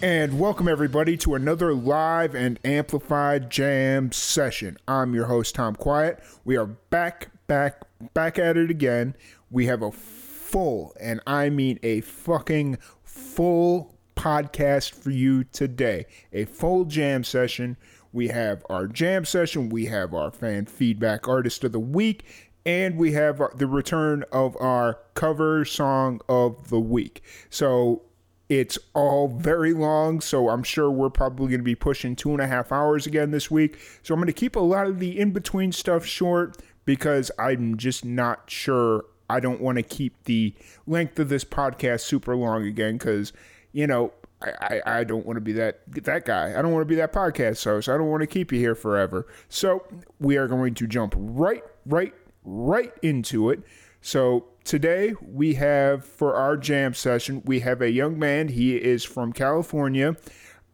And welcome everybody to another live and amplified jam session. I'm your host Tom Quiet. We are back, back, back at it again. We have a full, and I mean a fucking full podcast for you today. A full jam session. We have our jam session, we have our fan feedback artist of the week, and we have the return of our cover song of the week. So it's all very long, so I'm sure we're probably going to be pushing two and a half hours again this week. So I'm going to keep a lot of the in between stuff short because I'm just not sure. I don't want to keep the length of this podcast super long again because, you know, I, I, I don't want to be that that guy. I don't want to be that podcast host. I don't want to keep you here forever. So we are going to jump right, right, right into it. So today we have for our jam session, we have a young man. He is from California.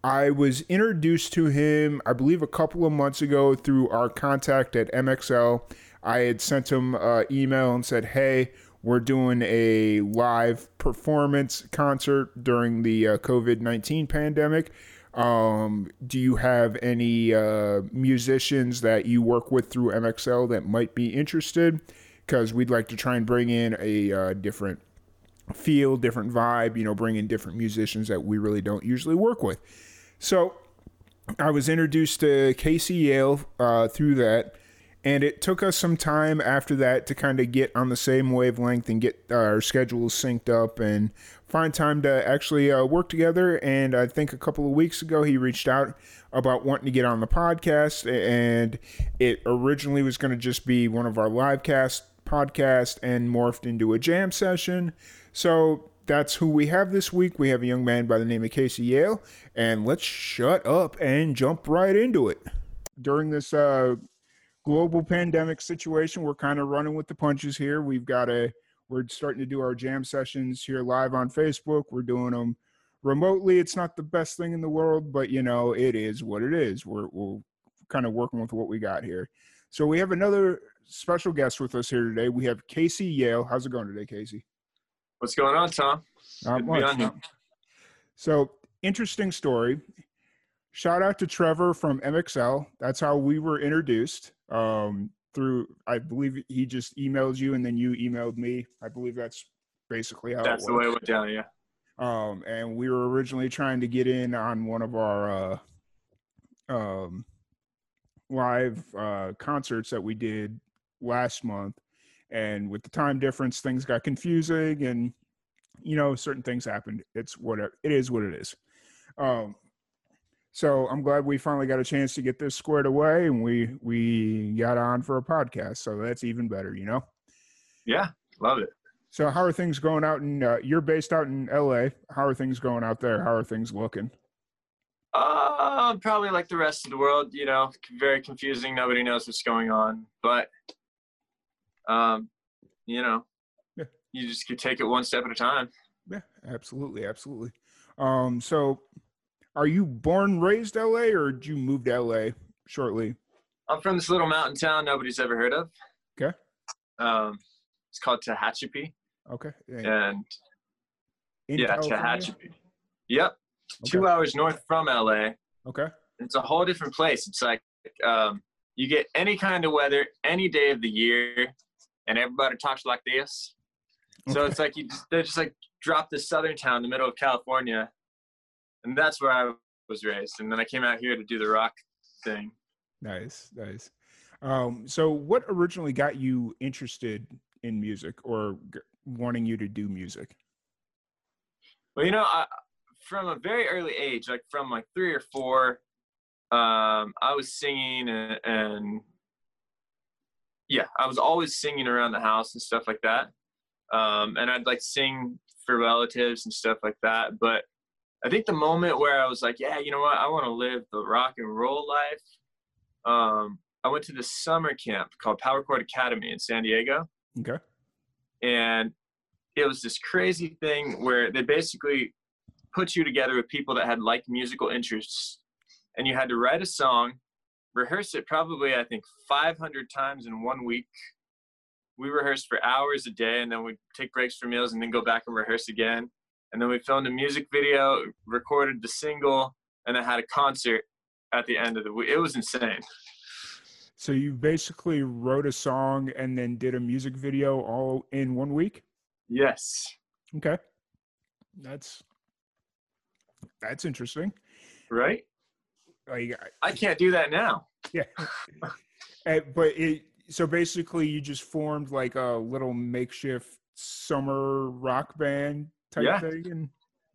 I was introduced to him, I believe, a couple of months ago through our contact at MXL. I had sent him an email and said, "Hey, we're doing a live performance concert during the uh, COVID nineteen pandemic. Um, do you have any uh, musicians that you work with through MXL that might be interested?" Because we'd like to try and bring in a uh, different feel, different vibe, you know, bring in different musicians that we really don't usually work with. So I was introduced to Kasey Yale uh, through that. And it took us some time after that to kind of get on the same wavelength and get our schedules synced up and find time to actually uh, work together. And I think a couple of weeks ago, he reached out about wanting to get on the podcast. And it originally was going to just be one of our live cast podcast and morphed into a jam session. So that's who we have this week. We have a young man by the name of Kasey Yale, and let's shut up and jump right into it. During this uh, global pandemic situation, we're kind of running with the punches here. We've got a we're starting to do our jam sessions here live on Facebook. We're doing them remotely. It's not the best thing in the world, but you know it is what it is. We're we're kind of working with what we got here. So we have another special guest with us here today. We have Kasey Yale. How's it going today, Kasey? What's going on, Tom? Not much. On so interesting story. Shout out to Trevor from MXL. That's how we were introduced. Um, through I believe he just emailed you and then you emailed me. I believe that's basically how that's the way it went down, yeah. Um, and we were originally trying to get in on one of our uh, um, live uh, concerts that we did last month. And with the time difference, things got confusing and, you know, certain things happened. It's whatever, it is what it is. Um, so I'm glad we finally got a chance to get this squared away and we, we got on for a podcast. So that's even better, you know? Yeah. Love it. So how are things going out in, uh, you're based out in LA. How are things going out there? How are things looking? Uh, probably like the rest of the world, you know, very confusing. Nobody knows what's going on, but um, you know, yeah. you just could take it one step at a time. Yeah, absolutely, absolutely. Um, so are you born raised LA or did you move to LA shortly? I'm from this little mountain town nobody's ever heard of. Okay. Um, it's called Tehachapi. Okay. Yeah. And In yeah, Tehachapi. Yep. Okay. Two hours north from LA. Okay. It's a whole different place. It's like um, you get any kind of weather any day of the year and everybody talks like this. So it's like you just, they just like drop this southern town in the middle of California, and that's where I was raised. And then I came out here to do the rock thing. Nice, nice. Um, so, what originally got you interested in music, or g- wanting you to do music? Well, you know, I, from a very early age, like from like three or four, um, I was singing and, and yeah, I was always singing around the house and stuff like that. um, and I'd like sing for relatives and stuff like that. But I think the moment where I was like, yeah, you know what, I want to live the rock and roll life. Um, I went to this summer camp called Power Chord Academy in San Diego. Okay. And it was this crazy thing where they basically put you together with people that had like musical interests and you had to write a song rehearse it probably i think 500 times in one week we rehearsed for hours a day and then we'd take breaks for meals and then go back and rehearse again and then we filmed a music video recorded the single and then had a concert at the end of the week it was insane So you basically wrote a song and then did a music video all in one week? yes Okay. That's that's interesting. right Like I- i can't do that now yeah. Uh, but it so basically you just formed like a little makeshift summer rock band type Yeah. thing and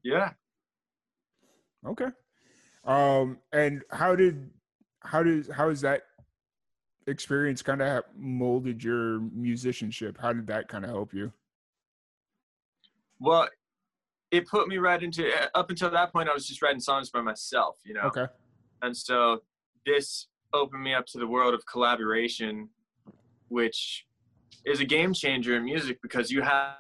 yeah okay. Um and how did how did how has that experience kind of molded your musicianship? How did that kind of help you? well it put me right into up until that point i was just writing songs by myself you know Okay. And so this opened me up to the world of collaboration which is a game changer in music because you have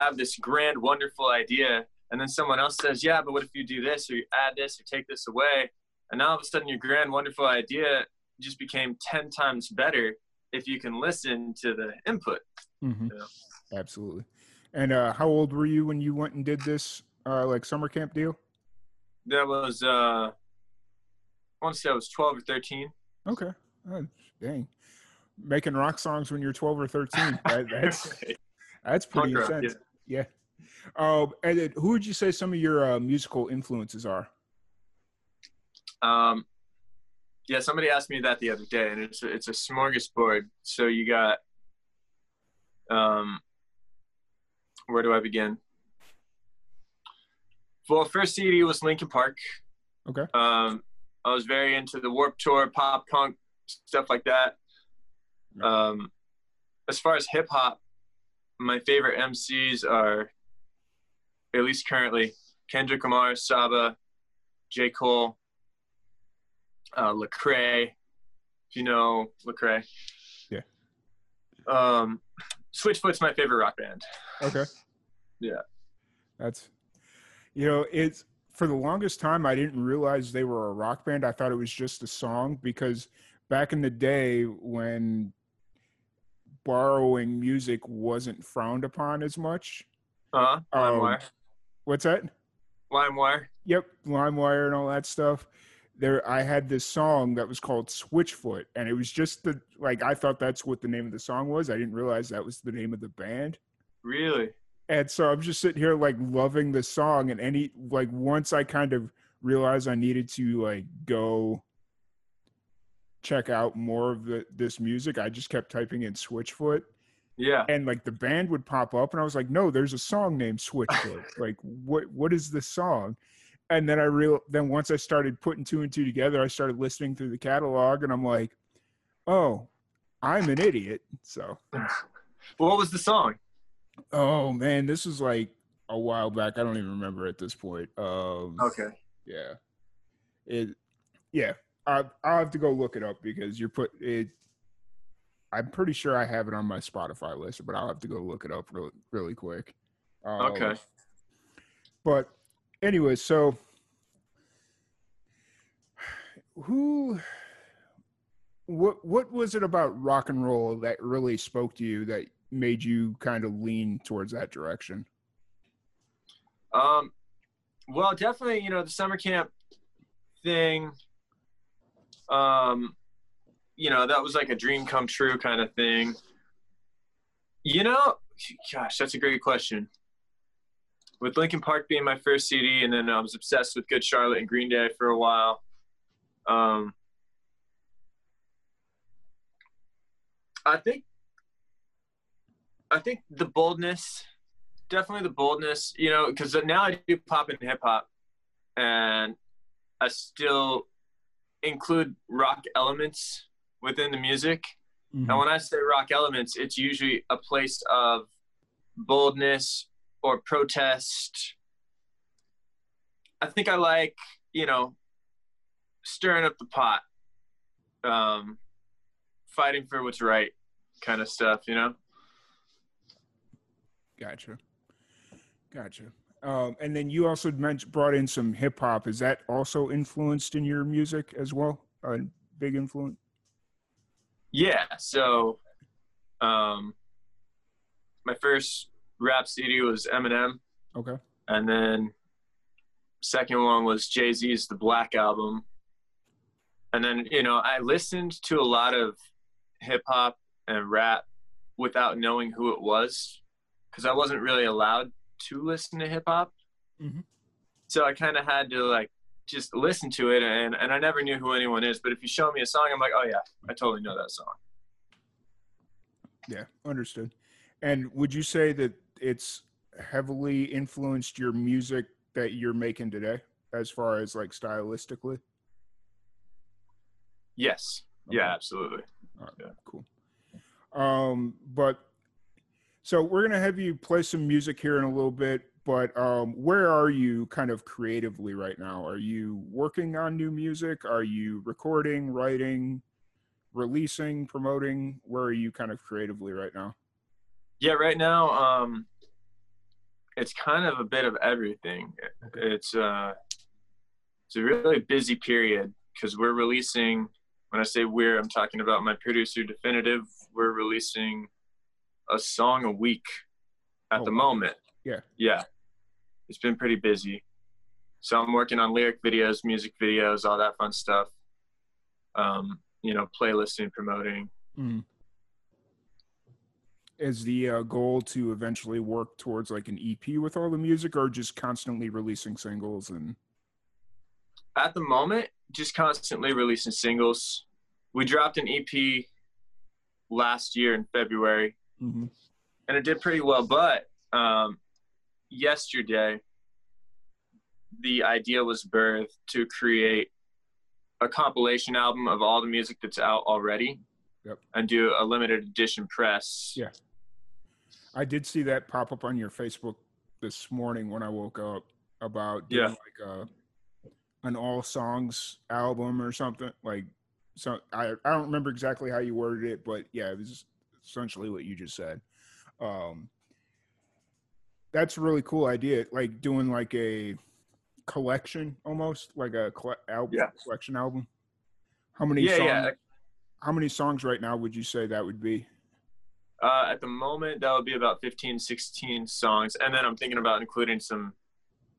have this grand wonderful idea and then someone else says yeah but what if you do this or you add this or take this away and now all of a sudden your grand wonderful idea just became 10 times better if you can listen to the input hmm Yeah. Absolutely. And uh, how old were you when you went and did this uh, like summer camp deal? that was uh want to say i was 12 or 13 Okay. Oh, dang. Making rock songs when you're 12 or 13. That, that's that's pretty Punk rock, intense. Yeah. Um, and then who would you say some of your uh, musical influences are? Um, yeah, somebody asked me that the other day, and it's a, it's a smorgasbord. So you got, um, where do I begin? Well, first CD was Linkin Park. Okay. Um, I was very into the Warped Tour, pop punk stuff like that. Um, as far as hip hop, my favorite MCs are, at least currently, Kendrick Lamar, Saba, J. Cole, uh, Lecrae, if you know Lecrae. Yeah. Um, Switchfoot's my favorite rock band. Okay. Yeah. That's, you know, it's for the longest time, I didn't realize they were a rock band. I thought it was just a song because back in the day when borrowing music wasn't frowned upon as much. Uh huh. Um, LimeWire. What's that? LimeWire. Yep, LimeWire and all that stuff. There, I had this song that was called Switchfoot, and it was just the like I thought that's what the name of the song was. I didn't realize that was the name of the band. Really? And so I'm just sitting here like loving the song, and any like once I kind of realized I needed to like go check out more of the this music, I just kept typing in Switchfoot, Yeah. and like the band would pop up, and I was like, no, there's a song named Switchfoot. like, what what is this song? And then I real then once I started putting two and two together, I started listening through the catalog, and I'm like, oh, I'm an idiot. So. What was the song? Oh man, this was like a while back. I don't even remember at this point. Um, Okay. Yeah. It. Yeah. I I'll have to go look it up because you're put it. I'm pretty sure I have it on my Spotify list, but I'll have to go look it up really really quick. Um, Okay. But anyway, so who what what was it about rock and roll that really spoke to you that made you kind of lean towards that direction? Um, well, definitely, you know, the summer camp thing. Um, you know, that was like a dream come true kind of thing. You know, gosh, that's a great question. With Linkin Park being my first CD, and then I was obsessed with Good Charlotte and Green Day for a while. Um, I think, I think the boldness definitely the boldness, you know, because now I do pop and hip hop, and I still include rock elements within the music. Mm-hmm. And when I say rock elements, it's usually a place of boldness or protest. I think I like, you know, stirring up the pot, um, fighting for what's right kind of stuff, you know? Gotcha. Gotcha. Um, and then you also mentioned brought in some hip hop. Is that also influenced in your music as well? A big influence. Yeah. So, um, my first rap CD was Eminem, Okay. and then second one was Jay Z's The Black Album, and then you know I listened to a lot of hip hop and rap without knowing who it was because I wasn't really allowed to listen to hip hop. Mhm. So I kind of had to like just listen to it, and and I never knew who anyone is. But if you show me a song, I'm like, oh yeah, I totally know that song. Yeah, understood. And would you say that it's heavily influenced your music that you're making today, as far as like stylistically? Yes. Okay. Yeah, absolutely. All right, Yeah. cool. Um, but so we're gonna have you play some music here in a little bit. But um, where are you kind of creatively right now? Are you working on new music? Are you recording, writing, releasing, promoting? Where are you kind of creatively right now? Yeah, right now, um, it's kind of a bit of everything. It's uh, it's a really busy period because we're releasing. When I say we're, I'm talking about my producer, Definitive. We're releasing a song a week at Oh, the moment. Yeah. Yeah, it's been pretty busy. So I'm working on lyric videos, music videos, all that fun stuff. Um, you know, playlisting, promoting. Mm. Is the uh, goal to eventually work towards like an EP with all the music, or just constantly releasing singles and? at the moment, just constantly releasing singles. We dropped an EP last year in February, Mhm. and it did pretty well. But um, yesterday, the idea was birthed to create a compilation album of all the music that's out already, Yep. and do a limited edition press. Yeah. I did see that pop up on your Facebook this morning when I woke up about doing Yeah. like a an all songs album or something like so I I don't remember exactly how you worded it but yeah it was essentially what you just said um that's a really cool idea like doing like a collection almost like a colle- album Yeah. collection album how many Yeah, songs yeah. how many songs right now would you say that would be Uh, at the moment, that would be about 15, 16 songs. And then I'm thinking about including some,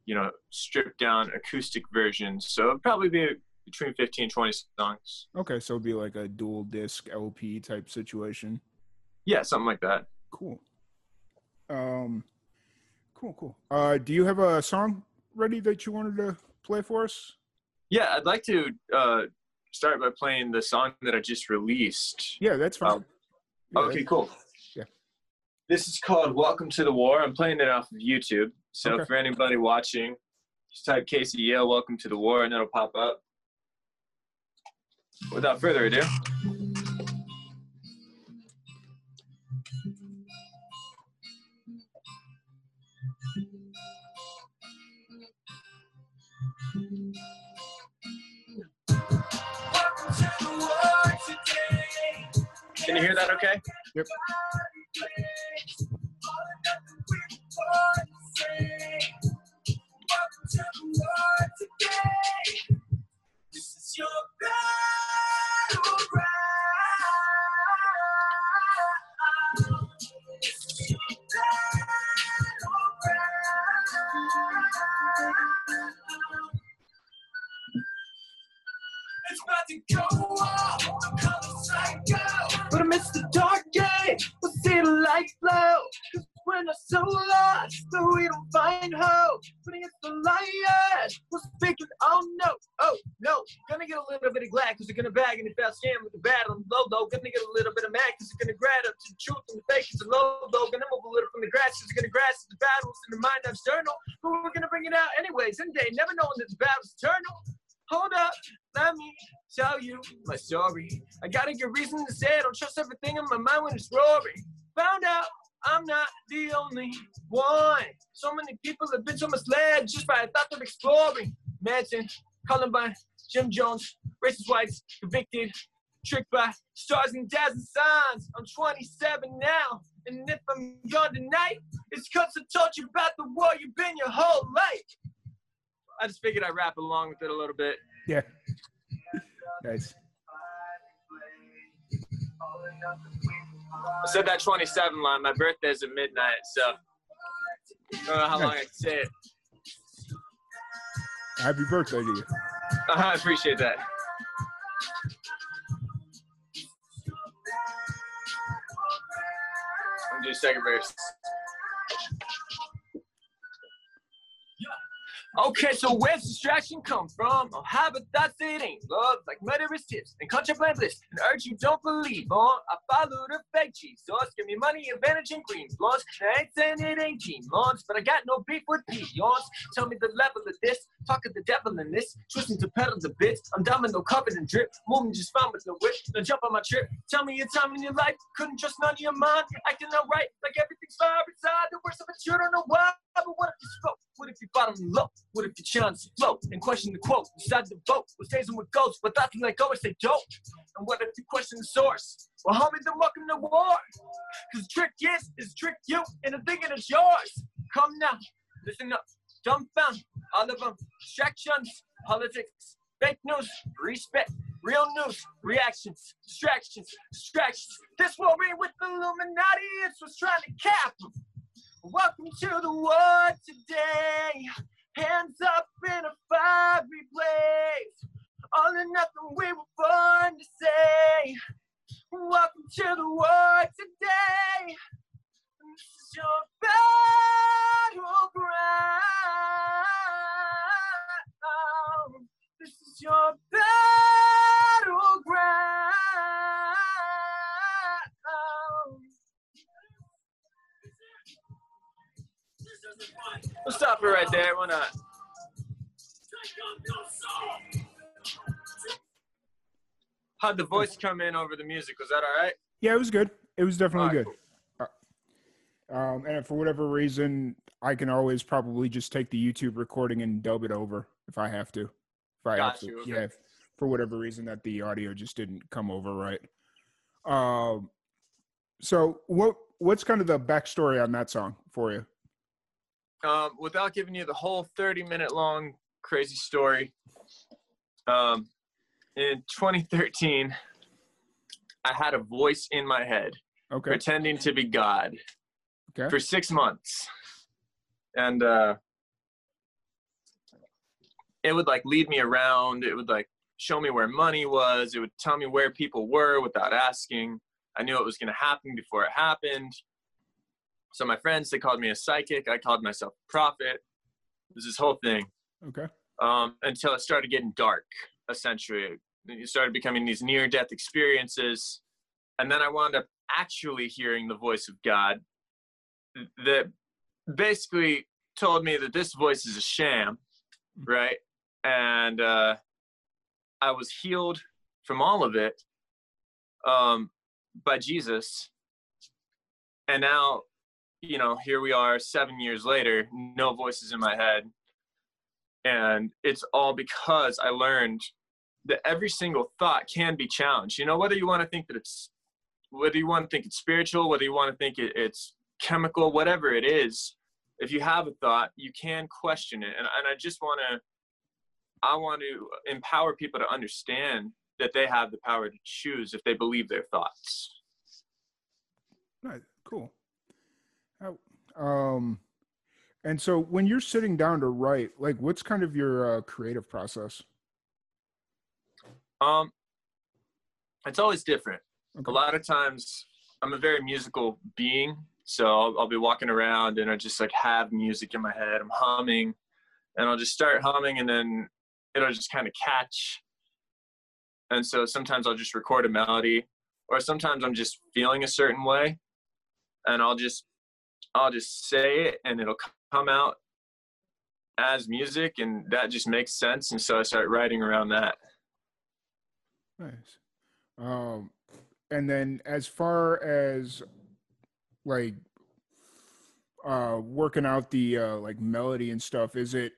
you know, stripped down acoustic versions. So it'd probably be between 15, and 20 songs. Okay, so it'd be like a dual disc LP type situation. Yeah, something like that. Cool. Um, cool, cool. Uh, do you have a song ready that you wanted to play for us? Yeah, I'd like to uh, start by playing the song that I just released. Yeah, that's fine. Oh, Yeah, okay, cool. Yeah. This is called Welcome to the War. I'm playing it off of YouTube. So Okay. for anybody watching, just type Kasey Yale Welcome to the War and it'll pop up. Without further ado. Can you hear that okay? Yep. But amidst the dark day, we'll see the light glow. Cause when I'm so lost, but we don't find hope. But against the lion, we're speaking, oh no, oh no. Gonna get a little bit of glad cause they're gonna bag and if I scam with the bad on low low. Gonna get a little bit of mad cause they're gonna grab up to the truth and the fake is low low. Gonna move a little from the grass cause they're gonna grasp the battles in the mind external. But we're gonna bring it out anyways. Any day, never knowing that the battle's eternal. Hold up, let me tell you my story. I gotta get reason to say I don't trust everything in my mind when it's roaring. Found out I'm not the only one. So many people have been so misled just by the thought of exploring. Manson, Columbine, Jim Jones, racist whites, convicted, tricked by stars and dazzling signs. I'm 27 now, and if I'm gone tonight, it's cause I told you about the world you've been your whole life. I just figured I'd rap along with it a little bit. Yeah. Nice. I said that 27 line. My birthday's at midnight, so I don't know how long I can say it. Happy birthday to you. Uh-huh, I appreciate that. I'm do second verse. Okay, so where's distraction come from? Oh, habit thoughts it ain't love, like murderous tips and contraband bliss. And urge you don't believe on. I follow the fake sauce. Give me money, advantage, and green blunts. I saying it ain't Lawrence, but I got no beef with peons. Tell me the level of this. Talk of the devil in this. Twisting to pedals a bit. I'm domino covered in drip. Moving just fine with no whip. Now jump on my trip. Tell me your time in your life. Couldn't trust none of your mind. Acting outright like everything's fire inside. The worst of it, you don't know why. But what if you spoke? What if you bottom low? What if you chance float and question the quote? Decide the vote. What stays and what goes? But thoughts like always say don't. And what if you question the source? Well, homie, then welcome to war. Cause the trick is, is trick you and the thinking it's yours. Come now, listen up. Dumbfound, all of them. Distractions, politics, fake news, respect, real news, reactions, distractions, distractions. This war ain't with the Illuminati, it's what's trying to cap 'em. Welcome to the war today. Hands up in a fiery blaze. All or nothing we were born to say. Welcome to the war today. This is your battleground. This is your battleground. We'll stop it right there. Why not? How'd the voice come in over the music? Was that all right? Yeah, it was good. It was definitely All good. Uh, Um, and for whatever reason, I can always probably just take the YouTube recording and dub it over if I have to. If I have Got to, okay. yeah. if- For whatever reason, that the audio just didn't come over right. Um, so what what's kind of the backstory on that song for you? Um, without giving you the whole 30 minute long crazy story, um, in 2013, I had a voice in my head Okay. pretending to be God Okay. for six months. And uh, it would like lead me around. It would like show me where money was. It would tell me where people were without asking. I knew it was going to happen before it happened. So my friends, they called me a psychic. I called myself a prophet. It was this whole thing Okay. um, until it started getting dark, essentially. It started becoming these near death experiences. And then I wound up actually hearing the voice of God that basically told me that this voice is a sham, right? And uh, I was healed from all of it um, by Jesus. And now, you know, here we are seven years later, no voices in my head and it's all because i learned that every single thought can be challenged you know whether you want to think that it's whether you want to think it's spiritual whether you want to think it, it's chemical whatever it is if you have a thought you can question it and, and i just want to i want to empower people to understand that they have the power to choose if they believe their thoughts Right. Cool. Um, and so when you're sitting down to write, like, what's kind of your uh, creative process? um it's always different Okay. a lot of times I'm a very musical being, so I'll, I'll be walking around and I just like have music in my head. I'm humming, and I'll just start humming, and then it'll just kind of catch. And so sometimes I'll just record a melody, or sometimes I'm just feeling a certain way, and I'll just I'll just say it, and it'll come out as music, and that just makes sense. And so I start writing around that. Nice. Um, and then as far as like uh working out the uh like melody and stuff is it,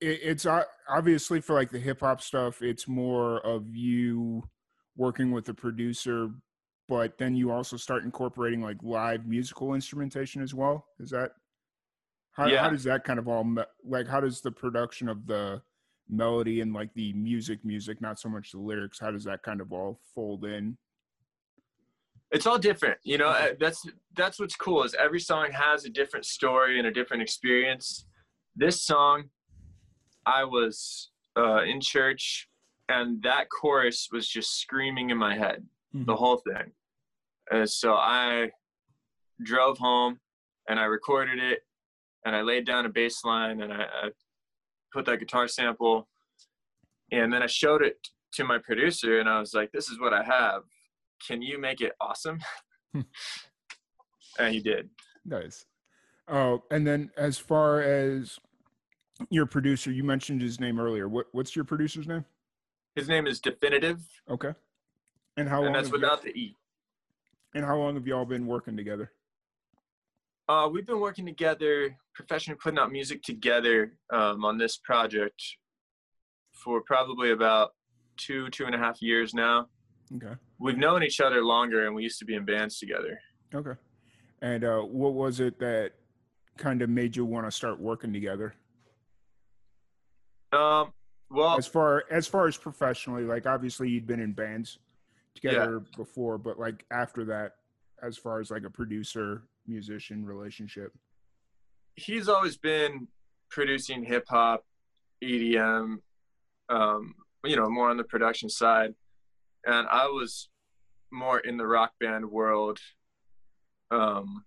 it it's obviously for like the hip hop stuff it's more of you working with a producer but then you also start incorporating like live musical instrumentation as well? Is that how, Yeah. how does that kind of all me- like how does the production of the melody and like the music music not so much the lyrics how does that kind of all fold in? It's all different you know uh, that's that's what's cool is every song has a different story and a different experience. This song i was uh, in church and that chorus was just screaming in my head the whole thing and so i drove home and i recorded it and i laid down a bass line and i, I put that guitar sample and then i showed it to my producer and i was like this is what i have can you make it awesome? Hmm. and he did. Nice. Oh, and then as far as your producer, you mentioned his name earlier. What what's your producer's name? His name is Definitive, Okay. And how long and that's have you- without the E. and how long have y'all been working together? Uh, we've been working together, professionally putting out music together um, on this project for probably about two, two and a half years now. Okay. We've known each other longer, and we used to be in bands together. Okay. And uh, what was it that kind of made you want to start working together? Um, well, As far as far as professionally, like obviously you'd been in bands together before, but like after that, as far as like a producer musician relationship. he's always been producing hip hop, EDM, um, you know, more on the production side. And I was more in the rock band world. Um,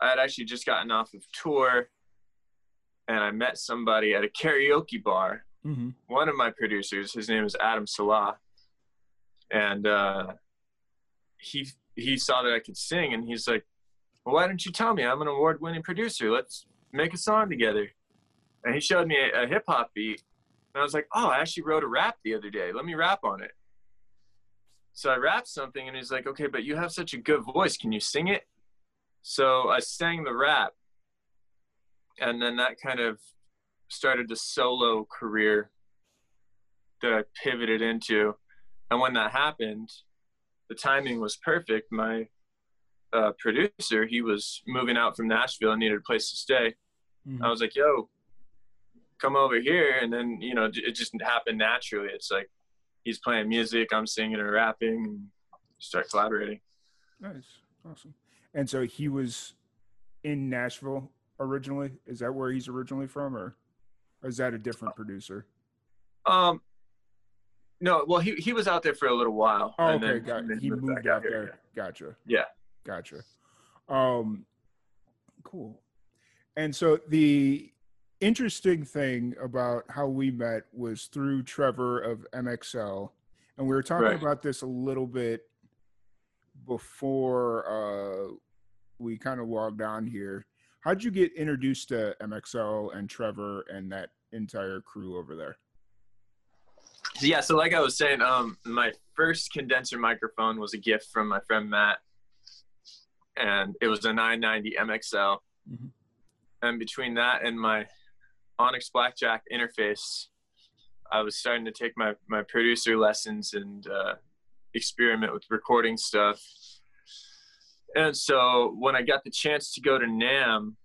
I had actually just gotten off of tour and I met somebody at a karaoke bar. Mm-hmm. One of my producers, his name is Adam Salah. And uh, he he saw that I could sing and he's like, well, why didn't you tell me? I'm an award winning producer. Let's make a song together. And he showed me a, a hip hop beat. And I was like, oh, I actually wrote a rap the other day. Let me rap on it. So I rapped something and he's like, okay, but you have such a good voice. Can you sing it? So I sang the rap. And then that kind of started the solo career that I pivoted into. And when that happened, the timing was perfect. My uh, producer, he was moving out from Nashville and needed a place to stay. Mm-hmm. I was like, yo, come over here. And then, you know, it just happened naturally. It's like he's playing music, I'm singing and rapping, and start collaborating. Nice, awesome. And so he was in Nashville originally. Is that where he's originally from, or, or is that a different producer? Um, no, well, he, he was out there for a little while. Oh, and okay, then- got and then he moved out here, there. Gotcha. Yeah. Gotcha. Um, cool. And so the interesting thing about how we met was through Trevor of MXL, and we were talking Right. about this a little bit before uh, we kind of logged on here. How'd you get introduced to MXL and Trevor and that entire crew over there? Yeah, so like I was saying, um, my first condenser microphone was a gift from my friend Matt, and it was a 990 MXL. Mhm. And between that and my Onyx Blackjack interface, I was starting to take my my producer lessons and uh, experiment with recording stuff. And so when I got the chance to go to NAMM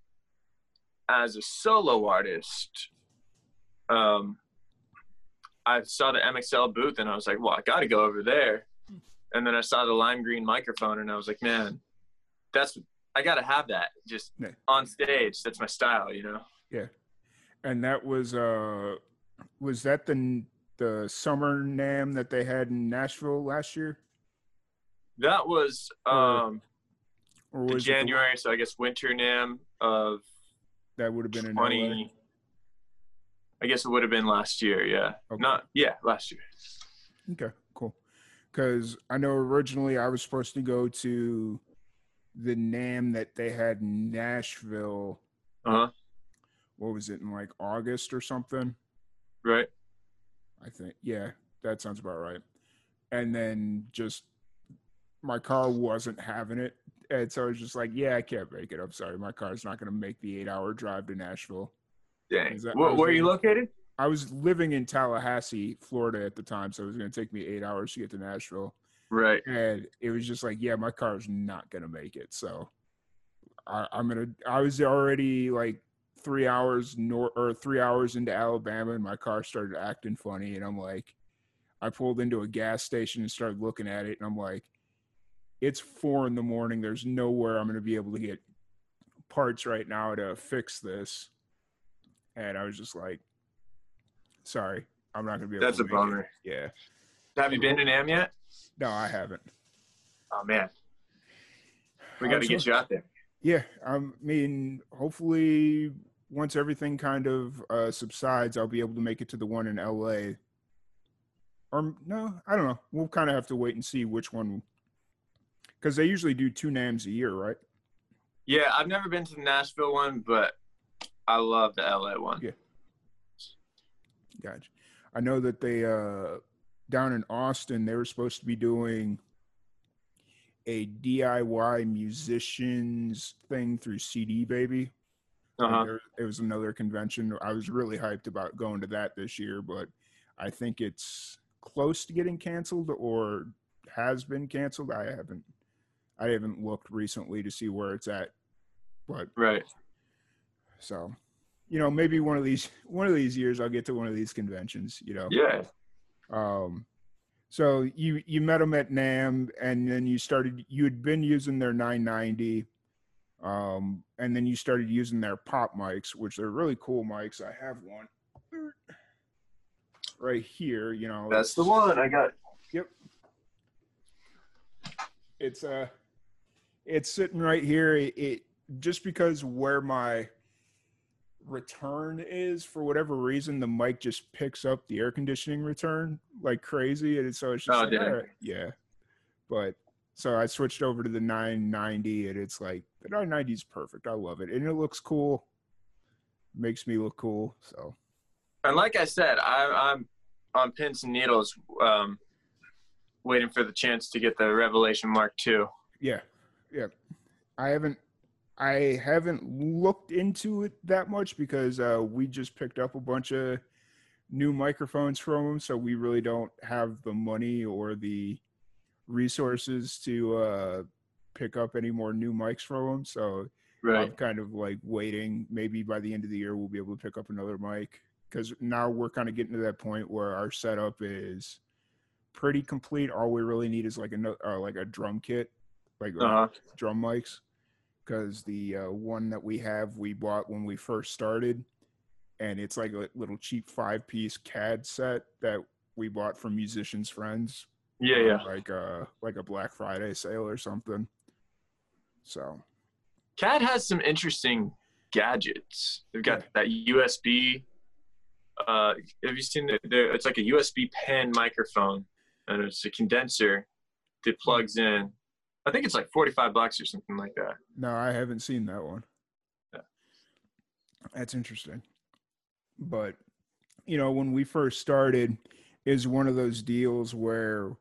as a solo artist, um, I saw the MXL booth and I was like, well, I got to go over there. And then I saw the lime green microphone and I was like, man, that's I got to have that just Yeah. on stage. That's my style, you know. Yeah. And that was uh, was that the the summer NAMM that they had in Nashville last year, That was um, or the was it the- January, so I guess winter NAMM of that would have been in 20. I guess it would have been last year. Yeah, Okay. not yeah, last year. Okay, cool. Because I know originally I was supposed to go to the NAMM that they had in Nashville. Uh huh. What was it in like August or something? Right. I think. Yeah, that sounds about right. And then just my car wasn't having it And so I was just like, yeah, I can't make it. I'm sorry, my car's not going to make the eight-hour drive to Nashville. Dang. That- Where, where are you located? I was living in Tallahassee, Florida at the time, so it was going to take me eight hours to get to Nashville. Right. and it was just like, yeah, my car's not gonna make it. So I, I'm gonna. I was already like three hours north or three hours into Alabama, and my car started acting funny, and I'm like, I pulled into a gas station and started looking at it, and I'm like, it's four in the morning. There's nowhere I'm gonna be able to get parts right now to fix this, and I was just like, sorry, I'm not gonna be able. That's to a make it." Yeah. Have you been to NAMM yet? No, I haven't. Oh man. We got to get you out there. Yeah, I mean, hopefully, once everything kind of uh, subsides, I'll be able to make it to the one in LA. Or no, I don't know. We'll kind of have to wait and see which one, because they usually do two NAMMs a year, right? Yeah, I've never been to the Nashville one, but I love the LA one. Yeah. Gotcha. I know that they uh, down in Austin, they were supposed to be doing a DIY musicians thing through CD Baby. Uh-huh. there, it was another convention. I was really hyped about going to that this year, but I think it's close to getting canceled or has been canceled. I haven't I haven't looked recently to see where it's at. But Right. So you know, maybe one of these one of these years I'll get to one of these conventions, you know. Yeah. Um so you you met them at NAMM and then you started you had been using their 990 um and then you started using their pop mics which are really cool mics. I have one right here, you know. That's the one I got. Yep. It's uh it's sitting right here. It, it just because where my return is for whatever reason, the mic just picks up the air conditioning return like crazy, and so it's just Oh, like, it? yeah. But so I switched over to the 990, and it's like the 990 is perfect. I love it, and it looks cool. Makes me look cool. So And like I said, I, I'm on pins and needles, um, waiting for the chance to get the Revelation Mark 2 Yeah, yeah. I haven't, I haven't looked into it that much because uh, we just picked up a bunch of new microphones from them, so we really don't have the money or the resources to uh, pick up any more new mics from them. So I'm kind of like waiting. Maybe by the end of the year, we'll be able to pick up another mic because now we're kind of getting to that point where our setup is pretty complete. All we really need is like a uh, like a drum kit, like uh, Uh huh. drum mics, because the uh, one that we have we bought when we first started, and it's like a little cheap five piece CAD set that we bought from musicians friends. Yeah, yeah. Like a like a Black Friday sale or something. So CAD has some interesting gadgets. They've got that USB. Uh, have you seen the, the? It's like a USB pen microphone, and it's a condenser that plugs in. I think it's like forty-five bucks or something like that. No, I haven't seen that one. Yeah. That's interesting. But you know, when we first started, is one of those deals where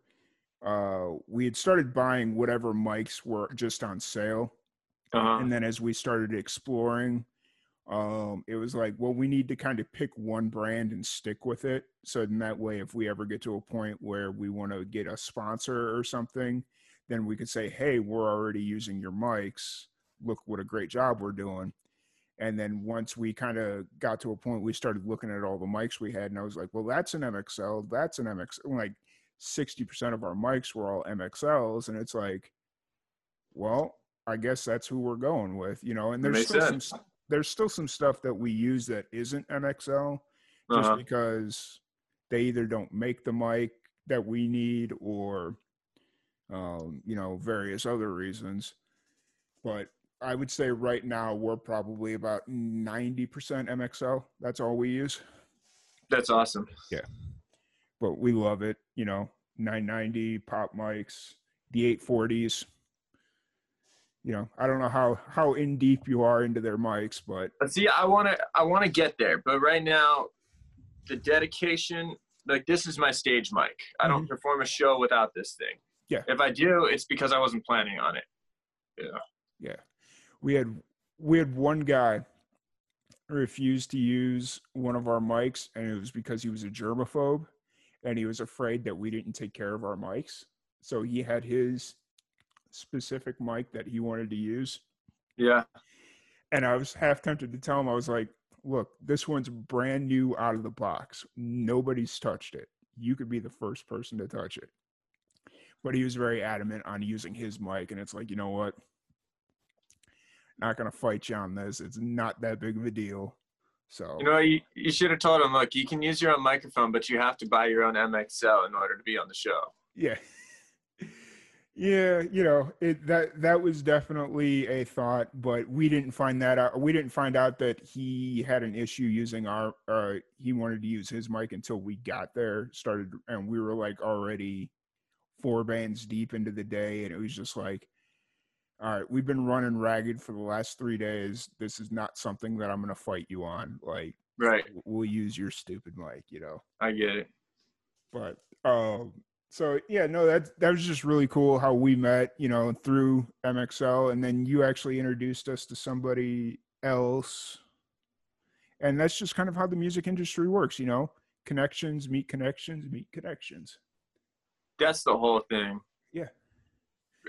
uh we had started buying whatever mics were just on sale. Uh-huh. And then as we started exploring, um, it was like, well, we need to kind of pick one brand and stick with it. So in that way, if we ever get to a point where we want to get a sponsor or something, then we could say, hey, we're already using your mics. Look what a great job we're doing. And then once we kind of got to a point, we started looking at all the mics we had, and I was like, well, that's an MXL, that's an MX. Like 60% of our mics were all MXLs, and it's like, well, I guess that's who we're going with, you know. And there's still some sense. there's still some stuff that we use that isn't MXL, just Uh-huh. because they either don't make the mic that we need or um, you know various other reasons. But I would say right now we're probably about 90% MXL. That's all we use. That's awesome. Yeah. But we love it, you know, 990 pop mics, the 840s. You know, I don't know how how in deep you are into their mics, but But see, I want to, I want to get there, but right now, the dedication, like this is my stage mic. I don't perform a show without this thing. Yeah. If I do, it's because I wasn't planning on it. Yeah. Yeah. We had we had one guy refused to use one of our mics and it was because he was a germaphobe and he was afraid that we didn't take care of our mics. So he had his specific mic that he wanted to use. Yeah. And I was half tempted to tell him, I was like, look, this one's brand new out of the box. Nobody's touched it. You could be the first person to touch it. But he was very adamant on using his mic. And it's like, you know what? Not going to fight you on this. It's not that big of a deal. So, You know, you, you should have told him, look, you can use your own microphone, but you have to buy your own MXL in order to be on the show. yeah. Yeah, you know, it that that was definitely a thought, but we didn't find that out. We didn't find out that he had an issue using our uh he wanted to use his mic until we got there, started and we were like already four bands deep into the day and it was just like all right, we've been running ragged for the last 3 days. This is not something that I'm going to fight you on. Like Right. we'll use your stupid mic, you know. I get it. but um so yeah no that that was just really cool how we met you know through mxl and then you actually introduced us to somebody else and that's just kind of how the music industry works you know connections meet connections meet connections That's the whole thing. Yeah.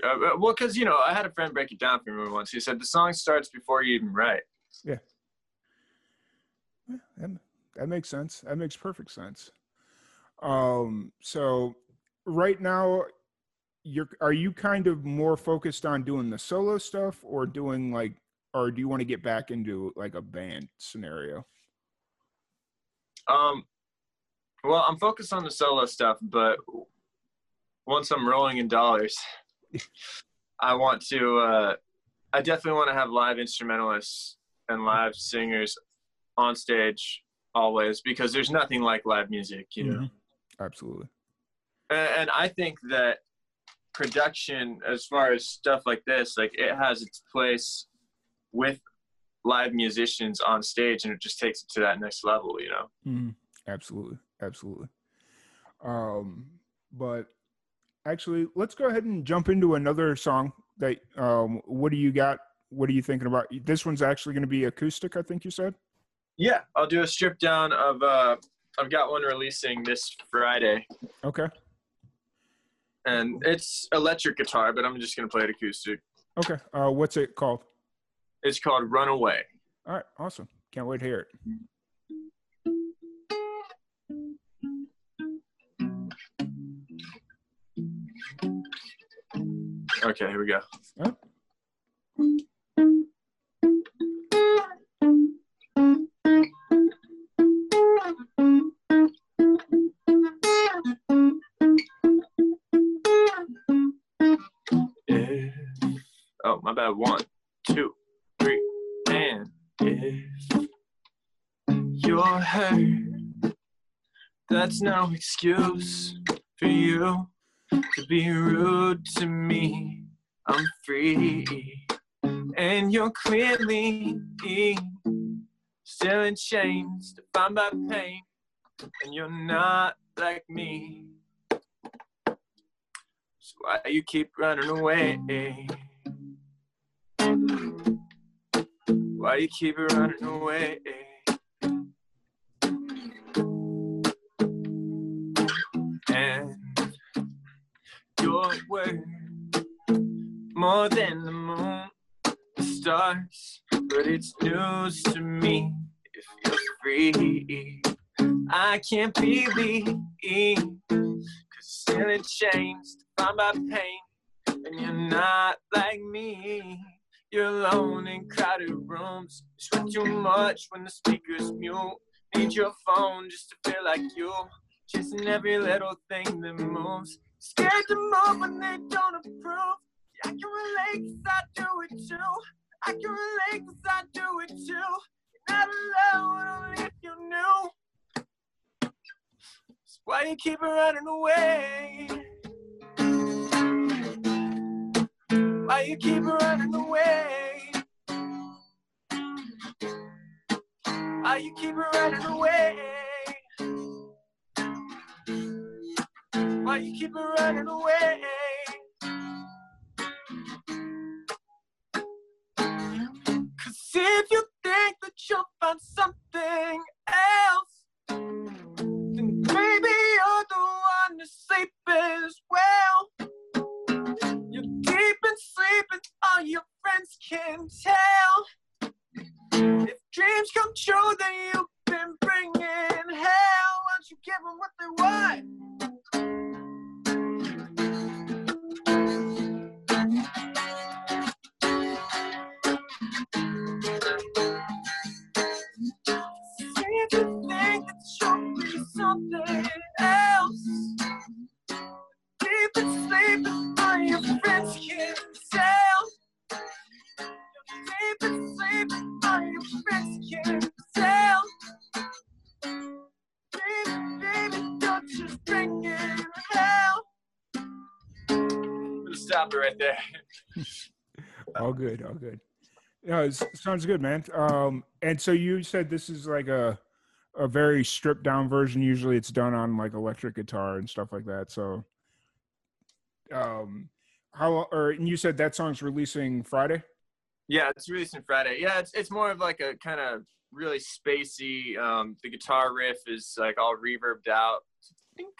Uh, uh, well, because, you know, I had a friend break it down for me once. He said the song starts before you even write. Yeah, that, that makes sense that makes perfect sense um so right now you're are you kind of more focused on doing the solo stuff or doing like or do you want to get back into like a band scenario Um, well, I'm focused on the solo stuff, but once I'm rolling in dollars, I want to. Uh, I definitely want to have live instrumentalists and live singers on stage always because there's nothing like live music, you know. absolutely And, and I think that production, as far as stuff like this, like it has its place with live musicians on stage, and it just takes it to that next level, you know. Mhm. absolutely absolutely um but actually let's go ahead and jump into another song that um what do you got what are you thinking about this one's actually going to be acoustic i think you said Yeah, I'll do a strip down of. uh I've got one releasing this Friday, okay and it's electric guitar, but I'm just gonna play it acoustic. okay uh what's it called It's called "Runaway." All right, awesome. Can't wait to hear it. Okay, here we go. If, oh, my bad. One, two, three, and if you're hurt, that's no excuse for you to be rude to me. I'm free, and you're clearly still in chains, defined by pain, and you're not like me. So why you keep running away? Why you keep running away? More than the moon, the stars, but it's news to me if you're free. I can't believe, cause still chains, defined by pain, and you're not like me. You're alone in crowded rooms. Sweat too much when the speaker's mute. Need your phone just to feel like you. Chasing every little thing that moves. Scared to move when they don't approve. I can relate cause I do it too. I can relate cause I do it too. Not alone if you knew. So why you keep running away? Why you keep running away? Why you keep running away? Why you keep running away? if you think that you'll find something else, then maybe you're the one to sleep as well. You're deep in sleep and all your friends can tell. If dreams come true, then you've sounds good, man. Um, and so you said this is like a a very stripped down version. Usually, it's done on like electric guitar and stuff like that. So, um, how or and you said that song's releasing Friday. Yeah, it's releasing Friday. Yeah, it's it's more of like a kind of really spacey. Um, the guitar riff is like all reverbed out. Ding,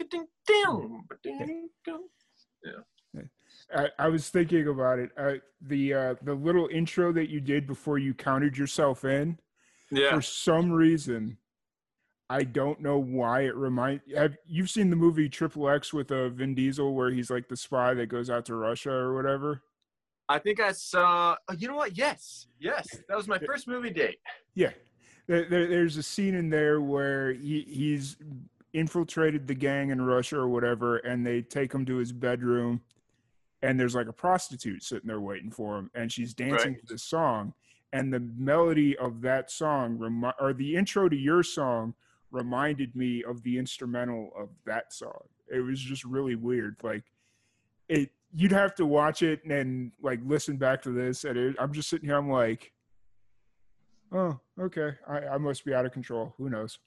I, I was thinking about it. Uh, the uh, the little intro that you did before you counted yourself in. Yeah, For some reason, I don't know why it remind. Have you've seen the movie Triple X with uh, Vin Diesel where he's like the spy that goes out to Russia or whatever? I think I saw. Oh, you know what? Yes, yes, that was my first movie date. Yeah, there, there, there's a scene in there where he he's infiltrated the gang in Russia or whatever, and they take him to his bedroom, and there's like a prostitute sitting there waiting for him, and she's dancing Right. to this song, and the melody of that song remi- or the intro to your song reminded me of the instrumental of that song. It was just really weird, like it. You'd have to watch it and like listen back to this, and it, I'm just sitting here. I'm like, oh, okay. I, I must be out of control. Who knows?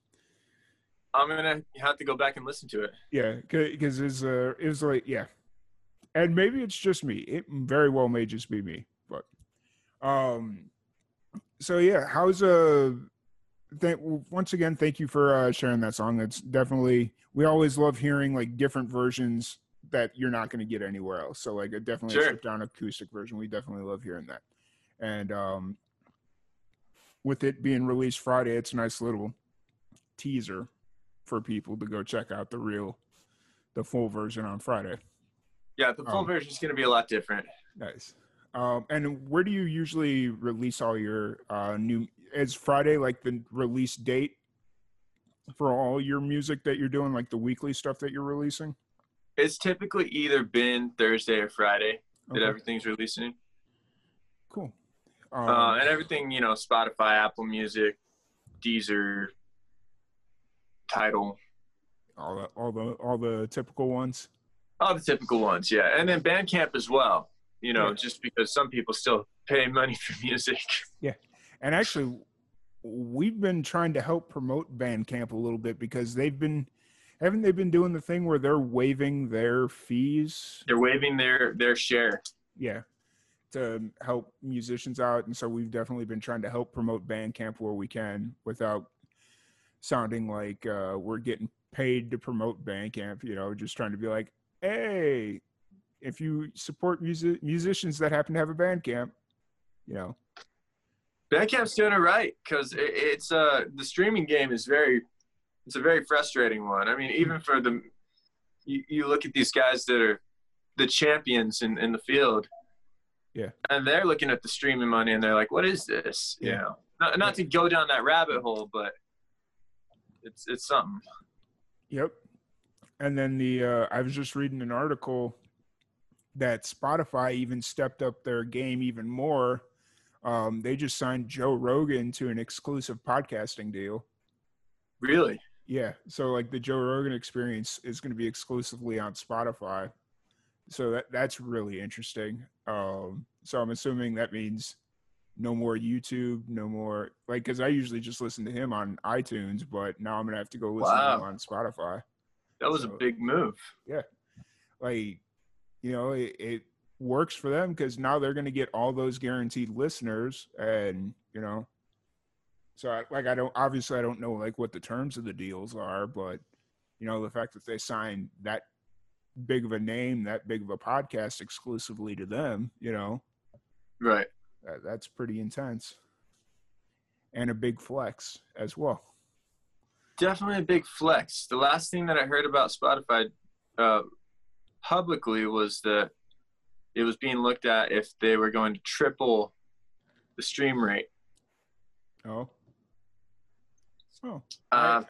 I'm gonna have to go back and listen to it. Yeah, because it's uh, it was like yeah, and maybe it's just me. It very well may just be me, but um, so yeah, how's uh, thank once again, thank you for uh, sharing that song. It's definitely we always love hearing like different versions that you're not going to get anywhere else. So like a definitely a Sure. stripped down acoustic version. We definitely love hearing that, and um, with it being released Friday, it's a nice little teaser for people to go check out the real, the full version on Friday. Yeah, the full Um, version is gonna be a lot different. Nice. Um, and where do you usually release all your uh, new? Is Friday like the release date for all your music that you're doing, like the weekly stuff that you're releasing? It's typically either been Thursday or Friday that Okay, everything's releasing. cool. Um, Uh, and everything, you know, Spotify, Apple Music, Deezer, Tidal, all the all the all the typical ones. All the typical ones, yeah. And then Bandcamp as well. You know, Yeah. just because some people still pay money for music. Yeah. And actually, we've been trying to help promote Bandcamp a little bit because they've been haven't they been doing the thing where they're waiving their fees They're waiving their their share. yeah to help musicians out and so we've definitely been trying to help promote bandcamp where we can without sounding like uh, we're getting paid to promote bandcamp you know just trying to be like hey if you support music musicians that happen to have a bandcamp you know Bandcamp's doing it right because it, it's uh the streaming game is very it's a very frustrating one. I mean, even for the you, you look at these guys that are the champions in, in the field. Yeah. And they're looking at the streaming money and they're like, what is this? You Yeah. know, not, not to go down that rabbit hole, but it's it's something. Yep. And then the uh, I was just reading an article that Spotify even stepped up their game even more. Um, they just signed Joe Rogan to an exclusive podcasting deal. Really? Yeah, so like the Joe Rogan experience is going to be exclusively on Spotify. So that that's really interesting. Um, so I'm assuming that means no more YouTube, no more like because I usually just listen to him on iTunes, but now I'm gonna have to go listen to him on Spotify. That was a big move. Yeah. Like you know it, it works for them because now they're going to get all those guaranteed listeners and you know. So I, like I don't obviously I don't know like what the terms of the deals are, but you know the fact that they signed that big of a name, that big of a podcast exclusively to them, you know, Right. that, that's pretty intense, and a big flex as well. Definitely a big flex. The last thing that I heard about Spotify uh, publicly was that it was being looked at if they were going to triple the stream rate. Oh, oh, Uh,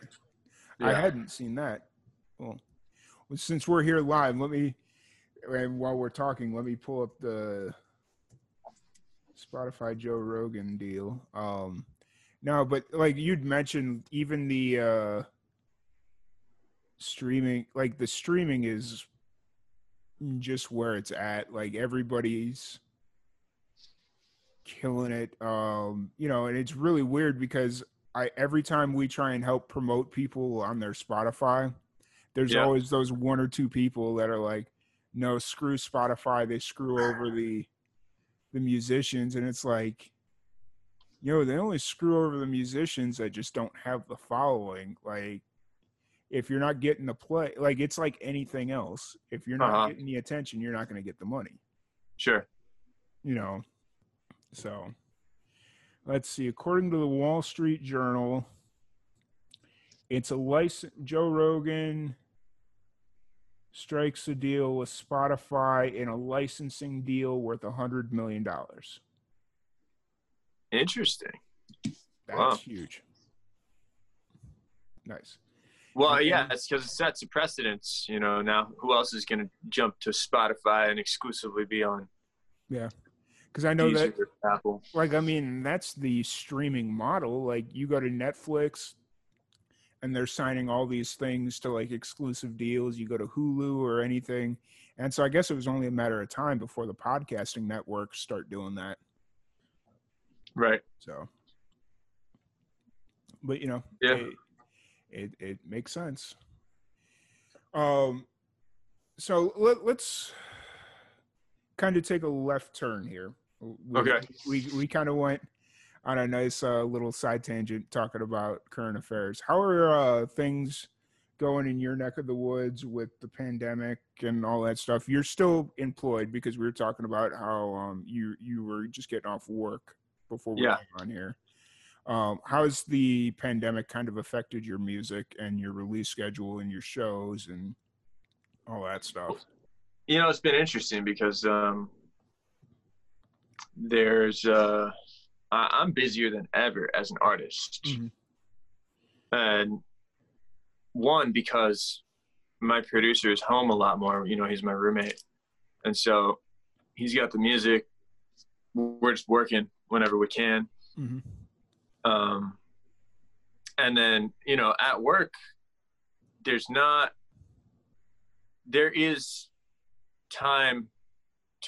I yeah. hadn't seen that. Well, well, since we're here live, let me, and while we're talking, let me pull up the Spotify Joe Rogan deal. Um, no, but like you'd mentioned, even the uh, streaming, like the streaming is just where it's at. Like everybody's killing it. Um, you know, and it's really weird because I every time we try and help promote people on their Spotify, there's Yeah. always those one or two people that are like, "No, screw Spotify. They screw over the the musicians," and it's like, you know, they only screw over the musicians that just don't have the following. Like, if you're not getting the play, like it's like anything else. If you're not Uh-huh. getting the attention, you're not going to get the money Sure. you know. So let's see. According to the Wall Street Journal, it's a license. Joe Rogan strikes a deal with Spotify in a licensing deal worth a hundred million dollars. Interesting. That's Wow. huge. Nice. Well, Okay. yeah, it's because it sets a precedence. You know, now who else is going to jump to Spotify and exclusively be on Yeah, Because I know that Deezer Apple? like i mean that's the streaming model like you go to netflix and they're signing all these things to like exclusive deals you go to hulu or anything and so i guess it was only a matter of time before the podcasting networks start doing that Right. so but you know Yeah. it, it, it makes sense um so let, let's kind of take a left turn here we, Okay. we we kind of went on a nice uh, little side tangent talking about current affairs how are uh, things going in your neck of the woods with the pandemic and all that stuff you're still employed because we were talking about how um, you you were just getting off work before we Yeah. on here um, has the pandemic kind of affected your music and your release schedule and your shows and all that stuff You know, it's been interesting because um, there's uh, I- I'm busier than ever as an artist, Mhm. and one because my producer is home a lot more. You know, he's my roommate, and so he's got the music. We're just working whenever we can. Mhm. Um, and then you know, at work, there's not. There is time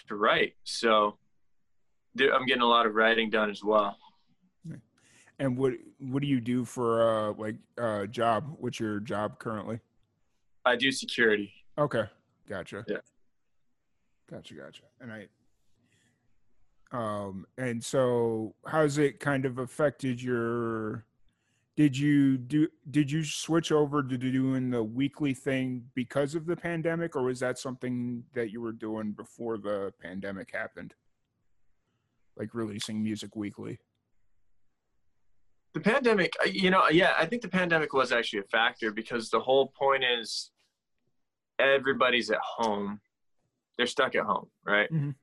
to write, so there, I'm getting a lot of writing done as well. and what what do you do for uh like uh job what's your job currently I do security. Okay, gotcha. Yeah. Gotcha, gotcha. And I, um, and so how's it kind of affected your? Did you do? Did you switch over to doing the weekly thing because of the pandemic, or was that something that you were doing before the pandemic happened? Like releasing music weekly. the pandemic you know yeah i think the pandemic was actually a factor because the whole point is everybody's at home they're stuck at home right Mhm.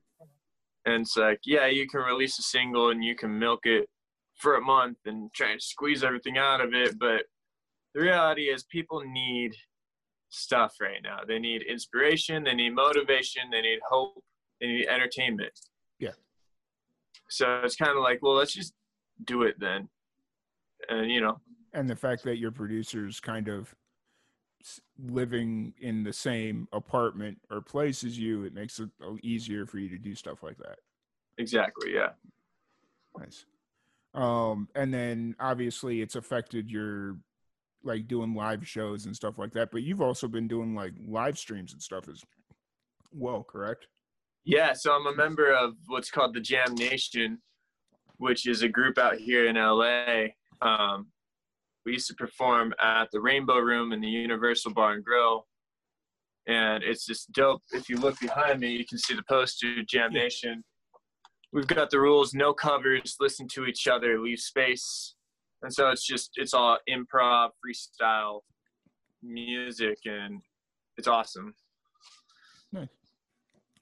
And it's like yeah you can release a single and you can milk it for a month and try and squeeze everything out of it but the reality is people need stuff right now. They need inspiration they need motivation they need hope they need entertainment. Yeah. so it's kind of like well let's just do it then. And you know. And the fact that your producer's kind of living in the same apartment or place as you, it makes it easier for you to do stuff like that. exactly yeah Nice. Um, and then obviously it's affected your like doing live shows and stuff like that. But you've also been doing like live streams and stuff as well, correct? yeah so i'm a member of what's called the jam nation which is a group out here in LA. Um, we used to perform at the Rainbow Room in the Universal Bar and Grill, and it's just dope. If you look behind me, you can see the poster, Jam Nation. We've got the rules: no covers, listen to each other, leave space, and so it's just it's all improv, freestyle, music, and it's awesome. Nice.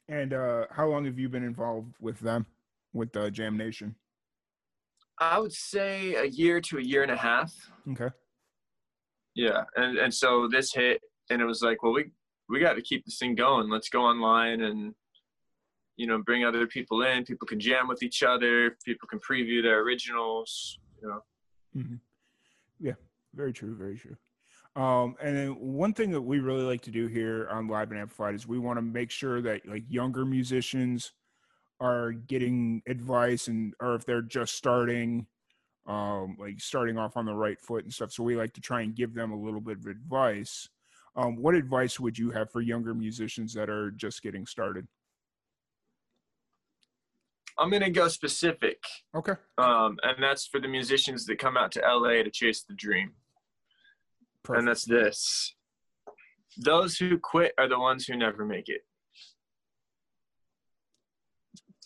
And uh, how long have you been involved with them, with uh, Jam Nation? I would say a year to a year and a half. Okay. Yeah, and and so this hit, and it was like, well, we we got to keep this thing going. Let's go online and you know bring other people in. People can jam with each other. People can preview their originals. You know. hmm Yeah, very true, very true. Um, and then one thing that we really like to do here on Live and Amplified is we want to make sure that like younger musicians are getting advice and or if they're just starting, um, like starting off on the right foot and stuff. So we like to try and give them a little bit of advice. Um, what advice would you have for younger musicians that are just getting started? I'm gonna go specific, Okay. um, and that's for the musicians that come out to LA to chase the dream. Perfect. And that's this: those who quit are the ones who never make it.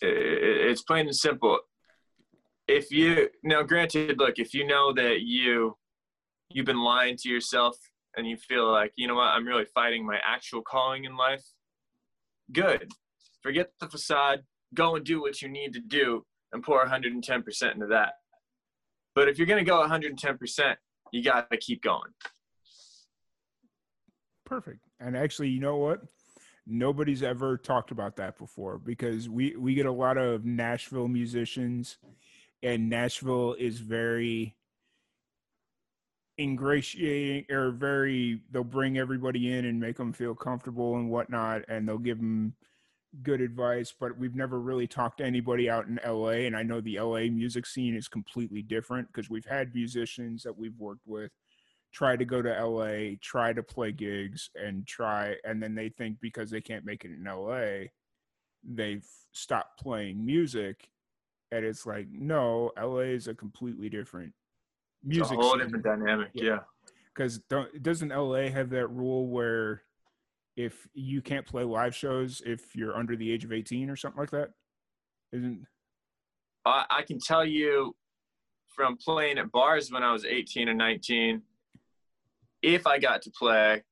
It's plain and simple. If you now, granted, look, if you know that you you've been lying to yourself and you feel like you know what, I'm really fighting my actual calling in life. Good. Forget the facade. Go and do what you need to do and pour 110% into that. But if you're going to go 110%, you got to keep going. Perfect. And actually, you know what? Nobody's ever talked about that before because we we get a lot of Nashville musicians, and Nashville is very ingratiating or very. They'll bring everybody in and make them feel comfortable and whatnot, and they'll give them good advice. But we've never really talked to anybody out in LA, and I know the LA music scene is completely different because we've had musicians that we've worked with try to go to LA, try to play gigs, and try, and then they think because they can't make it in LA, they've stopped playing music. And it's like, no, LA is a completely different music. It's a whole scene. different dynamic. Yeah. Yeah. Because doesn't LA have that rule where if you can't play live shows if you're under the age of 18 or something like that? Isn't I, I can tell you from playing at bars when I was 18 and 19, if I got to play,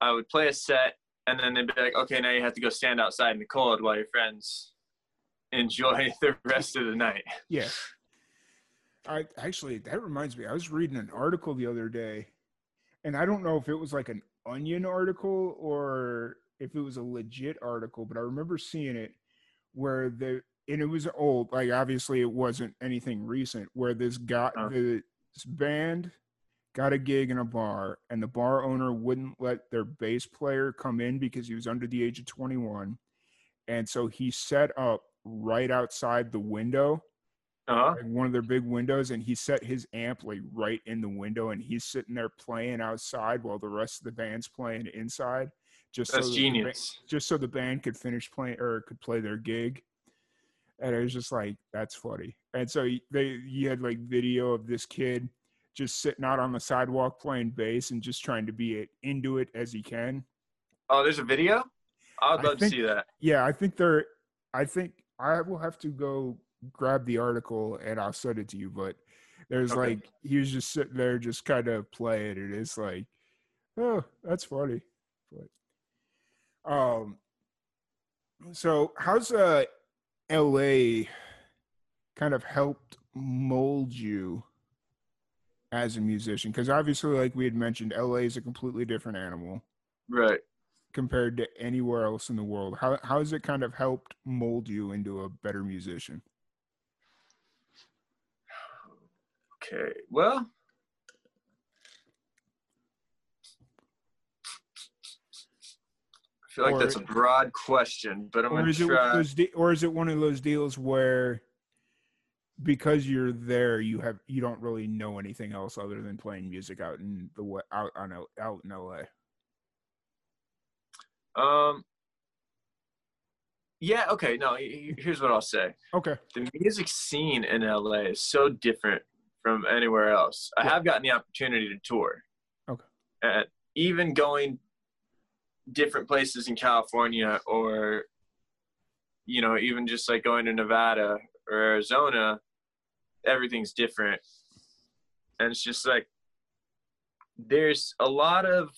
I would play a set and then they'd be like, okay, now you have to go stand outside in the cold while your friends enjoy the rest of the night. Yeah. I actually that reminds me. I was reading an article the other day, and I don't know if it was like an Onion article or if it was a legit article, but I remember seeing it where the and it was old. Like obviously it wasn't anything recent. Where this guy, Oh. the this band got a gig in a bar, and the bar owner wouldn't let their bass player come in because he was under the age of twenty one, and so he set up right outside the window Uh-huh. like one of their big windows and he set his amp like right in the window and he's sitting there playing outside while the rest of the band's playing inside just That's so genius. just so the band could finish playing or could play their gig and it was just like that's funny and so they you had like video of this kid just sitting out on the sidewalk playing bass and just trying to be it, into it as he can Oh, there's a video? I would I love think- to see that. yeah i think they're i think i will have to go grab the article and i'll send it to you but there's Okay. like he was just sitting there just kind of playing and it's like oh that's funny but um so how's uh la kind of helped mold you as a musician because obviously like we had mentioned la is a completely different animal Right. compared to anywhere else in the world? How how has it kind of helped mold you into a better musician? Okay. Well, I feel like Or- that's a broad question, but I'm going to it try. those or is it one of those deals where because you're there you have you don't really know anything else other than playing music out in the out on out in LA? Um, Yeah. Okay. No. he- he- Here's what I'll say. Okay. The music scene in LA is so different from anywhere else. I Yeah. have gotten the opportunity to tour. Okay. And even going different places in California or you know, even just like going to Nevada or Arizona, everything's different. And it's just like there's a lot of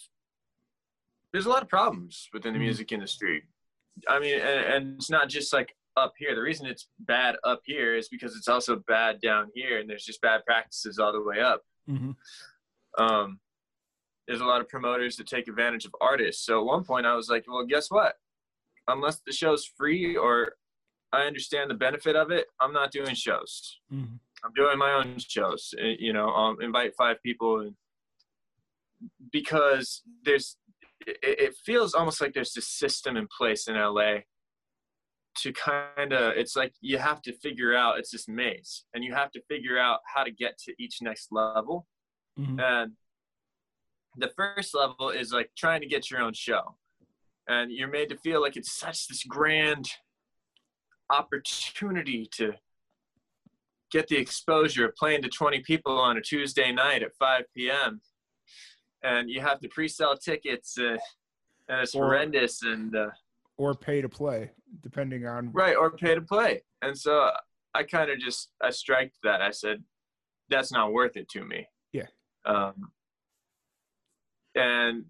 there's a lot of problems within the Mhm. music industry. I mean, and, and it's not just like up here. The reason it's bad up here is because it's also bad down here, and there's just bad practices all the way up. Mm-hmm. Um, there's a lot of promoters that take advantage of artists. So at one point, I was like, well, guess what? Unless the show's free or I understand the benefit of it, I'm not doing shows. Mm-hmm. I'm doing my own shows. uh, You know, um, invite five people, because there's, it, it feels almost like there's this system in place in LA to kind of, it's like you have to figure out. It's this maze, and you have to figure out how to get to each next level. Mm-hmm. And the first level is like trying to get your own show, and you're made to feel like it's such this grand opportunity to get the exposure of playing to 20 people on a Tuesday night at 5 p.m. And you have to pre-sell tickets, uh, and it's Or- horrendous. And uh, Or pay to play, depending on. right, or pay to play. And so I kind of just I striked that. I said, that's not worth it to me. Yeah. Um, and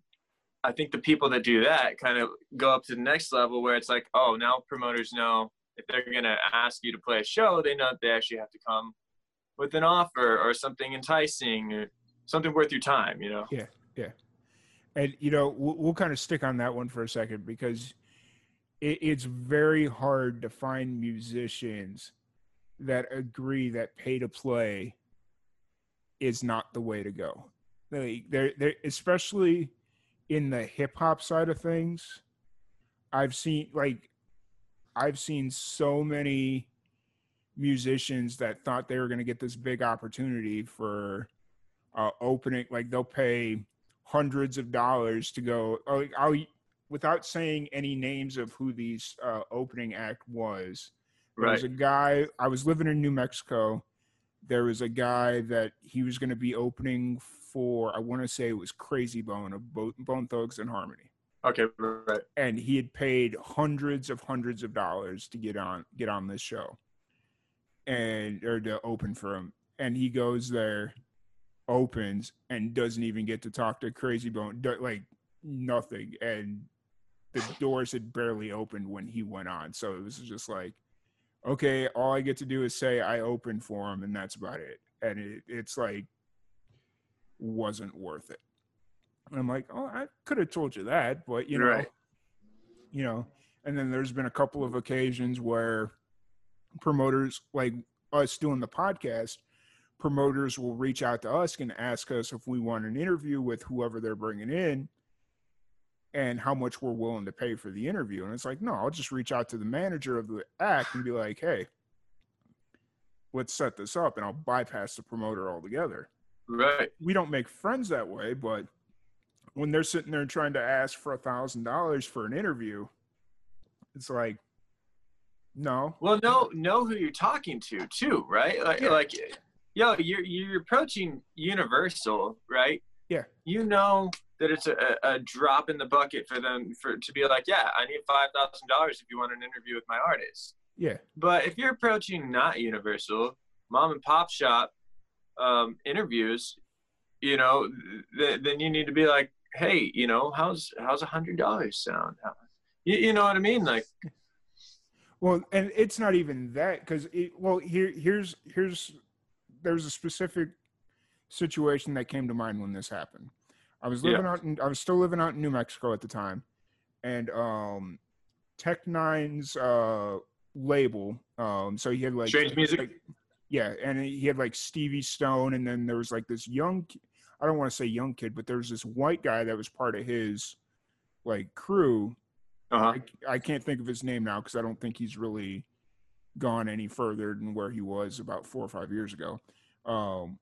I think the people that do that kind of go up to the next level where it's like, oh, now promoters know if they're gonna ask you to play a show, they know that they actually have to come with an offer or something enticing or something worth your time. You know. Yeah, yeah. And you know, we'll, we'll kind of stick on that one for a second because it, it's very hard to find musicians that agree that pay to play is not the way to go. Like, they're, they're especially in the hip hop side of things. I've seen like I've seen so many musicians that thought they were going to get this big opportunity for uh, opening like they'll pay hundreds of dollars to go oh, I'll, without saying any names of who these uh, opening act was there Right. was a guy i was living in new mexico there was a guy that he was going to be opening for i want to say it was Krayzie Bone of bone thugs and harmony Okay. Right. and he had paid hundreds of hundreds of dollars to get on get on this show. And or to open for him. And he goes there opens and doesn't even get to talk to Krayzie Bone like nothing. And the doors had barely opened when he went on. So it was just like okay all i get to do is say i opened for him and that's about it. And it, it's like wasn't worth it and i'm like oh i could have told you that but you know Right. you know and then there's been a couple of occasions where promoters like us doing the podcast promoters will reach out to us and ask us if we want an interview with whoever they're bringing in and how much we're willing to pay for the interview and it's like no i'll just reach out to the manager of the act and be like hey let's set this up and i'll bypass the promoter altogether Right. we don't make friends that way, but when they're sitting there trying to ask for a thousand dollars for an interview, it's like, no, Well, know know who you're talking to too, right? Like, Yeah. like, yo, you're you're approaching Universal, right? Yeah. You know that it's a, a drop in the bucket for them for to be like, yeah, I need five thousand dollars if you want an interview with my artist. yeah, But if you're approaching not Universal, mom and pop shop um, interviews, you know, th- then you need to be like, hey, you know, how's how's a hundred dollars sound? How, you, you know what I mean? Like, well, and it's not even that because well, here, here's, here's, there's a specific situation that came to mind when this happened. I was Yeah. living out in, I was still living out in New Mexico at the time, and um, Tech N9ne's uh label, um, so he had like Strange Music? like- yeah, and he had like Stevie Stone, and then there was like this young, I don't want to say young kid, but there's this white guy that was part of his like crew. uh huh. I, I can't think of his name now because I don't think he's really gone any further than where he was about four or five years ago. Um,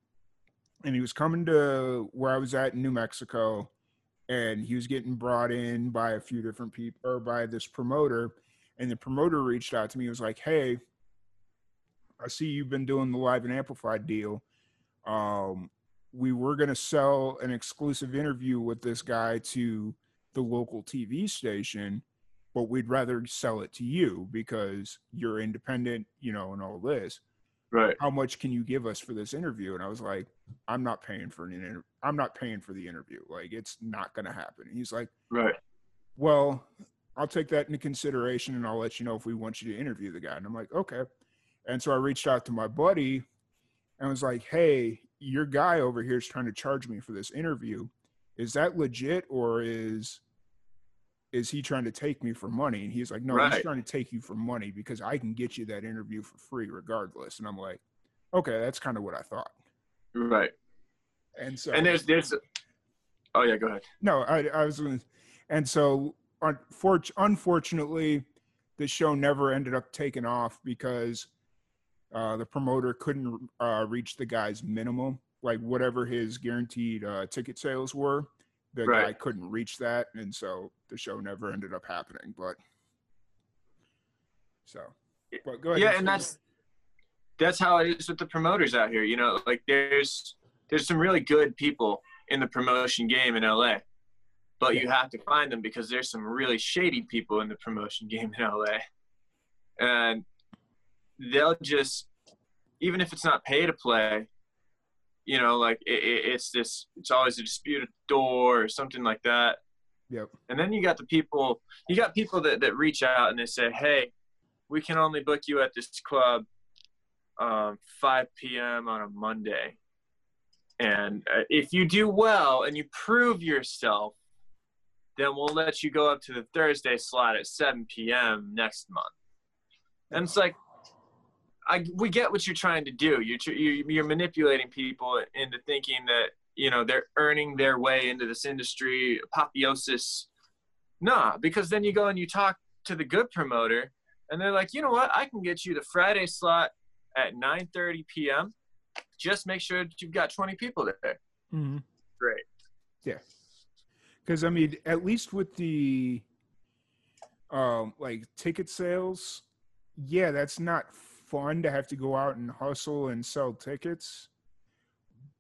and he was coming to where I was at in New Mexico, and he was getting brought in by a few different people or by this promoter, and the promoter reached out to me. He was like, "Hey, I see you've been doing the live and amplified deal. Um, we were going to sell an exclusive interview with this guy to the local TV station, but we'd rather sell it to you because you're independent, you know, and all this. Right. How much can you give us for this interview? And I was like, I'm not paying for an inter- I'm not paying for the interview. Like it's not going to happen. And he's like, Right. well, I'll take that into consideration and I'll let you know if we want you to interview the guy. And I'm like, okay. And so I reached out to my buddy and was like, hey, your guy over here is trying to charge me for this interview. Is that legit or is is he trying to take me for money? And he's like, no, he's Right. trying to take you for money because I can get you that interview for free regardless. And I'm like, okay, that's kind of what I thought. Right. And so And there's there's Oh yeah, go ahead. No, I, I was going to, and so unfortunately, the show never ended up taking off because uh, the promoter couldn't uh, reach the guy's minimum, like whatever his guaranteed uh, ticket sales were. The guy couldn't reach that, and so the show never ended up happening. But so, but go ahead. Yeah, and that's that's how it is with the promoters out here. You know, like there's there's some really good people in the promotion game in LA, but you have to find them because there's some really shady people in the promotion game in LA, and they'll just even if it's not pay to play, you know, like it, it, it's this it's always a dispute at the door or something like that. Yep. And then you got the people, you got people that, that reach out and they say, hey, we can only book you at this club um, 5 p.m. on a Monday. And uh, if you do well and you prove yourself, then we'll let you go up to the Thursday slot at 7 p.m. next month. And it's like, I, we get what you're trying to do. You're, you- you're manipulating people into thinking that, you know, they're earning their way into this industry, apotheosis. Nah, because then you go and you talk to the good promoter and they're like, you know what? I can get you the Friday slot at 9:30 p.m. Just make sure that you've got 20 people there. Mm-hmm. Great. Yeah. Because I mean, at least with the um like ticket sales, yeah, that's not fun to have to go out and hustle and sell tickets.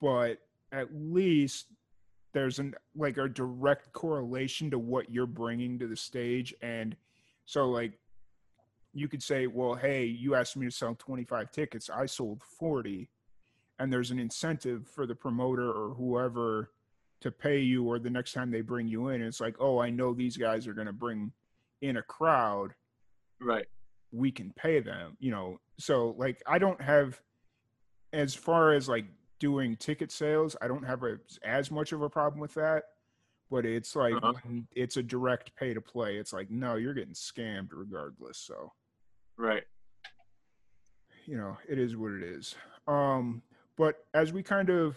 But at least there's an like a direct correlation to what you're bringing to the stage and so like you could say well hey you asked me to sell 25 tickets i sold 40 and there's an incentive for the promoter or whoever to pay you or the next time they bring you in it's like oh i know these guys are going to bring in a crowd Right. We can pay them you know so like i don't have as far as like doing ticket sales i don't have a, as much of a problem with that but it's like Uh-huh. it's a direct pay to play it's like no you're getting scammed regardless so Right. you know it is what it is um but as we kind of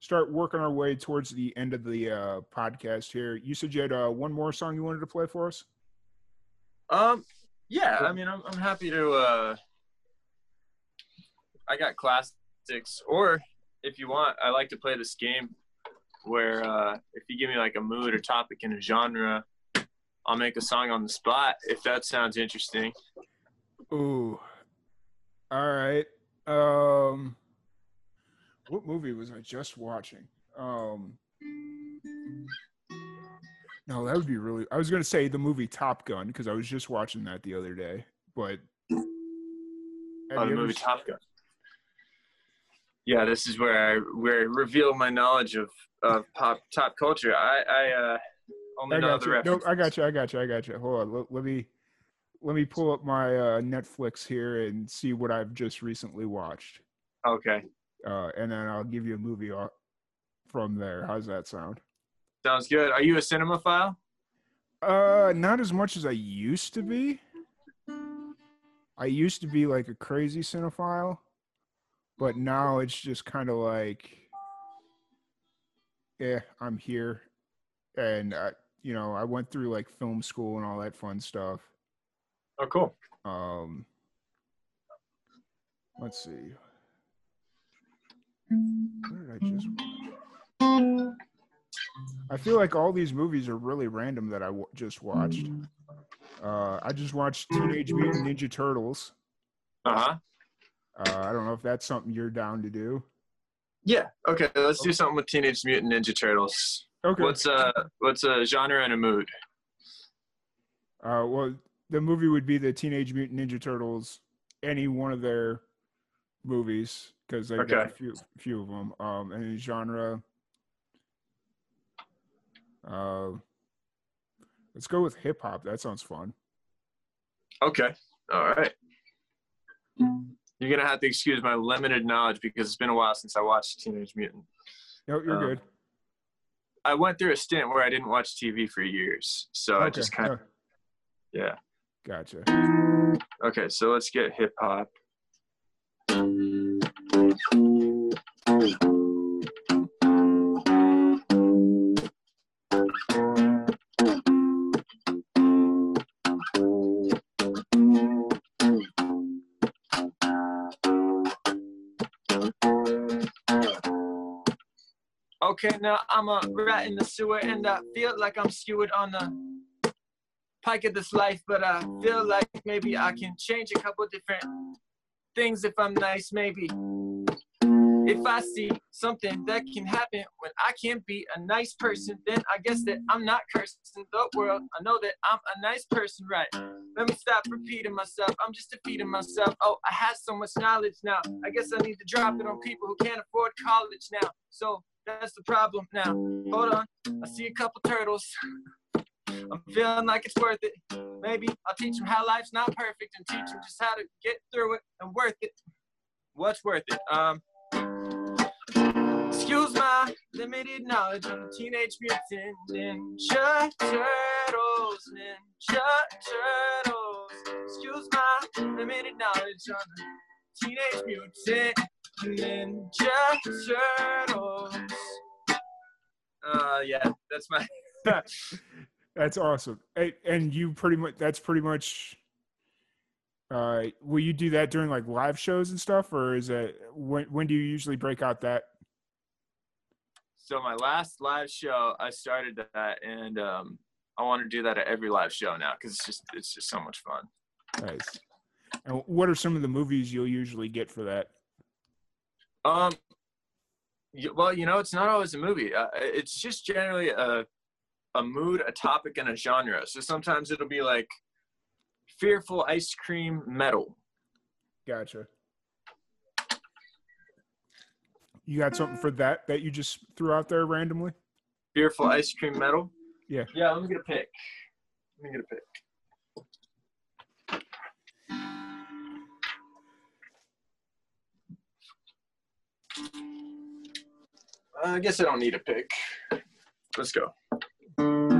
start working our way towards the end of the uh podcast here you said you had uh, one more song you wanted to play for us Um. Yeah. I mean, I'm I'm happy to. uh I got classics, or if you want, I like to play this game where uh, if you give me like a mood or topic and a genre, I'll make a song on the spot. If that sounds interesting. Ooh. All right. Um what movie was I just watching? Um No, that would be really I was going to say the movie Top Gun because I was just watching that the other day, but Oh, the movie Top Gun. Yeah, this is where I where I reveal my knowledge of of pop top culture. I I uh, only I know got the you. Nope. I got you. I got you. I got you. Hold on. Let, let me let me pull up my uh, Netflix here and see what I've just recently watched. Okay, Uh, and then I'll give you a movie o- from there. How's that sound? Sounds good. Are you a cinemaphile? Uh, not as much as I used to be. I used to be like a crazy cinephile, but now it's just kind of like, yeah, I'm here, and I, you know, I went through like film school and all that fun stuff. Oh, cool. Um, let's see. What did I just? I feel like all these movies are really random that I w- just watched. Uh, I just watched Teenage Mutant Ninja Turtles. Uh huh. Uh, I don't know if that's something you're down to do. Yeah. Okay. Let's do something with Teenage Mutant Ninja Turtles. Okay. What's uh What's a genre and a mood? Uh, well, the movie would be the Teenage Mutant Ninja Turtles, any one of their movies, because they've got a few, few of them. Um, and genre. Uh, let's go with hip hop. That sounds fun. Okay. All right. You're gonna have to excuse my limited knowledge because it's been a while since I watched Teenage Mutant. No, you're Um, good. I went through a stint where I didn't watch TV for years, so I just kind of yeah. gotcha. Okay, so let's get hip hop. Okay, now I'm a rat in the sewer and I feel like I'm skewered on the pike of this life, but I feel like maybe I can change a couple different things if I'm nice, maybe. If I see something that can happen when I can't be a nice person, then I guess that I'm not cursing the world. I know that I'm a nice person, right? Let me stop repeating myself. I'm just defeating myself. Oh, I have so much knowledge now. I guess I need to drop it on people who can't afford college now. So that's the problem now. Hold on. I see a couple turtles. I'm feeling like it's worth it. Maybe I'll teach them how life's not perfect and teach them just how to get through it and worth it. What's worth it? Um, excuse my limited knowledge on the Teenage Mutant Ninja Turtles. Ninja Turtles. Excuse my limited knowledge on the Teenage Mutant Ninja Turtles. Uh, yeah, that's my. That's awesome. And you pretty much that's pretty much uh will you do that during like live shows and stuff or is it when when do you usually break out that So my last live show, I started that, and um, I want to do that at every live show now because it's just it's just so much fun. nice. And what are some of the movies you'll usually get for that? Um, well, you know, it's not always a movie. Uh, it's just generally a a mood, a topic, and a genre. So sometimes it'll be like fearful ice cream metal. Gotcha. You got something for that that you just threw out there randomly? Fearful ice cream metal. Yeah. Yeah. Let me get a pick. Let me get a pick. I guess I don't need a pick. Let's go.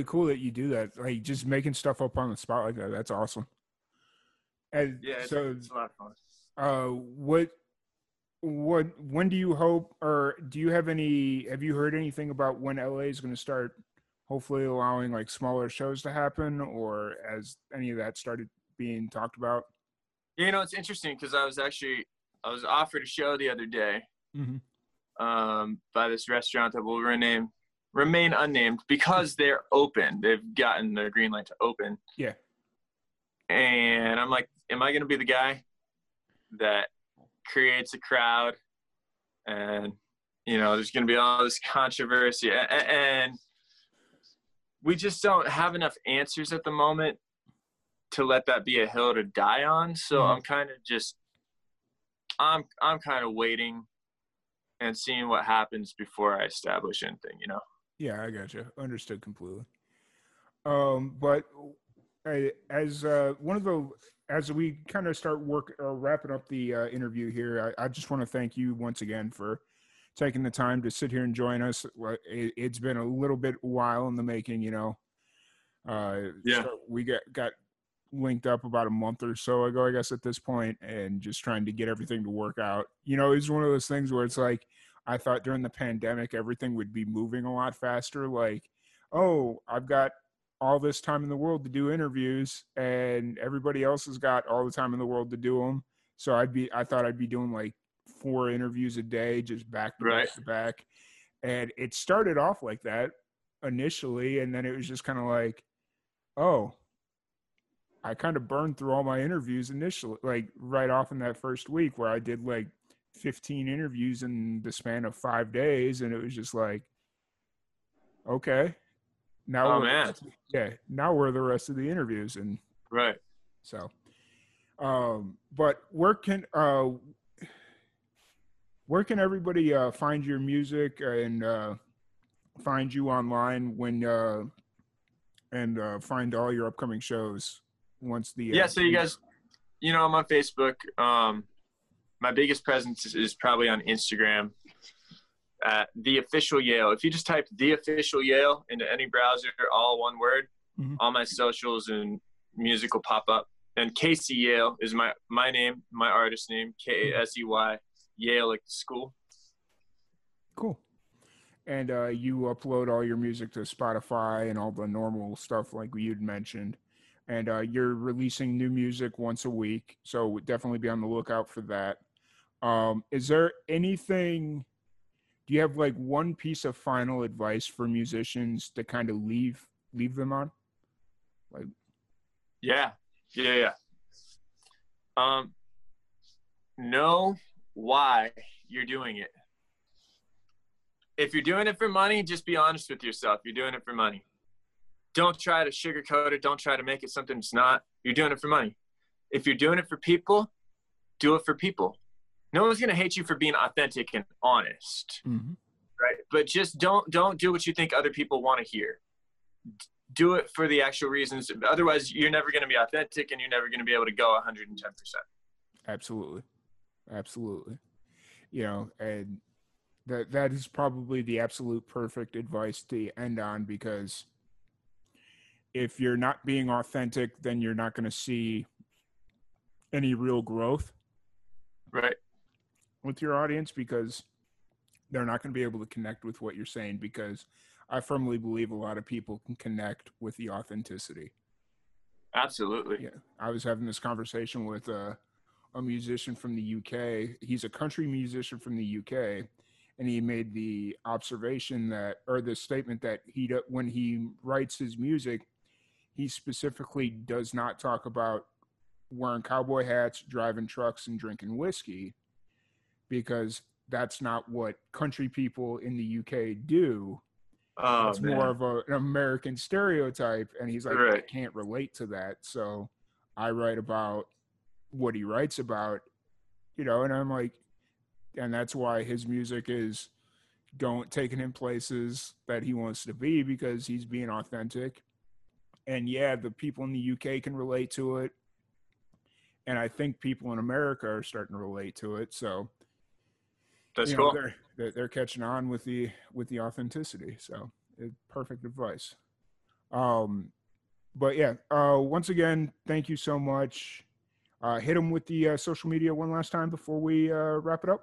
Really cool that you do that. Like just making stuff up on the spot like that. That's awesome. And Yeah, it's, so it's a lot of fun. uh what what when do you hope or do you have any have you heard anything about when LA is going to start hopefully allowing like smaller shows to happen or has any of that started being talked about? You know, it's interesting because I was actually I was offered a show the other day Mm-hmm. um, by this restaurant that we'll rename remain unnamed because they're open. They've gotten their green light to open. Yeah. And I'm like, am I going to be the guy that creates a crowd and you know there's going to be all this controversy and we just don't have enough answers at the moment to let that be a hill to die on so Mhm. i'm kind of just i'm i'm kind of waiting and seeing what happens before i establish anything you know Yeah, I got you. Understood completely. Um, but I, as uh, one of the as we kind of start work or wrapping up the uh, interview here, I, I just want to thank you once again for taking the time to sit here and join us. It, it's been a little bit while in the making, you know. Uh, Yeah. so we got got linked up about a month or so ago, I guess, at this point, and just trying to get everything to work out. You know, it's one of those things where it's like I thought during the pandemic everything would be moving a lot faster. Like, oh, I've got all this time in the world to do interviews, and everybody else has got all the time in the world to do them. So I'd be, I thought I'd be doing like four interviews a day, just back to Right. back to back. And it started off like that initially, and then it was just kind of like, oh, I kind of burned through all my interviews initially, like right off in that first week where I did like 15 interviews in the span of five days. And it was just like, okay, now, Oh, man. yeah, now we're the rest of the interviews? And right so, um, but where can, uh, where can everybody, uh, find your music and, uh, find you online when, uh, and, uh, find all your upcoming shows once the, uh, yeah so you guys you know i'm on facebook um my biggest presence is, is probably on instagram at the official yale if you just type the official yale into any browser all one word Mhm. all my socials and music will pop up and Kasey Yale is my my name my artist name k-a-s-e-y yale like the school Cool. And uh, you upload all your music to Spotify and all the normal stuff like you'd mentioned. And uh, you're releasing new music once a week, so definitely be on the lookout for that. Um, is there anything? Do you have like one piece of final advice for musicians to kind of leave leave them on? Like, Yeah, yeah, yeah. Um, know why you're doing it. If you're doing it for money, just be honest with yourself. You're doing it for money. Don't try to sugarcoat it. Don't try to make it something it's not. You're doing it for money. If you're doing it for people, do it for people. No one's gonna hate you for being authentic and honest Mm-hmm. right but just don't don't do what you think other people want to hear do it for the actual reasons otherwise you're never going to be authentic and you're never going to be able to go 110% Absolutely. Absolutely. You know, and that that is probably the absolute perfect advice to end on because if you're not being authentic, then you're not going to see any real growth right with your audience because they're not going to be able to connect with what you're saying because I firmly believe a lot of people can connect with the authenticity. absolutely Yeah, I was having this conversation with a, a musician from the UK. He's a country musician from the UK, and he made the observation that, or the statement that he, when he writes his music, he specifically does not talk about wearing cowboy hats, driving trucks, and drinking whiskey, because that's not what country people in the UK do oh, it's more of a, an American stereotype, and he's like, I can't relate to that. So I write about what he writes about, you know, and I'm like, and that's why his music is going taking him places that he wants to be because he's being authentic. And yeah, the people in the UK can relate to it. And I think people in America are starting to relate to it. So that's you know, cool they're, they're they're catching on with the with the authenticity. So it, perfect advice. Um, but yeah, uh, once again, thank you so much. Uh, hit them with the uh, social media one last time before we uh, wrap it up.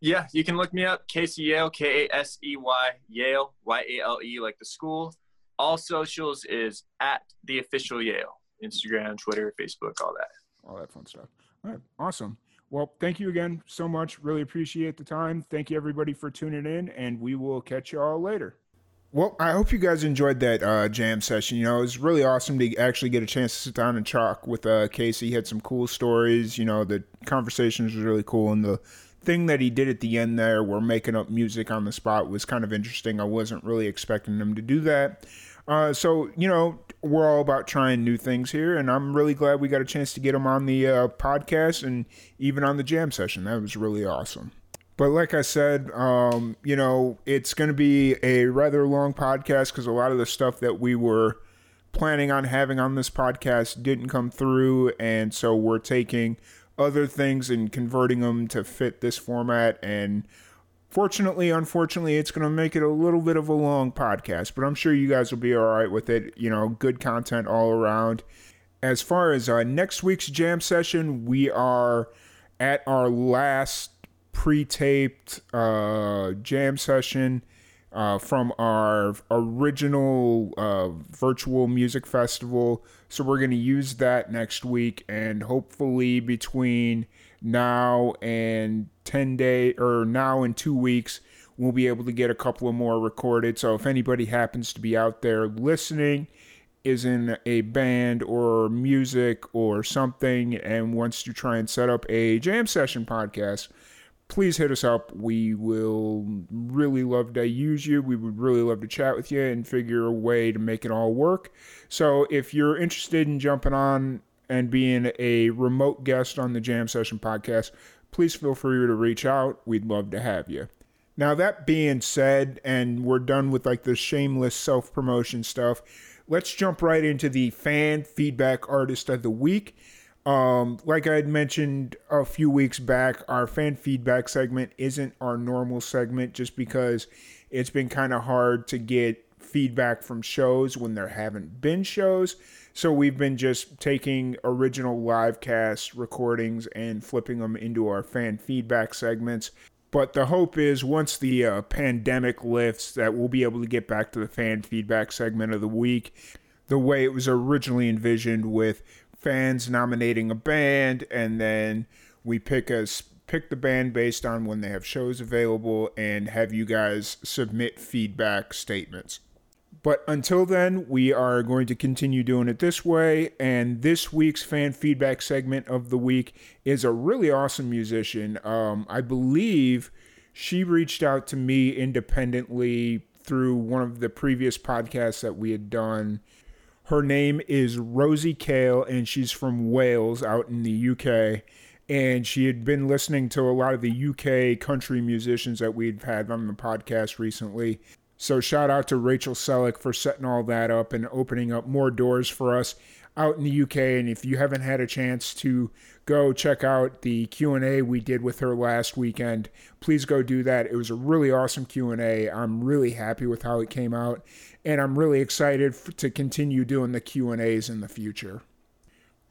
yeah you can look me up Kasey Yale k-a-s-e-y yale y-a-l-e like the school all socials is at the official yale instagram twitter facebook all that All that fun stuff. All right, awesome. Well, thank you again so much. Really appreciate the time. Thank you everybody for tuning in, and we will catch you all later. Well, I hope you guys enjoyed that uh, jam session. You know, it was really awesome to actually get a chance to sit down and talk with uh, Kasey. He had some cool stories. You know, the conversation was really cool, and the thing that he did at the end there, where making up music on the spot, was kind of interesting. I wasn't really expecting him to do that. Uh, so, you know, we're all about trying new things here, and I'm really glad we got a chance to get him on the uh, podcast and even on the jam session. That was really awesome. But like I said, um, you know, it's going to be a rather long podcast because a lot of the stuff that we were planning on having on this podcast didn't come through. And so we're taking other things and converting them to fit this format. And fortunately, unfortunately, it's going to make it a little bit of a long podcast, but I'm sure you guys will be all right with it. You know, good content all around. As far as uh, next week's jam session, we are at our last pre-taped uh, jam session uh, from our original uh, virtual music festival. So we're going to use that next week, and hopefully between now and 10 day or now in two weeks, we'll be able to get a couple of more recorded. So if anybody happens to be out there listening, is in a band or music or something and wants to try and set up a jam session podcast, please hit us up. We will really love to use you. We would really love to chat with you and figure a way to make it all work. So if you're interested in jumping on and being a remote guest on the Jam Session podcast, please feel free to reach out. We'd love to have you. Now, that being said, and we're done with like the shameless self promotion stuff, let's jump right into the fan feedback artist of the week. Um, like I had mentioned a few weeks back, our fan feedback segment isn't our normal segment just because it's been kind of hard to get feedback from shows when there haven't been shows. So we've been just taking original live cast recordings and flipping them into our fan feedback segments. But the hope is once the uh, pandemic lifts, that we'll be able to get back to the fan feedback segment of the week the way it was originally envisioned with fans nominating a band, and then we pick a pick the band based on when they have shows available, and have you guys submit feedback statements. But until then, we are going to continue doing it this way. And this week's fan feedback segment of the week is a really awesome musician. Um, I believe she reached out to me independently through one of the previous podcasts that we had done her name is Rosey Cale, and she's from Wales out in the UK. And she had been listening to a lot of the UK country musicians that we've had on the podcast recently. So, shout out to Rachel Selleck for setting all that up and opening up more doors for us out in the UK. And if you haven't had a chance to go check out the Q&A we did with her last weekend, please go do that. It was a really awesome Q&A. I'm really happy with how it came out and I'm really excited to continue doing the Q&As in the future.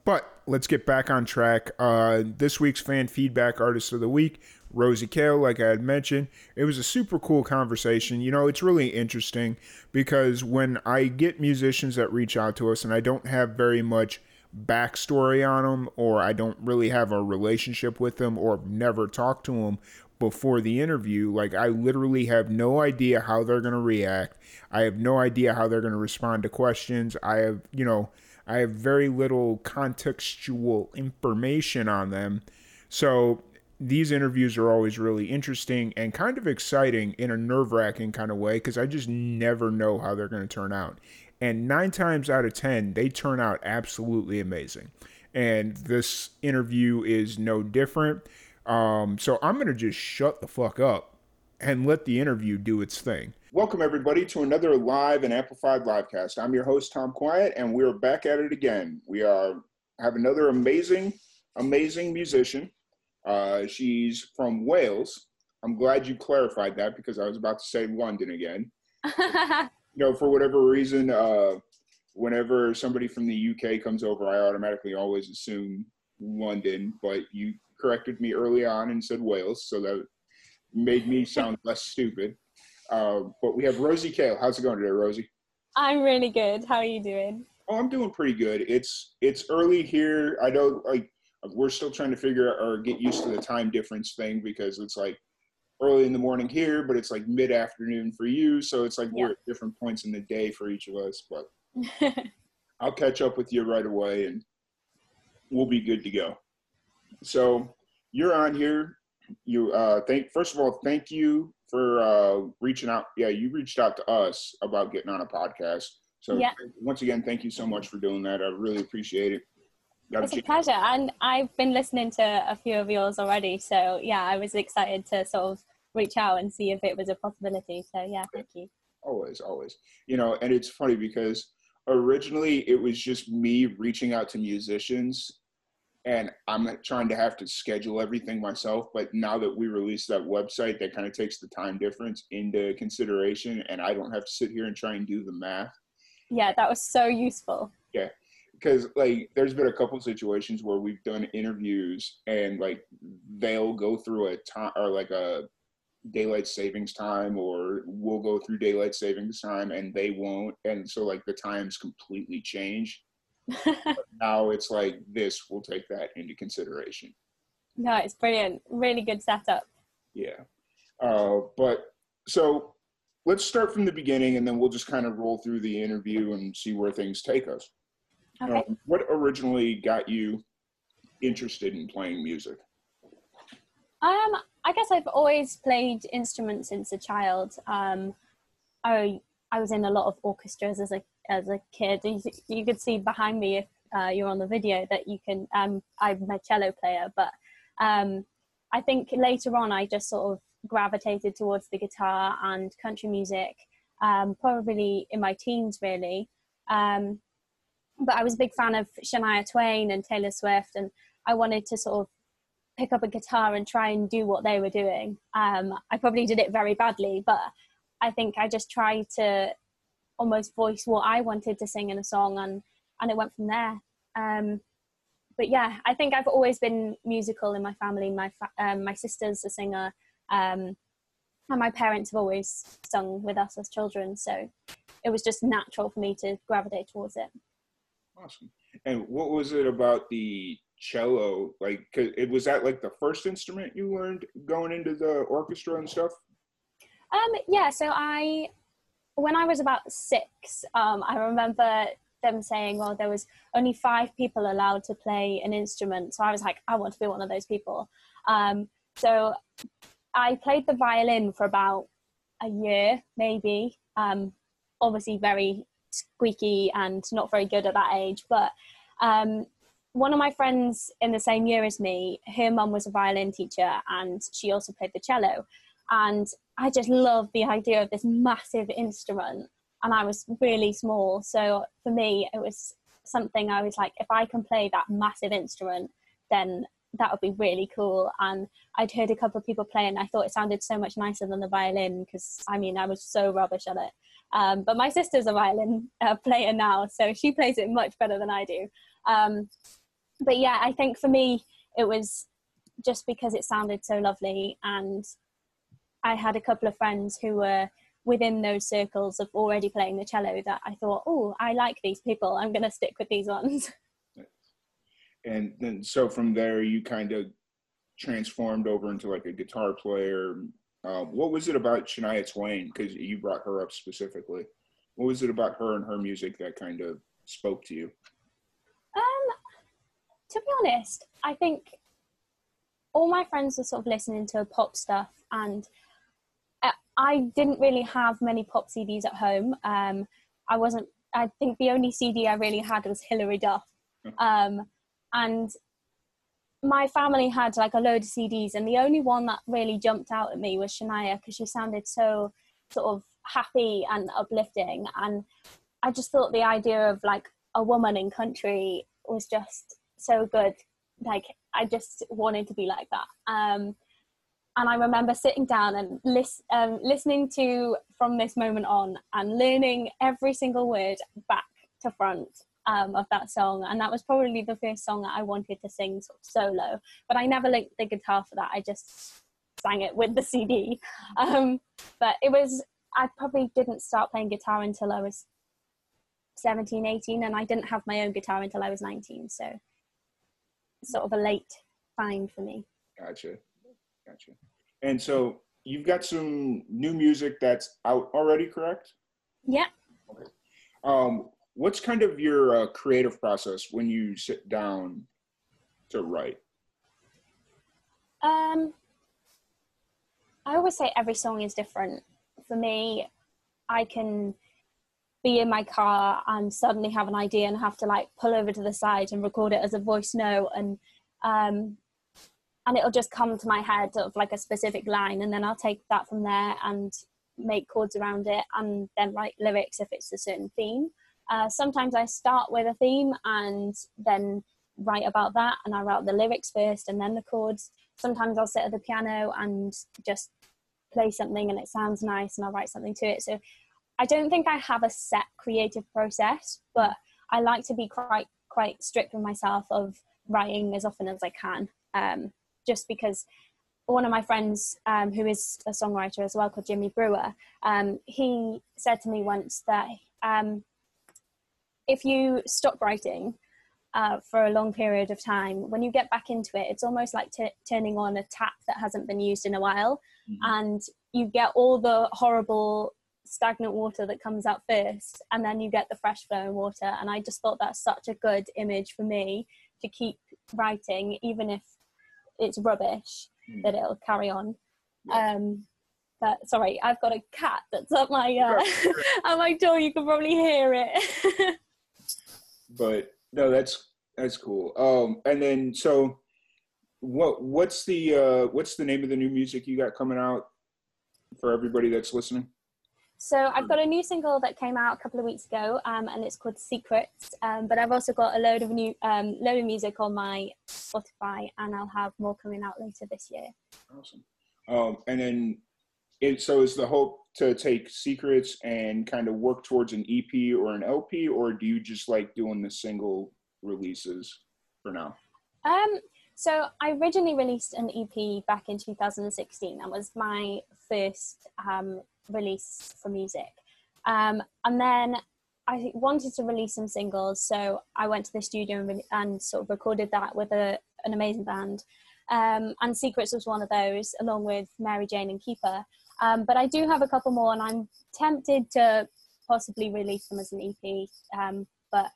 But let's get back on track. Uh, this week's fan feedback artist of the week, Rosey Cale, like I had mentioned, it was a super cool conversation. You know, it's really interesting because when I get musicians that reach out to us and I don't have very much backstory on them or I don't really have a relationship with them or never talked to them before the interview, like I literally have no idea how they're going to react. I have no idea how they're going to respond to questions. I have, you know, I have very little contextual information on them. So these interviews are always really interesting and kind of exciting in a nerve wracking kind of way because I just never know how they're going to turn out. And nine times out of 10, they turn out absolutely amazing. And this interview is no different. Um, so I'm going to just shut the fuck up and let the interview do its thing. Welcome, everybody, to another live and amplified livecast. I'm your host, Tom Quiet, and we're back at it again. We are have another amazing, amazing musician. Uh, she's from Wales. I'm glad you clarified that because I was about to say London again. you know, for whatever reason, uh, whenever somebody from the UK comes over, I automatically always assume London, but you corrected me early on and said Wales, so that made me sound less stupid. Uh, but we have Rosey Cale. How's it going today, Rosey? I'm really good. How are you doing? Oh, I'm doing pretty good. It's it's early here. I know, like we're still trying to figure out or get used to the time difference thing because it's like early in the morning here, but it's like mid afternoon for you. So it's like Yeah. we're at different points in the day for each of us. But I'll catch up with you right away and we'll be good to go. So you're on here. You uh thank first of all, thank you for uh reaching out. Yeah, you reached out to us about getting on a podcast. So Yeah. once again, thank you so much for doing that. I really appreciate it. It's a pleasure, and I've been listening to a few of yours already. So yeah, I was excited to sort of reach out and see if it was a possibility. So yeah, thank you. always always you know and it's funny because originally it was just me reaching out to musicians and i'm not trying to have to schedule everything myself but now that we released that website that kind of takes the time difference into consideration and i don't have to sit here and try and do the math Yeah, that was so useful. Because like there's been a couple situations where we've done interviews and like they'll go through a time or like a daylight savings time or we'll go through daylight savings time and they won't and so like the times completely change now it's like this we'll take that into consideration no, it's brilliant. Really good setup. yeah uh, but so let's start from the beginning and then we'll just kind of roll through the interview and see where things take us Okay. Um, what originally got you interested in playing music? Um, I guess I've always played instruments since a child. Um, I I was in a lot of orchestras as a as a kid. You, you could see behind me if uh, you're on the video that you can. Um, I'm a cello player, but um, I think later on I just sort of gravitated towards the guitar and country music. Um, probably in my teens, really. Um, but I was a big fan of Shania Twain and Taylor Swift, and I wanted to sort of pick up a guitar and try and do what they were doing. Um, I probably did it very badly, but I think I just tried to almost voice what I wanted to sing in a song, and and it went from there. Um, but yeah, I think I've always been musical in my family. My fa- um, my sister's a singer, um, and my parents have always sung with us as children, so it was just natural for me to gravitate towards it. Awesome. And what was it about the cello? Like, it was that like the first instrument you learned going into the orchestra and stuff? Um, yeah, so I, when I was about six, um, I remember them saying, well, there was only five people allowed to play an instrument. So I was like, I want to be one of those people. Um, so I played the violin for about a year, maybe. Um, obviously, very squeaky and not very good at that age. But um, one of my friends in the same year as me, her mum was a violin teacher and she also played the cello. And I just loved the idea of this massive instrument. And I was really small. So for me, it was something I was like, if I can play that massive instrument, then that would be really cool. And I'd heard a couple of people play and I thought it sounded so much nicer than the violin because I mean, I was so rubbish at it. Um, but my sister's a violin uh, player now, so she plays it much better than I do. Um, but yeah, I think for me, it was just because it sounded so lovely and I had a couple of friends who were within those circles of already playing the cello that I thought, oh, I like these people. I'm going to stick with these ones. And then so from there, you kind of transformed over into like a guitar player. Uh, what was it about Shania Twain? Because you brought her up specifically. What was it about her and her music that kind of spoke to you? Um, to be honest, I think all my friends were sort of listening to pop stuff, and I- I didn't really have many pop CDs at home. Um, I wasn't. I think the only CD I really had was Hilary Duff, um, and my family had like a load of CDs, and the only one that really jumped out at me was Shania because she sounded so sort of happy and uplifting, and I just thought the idea of like a woman in country was just so good. Like I just wanted to be like that. Um, and I remember sitting down and lis- um, listening to from this moment on and learning every single word back to front um, of that song. And that was probably the first song that I wanted to sing sort of solo. But I never linked the guitar for that. I just sang it with the CD. Um, but it was, I probably didn't start playing guitar until I was 17, 18, and I didn't have my own guitar until I was 19. So sort of a late find for me. Gotcha. Gotcha. And so you've got some new music that's out already, correct? Yeah. Um, what's kind of your uh, creative process when you sit down to write? Um, I always say every song is different. For me, I can be in my car and suddenly have an idea and have to like pull over to the side and record it as a voice note and um, and it'll just come to my head of like a specific line and then I'll take that from there and make chords around it and then write lyrics if it's a certain theme. Uh, sometimes I start with a theme and then write about that and I write the lyrics first and then the chords. Sometimes I'll sit at the piano and just play something and it sounds nice and I'll write something to it. So I don't think I have a set creative process, but I like to be quite quite strict with myself of writing as often as I can. Um, just because one of my friends um, who is a songwriter as well called Jimmy Brewer, um, he said to me once that um, if you stop writing uh, for a long period of time, when you get back into it, it's almost like t- turning on a tap that hasn't been used in a while, Mhm. and you get all the horrible stagnant water that comes out first, and then you get the fresh flowing water. And I just thought that's such a good image for me to keep writing, even if it's rubbish, Mm. that it'll carry on. Yeah. Um, but sorry, I've got a cat that's at my uh, at my door. You can probably hear it. But no, that's that's cool. Um, and then so what what's the uh, what's the name of the new music you got coming out for everybody that's listening? So I've got a new single that came out a couple of weeks ago, um, and it's called Secrets. Um, but I've also got a load of new um, load of music on my Spotify, and I'll have more coming out later this year. Awesome. Um, and then, it, so is the hope to take secrets and kind of work towards an EP or an LP, or do you just like doing the single releases for now? Um, so I originally released an EP back in 2016. That was my first um, release for music, um, and then I wanted to release some singles. So I went to the studio and, re- and sort of recorded that with a, an amazing band. Um, and Secrets was one of those, along with Mary Jane and Keeper. Um, but I do have a couple more, and I'm tempted to possibly release them as an EP. Um, but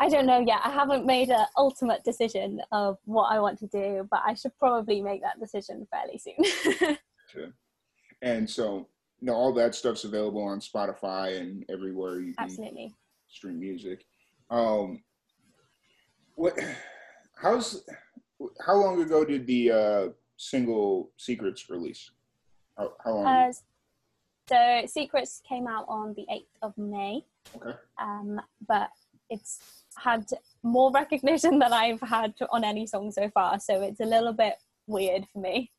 I don't know yet. I haven't made an ultimate decision of what I want to do, but I should probably make that decision fairly soon. To, and so, you know, all that stuff's available on Spotify and everywhere you can Absolutely. stream music. Um, what? How's? How long ago did the uh, single "Secrets" release? How, how long? Uh, so Secrets came out on the 8th of May, okay. um, but it's had more recognition than I've had on any song so far, so it's a little bit weird for me.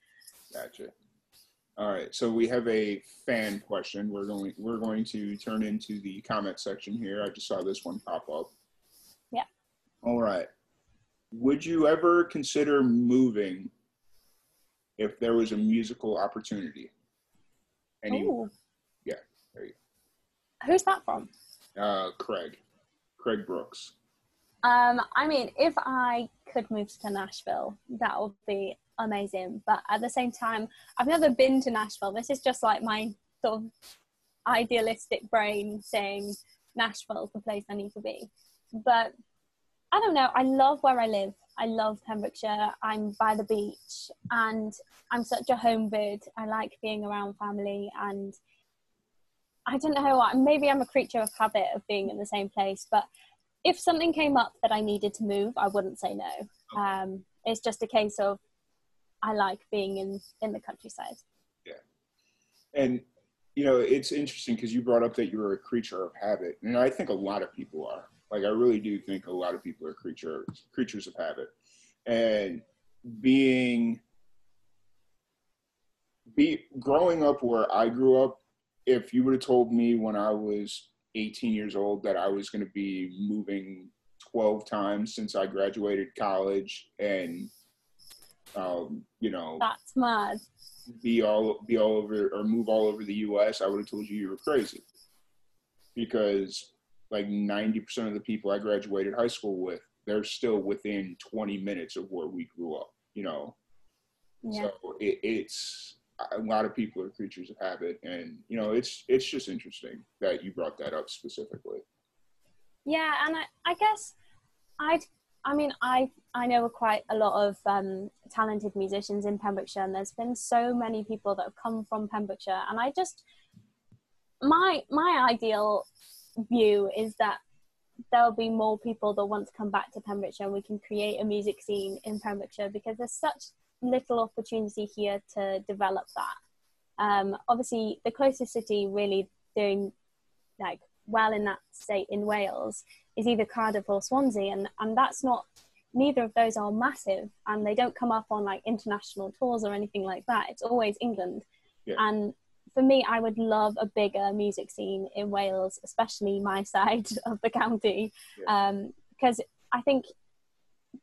Gotcha. All right, so we have a fan question. We're going we're going to turn into the comment section here. I just saw this one pop up. Yeah. All right. Would you ever consider moving if there was a musical opportunity? Any Ooh. yeah, there you go. Who's that from? uh Craig. Craig Brooks. Um, I mean, if I could move to Nashville, that would be amazing. But at the same time, I've never been to Nashville. This is just like my sort of idealistic brain saying Nashville's the place I need to be. But I don't know. I love where I live. I love Pembrokeshire. I'm by the beach and I'm such a home bird. I like being around family and I don't know. Maybe I'm a creature of habit of being in the same place, but if something came up that I needed to move, I wouldn't say no. Um, it's just a case of I like being in in the countryside. Yeah. And you know, it's interesting because you brought up that you were a creature of habit, and I think a lot of people are. Like, I really do think a lot of people are creature creatures of habit, and being be growing up where I grew up. If you would have told me when I was 18 years old that I was going to be moving 12 times since I graduated college, and um, you know, That's mad. be all be all over or move all over the U.S., I would have told you you were crazy. Because like ninety percent of the people I graduated high school with they're still within 20 minutes of where we grew up. You know, Yeah. so it, it's a lot of people are creatures of habit, and you know, it's it's just interesting that you brought that up specifically. Yeah, and I, I guess I'd, I mean, I, I know quite a lot of um, talented musicians in Pembrokeshire, and there's been so many people that have come from Pembrokeshire, and I just, my, my ideal view is that there'll be more people that want to come back to Pembrokeshire, and we can create a music scene in Pembrokeshire because there's such little opportunity here to develop that. Um, obviously, the closest city really doing like well in that state in Wales is either Cardiff or Swansea, and and that's not neither of those are massive, and they don't come up on like international tours or anything like that. It's always England, Yeah. and for me, I would love a bigger music scene in Wales, especially my side of the county, because I think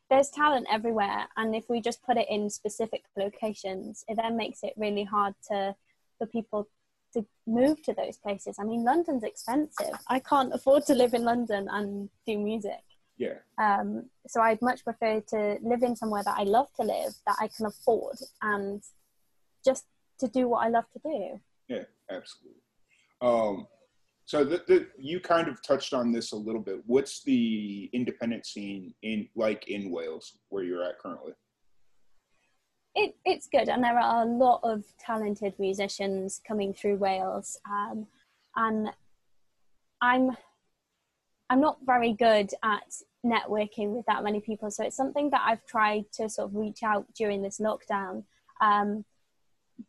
there's talent everywhere, and if we just put it in specific locations, it then makes it really hard to for people to move to those places. I mean, London's expensive. I can't afford to live in London and do music. Yeah, Um, so I'd much prefer to live in somewhere that I love to live, that I can afford, and just to do what I love to do. Absolutely. Um, so the, the, you kind of touched on this a little bit. What's the independent scene in like in Wales where you're at currently? it, it's good and there are a lot of talented musicians coming through wales um, and i'm i'm not very good at networking with that many people so it's something that i've tried to sort of reach out during this lockdown um,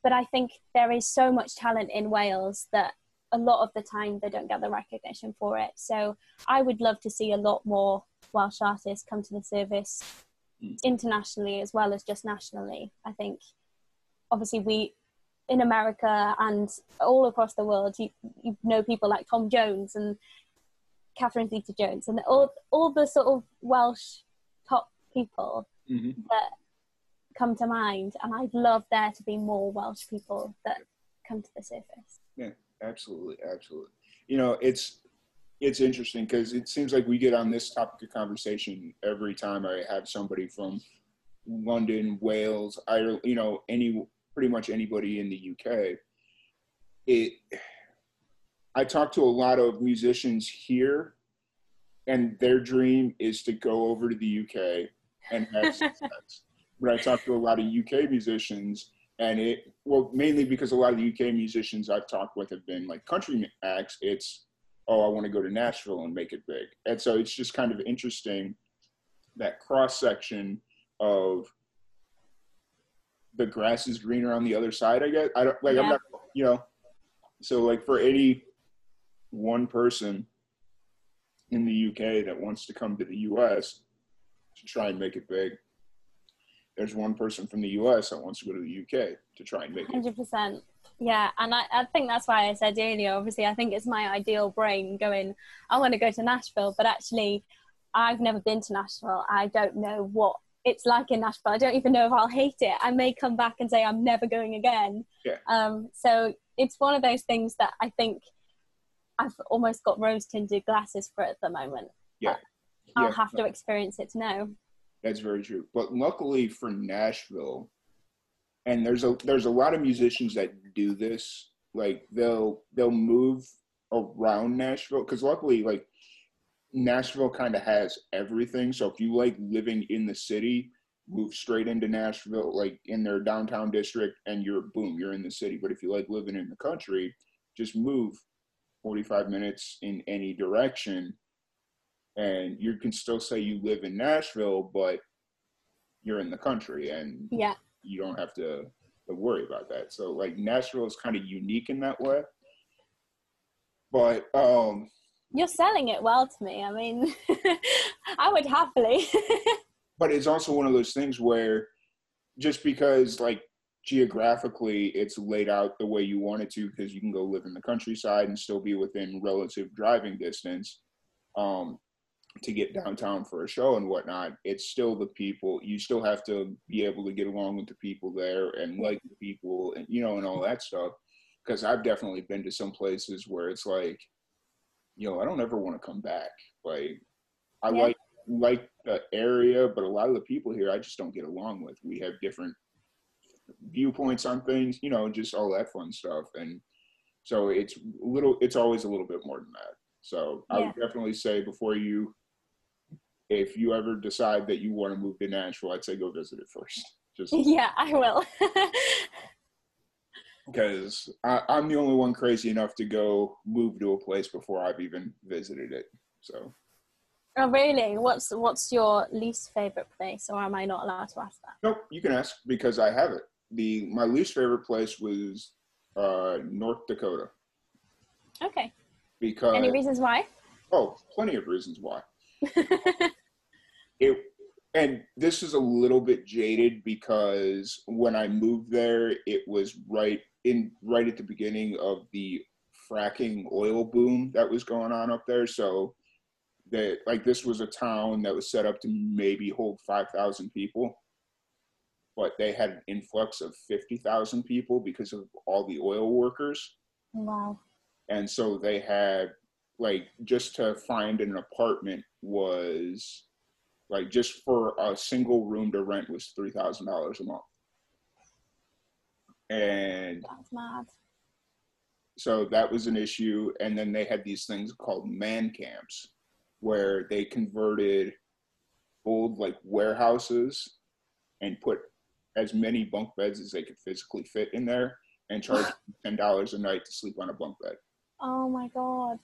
but i think there is so much talent in wales that a lot of the time they don't get the recognition for it so i would love to see a lot more welsh artists come to the service internationally as well as just nationally. I think obviously we in America and all across the world, you, you know people like Tom Jones and Catherine Zeta Jones and all all the sort of Welsh top people Mm-hmm. that come to mind. And I'd love there to be more Welsh people that come to the surface. Yeah, absolutely, absolutely. You know, it's it's interesting because it seems like we get on this topic of conversation every time I have somebody from London, Wales, I you know any pretty much anybody in the UK. It I talk to a lot of musicians here, and their dream is to go over to the UK and have success. But I talk to a lot of UK musicians, and it well mainly because a lot of the UK musicians I've talked with have been like country acts. It's oh I want to go to Nashville and make it big, and so it's just kind of interesting that cross section of the grass is greener on the other side. I guess I don't like I'm not you know. So like for any one person in the UK that wants to come to the US to try and make it big, there's one person from the US that wants to go to the UK to try and make it. Hundred percent. Yeah, and I, I think that's why I said earlier. Obviously, I think it's my ideal brain going. I want to go to Nashville, but actually, I've never been to Nashville. I don't know what it's like in Nashville. I don't even know if I'll hate it. I may come back and say I'm never going again. Yeah. Um. So it's one of those things that I think I've almost got rose tinted glasses for at the moment. Yeah. I'll Yeah, have to experience it to know. That's very true. But luckily for Nashville, and there's a there's a lot of musicians that do this. Like they'll they'll move around Nashville because luckily like Nashville kind of has everything. So if you like living in the city, move straight into Nashville, like in their downtown district, and you're boom, you're in the city. But if you like living in the country, just move 45 minutes in any direction and you can still say you live in Nashville, but you're in the country and Yeah. you don't have to, to worry about that. So like Nashville is kind of unique in that way. But um You're selling it well to me. I mean, I would happily. but it's also one of those things where just because like geographically it's laid out the way you want it to because you can go live in the countryside and still be within relative driving distance um, to get downtown for a show and whatnot it's still the people you still have to be able to get along with the people there and like the people and you know and all that stuff because i've definitely been to some places where it's like you know i don't ever want to come back like i Yeah. like like the area, but a lot of the people here I just don't get along with. We have different viewpoints on things, you know, just all that fun stuff. And so it's a little, it's always a little bit more than that. So I would definitely say before you, if you ever decide that you want to move to Nashville, I'd say go visit it first. Just Yeah, I will. because I'm the only one crazy enough to go move to a place before I've even visited it. So oh, really? What's what's your least favorite place, or am I not allowed to ask that? nope, you can ask because I have it. The my least favorite place was uh, North Dakota Okay. because Any reasons why? oh, plenty of reasons why. it and this is a little bit jaded because when I moved there, it was right in right at the beginning of the fracking oil boom that was going on up there. So that like this was a town that was set up to maybe hold five thousand people, but they had an influx of fifty thousand people because of all the oil workers wow. and so they had like just to find an apartment was like just for a single room to rent was three thousand dollars a month and That's mad. so that was an issue and then they had these things called man camps where they converted old like warehouses and put as many bunk beds as they could physically fit in there and charge ten dollars a night to sleep on a bunk bed Oh my god.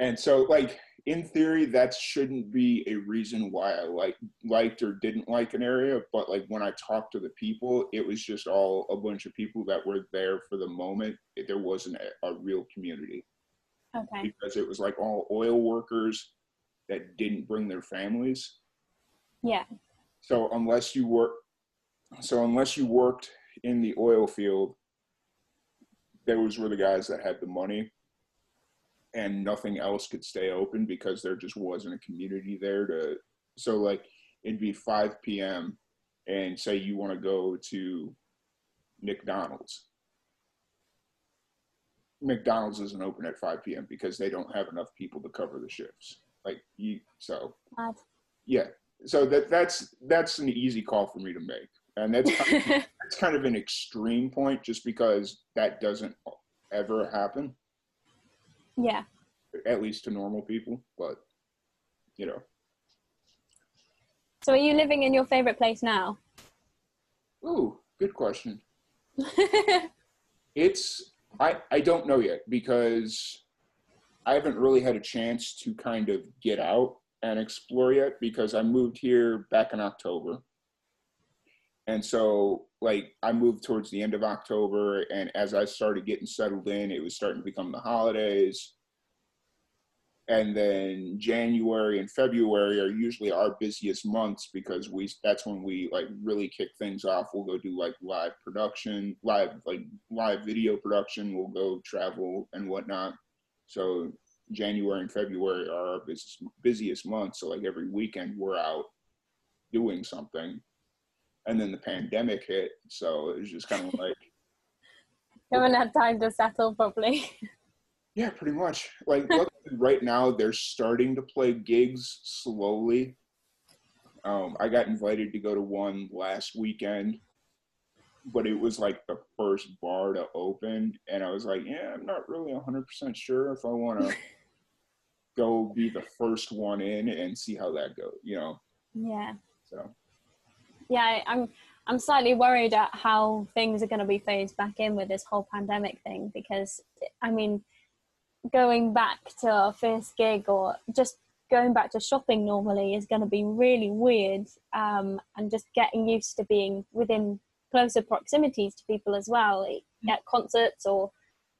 And so like in theory that shouldn't be a reason why i like liked or didn't like an area but like when i talked to the people it was just all a bunch of people that were there for the moment there wasn't a, a real community Okay. because it was like all oil workers that didn't bring their families Yeah. so unless you work so unless you worked in the oil field those were the guys that had the money and nothing else could stay open because there just wasn't a community there to so like it'd be 5 p.m and say you want to go to mcdonald's. Mcdonald's isn't open at 5 p.m because they don't have enough people to cover the shifts. Like you so yeah so that that's that's an easy call for me to make. And that's kind of, that's kind of an extreme point just because that doesn't ever happen yeah. at least to normal people but you know So are you living in your favorite place now? ooh good question it's i i don't know yet because i haven't really had a chance to kind of get out and explore yet because i moved here back in october and so like i moved towards the end of october and as i started getting settled in it was starting to become the holidays. And then january and february are usually our busiest months because we that's when we like really kick things off. We'll go do like live production live like live video production. We'll go travel and whatnot. So january and february are our busiest, busiest months. So like every weekend we're out doing something and then the pandemic hit so it was just kind of like Haven't had time to settle properly. Yeah, pretty much. Like right now, they're starting to play gigs slowly. Um, I got invited to go to one last weekend, but it was like the first bar to open, and I was like, yeah, I'm not really 100% sure if I want to go be the first one in and see how that goes, you know? yeah. So, Yeah, I'm I'm slightly worried at how things are going to be phased back in with this whole pandemic thing because I mean, going back to our first gig or just going back to shopping normally is going to be really weird, um, and just getting used to being within closer proximities to people as well at concerts or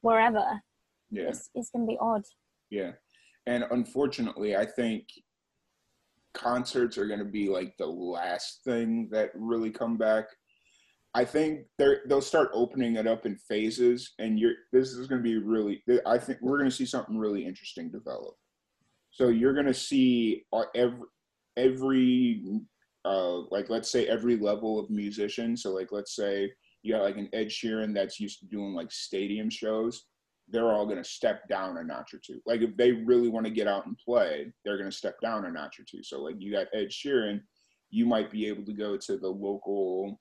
wherever. yeah. It's, it's going to be odd. Yeah. And unfortunately, I think concerts are going to be like the last thing that really come back. I think they're they'll start opening it up in phases, and you're this is going to be really. I think we're going to see something really interesting develop. So you're going to see uh, every every uh, like let's say every level of musician. So like let's say you got like an Ed Sheeran that's used to doing like stadium shows they're all going to step down a notch or two. Like if they really want to get out and play, they're going to step down a notch or two. So like you got Ed Sheeran, you might be able to go to the local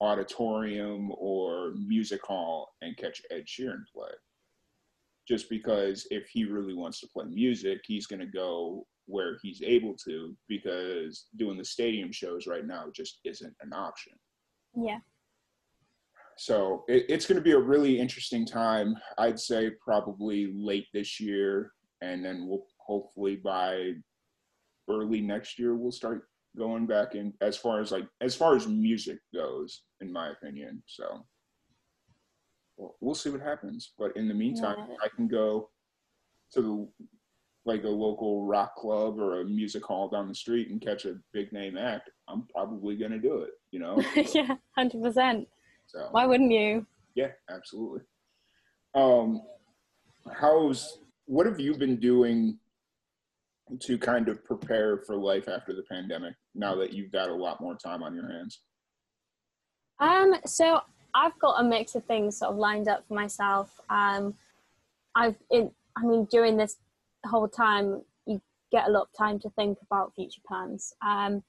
auditorium or music hall and catch Ed Sheeran play. Just because if he really wants to play music, he's going to go where he's able to because doing the stadium shows right now just isn't an option. Yeah. So it, it's going to be a really interesting time. I'd say probably late this year, and then we'll hopefully by early next year we'll start going back in as far as like as far as music goes, in my opinion. So we'll, we'll see what happens. But in the meantime, Yeah. I can go to the like a local rock club or a music hall down the street and catch a big name act. I'm probably going to do it. You know. yeah, hundred percent. So Why wouldn't you? Yeah, absolutely. Um, how's what have you been doing to kind of prepare for life after the pandemic? Now that you've got a lot more time on your hands. Um, so I've got a mix of things sort of lined up for myself. Um, I've in, I mean, during this whole time, you get a lot of time to think about future plans. Um,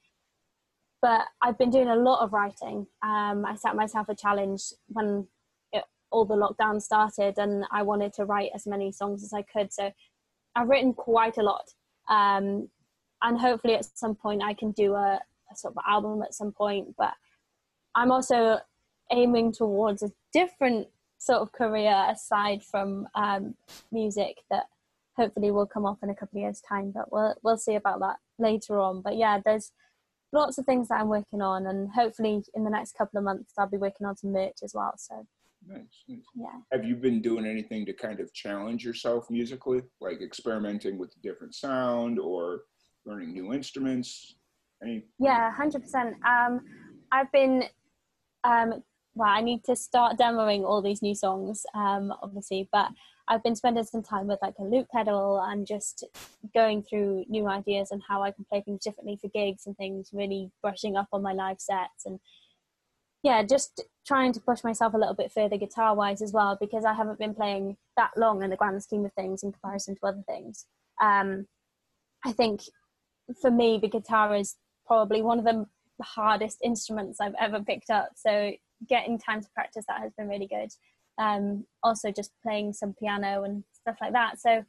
but I've been doing a lot of writing. Um, I set myself a challenge when it, all the lockdown started, and I wanted to write as many songs as I could. So I've written quite a lot, um, and hopefully at some point I can do a, a sort of album at some point. But I'm also aiming towards a different sort of career aside from um, music that hopefully will come off in a couple of years' time. But we'll we'll see about that later on. But yeah, there's lots of things that I'm working on, and hopefully in the next couple of months I'll be working on some merch as well. So Nice, nice. yeah. Have you been doing anything to kind of challenge yourself musically, like experimenting with a different sound or learning new instruments? Any? Yeah, hundred percent. Um, I've been, um, well, I need to start demoing all these new songs, um, obviously, but I've been spending some time with like a loop pedal and just going through new ideas and how I can play things differently for gigs and things. Really brushing up on my live sets and yeah, just trying to push myself a little bit further guitar wise as well because I haven't been playing that long in the grand scheme of things in comparison to other things. Um, I think for me, the guitar is probably one of the hardest instruments I've ever picked up. So getting time to practice that has been really good. Um, also, just playing some piano and stuff like that. So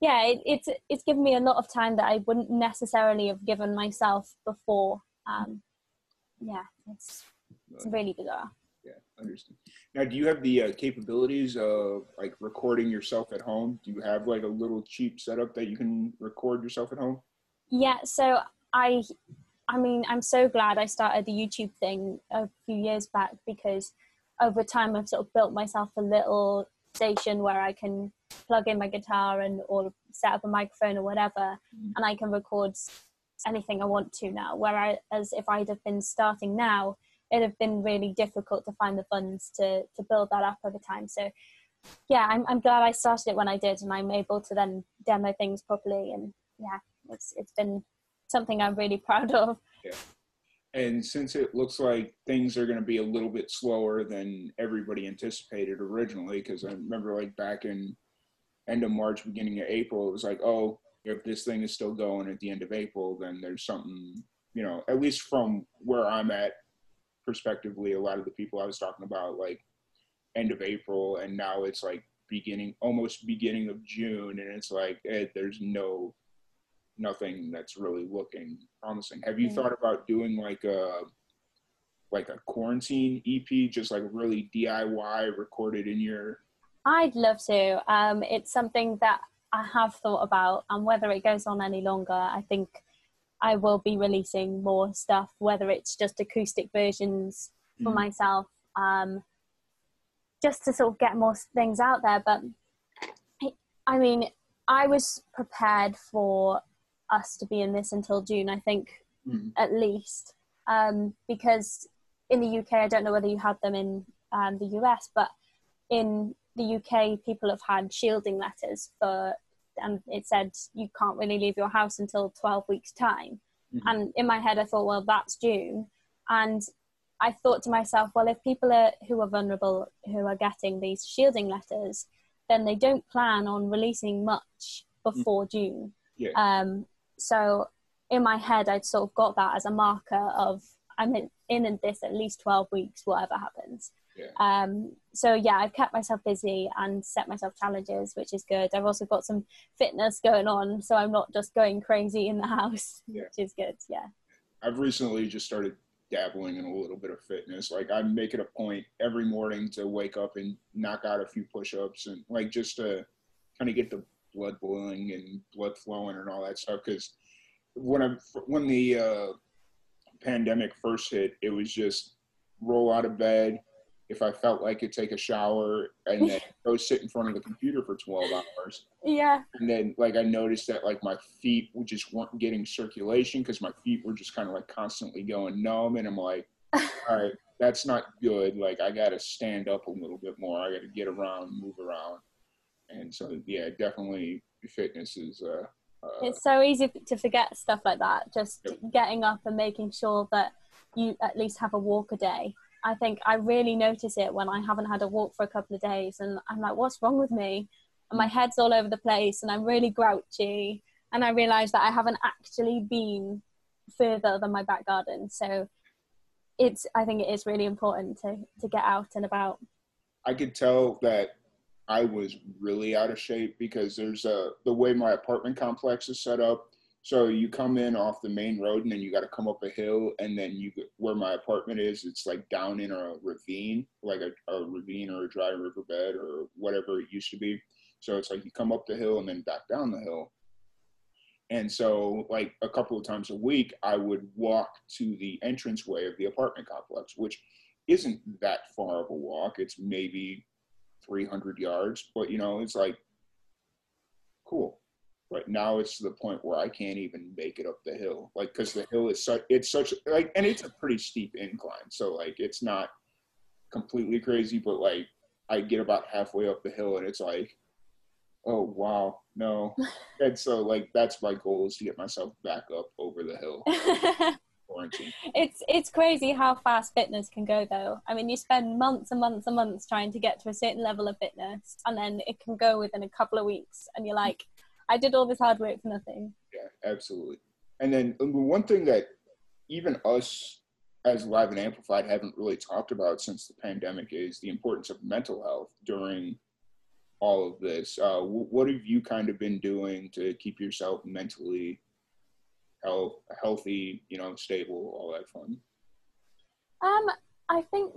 yeah, it, it's it's given me a lot of time that I wouldn't necessarily have given myself before. Um, yeah, it's it's really bizarre. Yeah, understand. Now, do you have the uh, capabilities of like recording yourself at home? Do you have like a little cheap setup that you can record yourself at home? Yeah, so I I mean, I'm so glad I started the YouTube thing a few years back because over time I've sort of built myself a little station where I can plug in my guitar and or set up a microphone or whatever mm-hmm. and I can record anything I want to now. Whereas if I'd have been starting now, it'd have been really difficult to find the funds to to build that up over time. So yeah, I'm I'm glad I started it when I did and I'm able to then demo things properly and yeah, it's it's been something I'm really proud of. And since it looks like things are going to be a little bit slower than everybody anticipated originally, because I remember like back in end of March, beginning of April, it was like, oh, if this thing is still going at the end of April, then there's something, you know, at least from where I'm at, prospectively, a lot of the people I was talking about, like end of April, and now it's like beginning, almost beginning of June, and it's like, eh, there's no nothing that's really looking promising. Have you Yeah. thought about doing like a like a quarantine EP, just like really DIY recorded in your I'd love to. Um, it's something that I have thought about, and whether it goes on any longer, I think I will be releasing more stuff, whether it's just acoustic versions for Mhm. myself, um, just to sort of get more things out there. But I mean, I was prepared for us to be in this until June, I think, Mhm. at least, um, because in the UK, I don't know whether you had them in um, the US, but in the UK, people have had shielding letters for, and it said you can't really leave your house until 12 weeks' time. Mhm. And in my head, I thought, well, that's June. And I thought to myself, well, if people are, who are vulnerable, who are getting these shielding letters, then they don't plan on releasing much before June. Yeah. Um, so in my head, I'd sort of got that as a marker of I'm in, in this at least 12 weeks, whatever happens. Yeah. Um, so yeah, I've kept myself busy and set myself challenges, which is good. I've also got some fitness going on, so I'm not just going crazy in the house, Yeah. which is good. Yeah. I've recently just started dabbling in a little bit of fitness. Like I make it a point every morning to wake up and knock out a few push-ups and like just to kind of get the blood boiling and blood flowing and all that stuff. Because when I when the uh, pandemic first hit, it was just roll out of bed. If I felt like it, take a shower and then go sit in front of the computer for 12 hours Yeah. and then like I noticed that like my feet just weren't getting circulation because my feet were just kind of like constantly going numb, and I'm like, all right, that's not good. Like I got to stand up a little bit more. I got to get around, move around, and so yeah, definitely fitness is. Uh, uh, It's so easy to forget stuff like that. Just getting up and making sure that you at least have a walk a day. I think I really notice it when I haven't had a walk for a couple of days and I'm like, what's wrong with me? And my head's all over the place and I'm really grouchy. And I realize that I haven't actually been further than my back garden. So it's, I think it is really important to, to get out and about. I could tell that I was really out of shape because there's a the way my apartment complex is set up. So you come in off the main road and then you got to come up a hill and then you where my apartment is, it's like down in a ravine, like a, a ravine or a dry riverbed or whatever it used to be. So it's like you come up the hill and then back down the hill. And so, like a couple of times a week, I would walk to the entranceway of the apartment complex, which isn't that far of a walk. It's maybe 300 yards, but you know, it's like cool. But now it's to the point where I can't even make it up the hill, like because the hill is such it's such like, and it's a pretty steep incline, so like it's not completely crazy, but like I get about halfway up the hill and it's like, oh wow, no, and so like that's my goal is to get myself back up over the hill. Quarantine. it's it's crazy how fast fitness can go though i mean you spend months and months and months trying to get to a certain level of fitness and then it can go within a couple of weeks and you're like i did all this hard work for nothing Yeah, absolutely. And then um, one thing that even us as Live and Amplified haven't really talked about since the pandemic is the importance of mental health during all of this. Uh, what have you kind of been doing to keep yourself mentally health, healthy, you know, stable, all that fun? um i think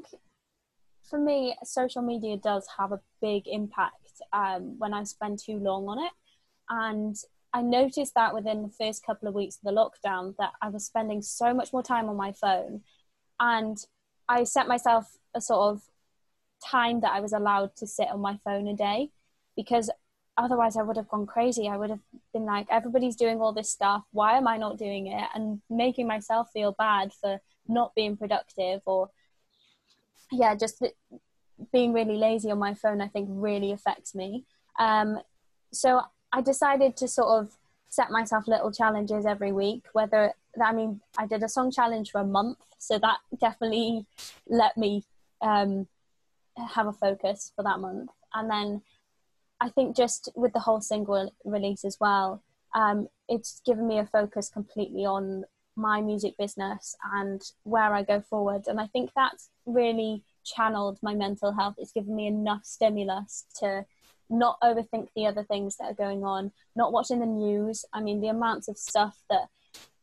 for me social media does have a big impact um, when i spend too long on it and i noticed that within the first couple of weeks of the lockdown that i was spending so much more time on my phone and i set myself a sort of time that i was allowed to sit on my phone a day because otherwise i would have gone crazy. I would have been like everybody's doing all this stuff. Why am i not doing it? And making myself feel bad for not being productive or yeah just being really lazy on my phone i think really affects me. Um, so i decided to sort of set myself little challenges every week whether i mean i did a song challenge for a month so that definitely let me um, have a focus for that month. And then i think just with the whole single release as well um, it's given me a focus completely on my music business and where I go forward. And I think that's really channeled my mental health. It's given me enough stimulus to not overthink the other things that are going on, not watching the news. I mean, the amounts of stuff that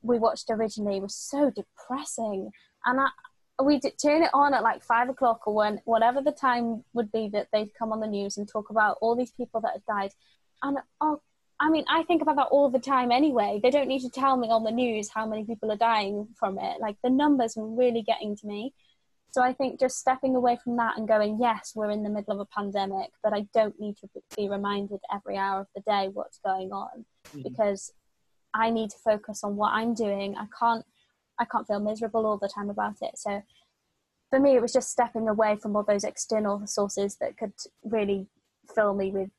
we watched originally was so depressing. And I, we did turn it on at like five o'clock or when whatever the time would be that they'd come on the news and talk about all these people that had died. And oh I mean, I think about that all the time anyway. They don't need to tell me on the news how many people are dying from it. Like the numbers were really getting to me. So I think just stepping away from that and going, yes, we're in the middle of a pandemic, but I don't need to be reminded every hour of the day what's going on Mhm. because I need to focus on what I'm doing. I can't I can't feel miserable all the time about it. So for me it was just stepping away from all those external sources that could really fill me with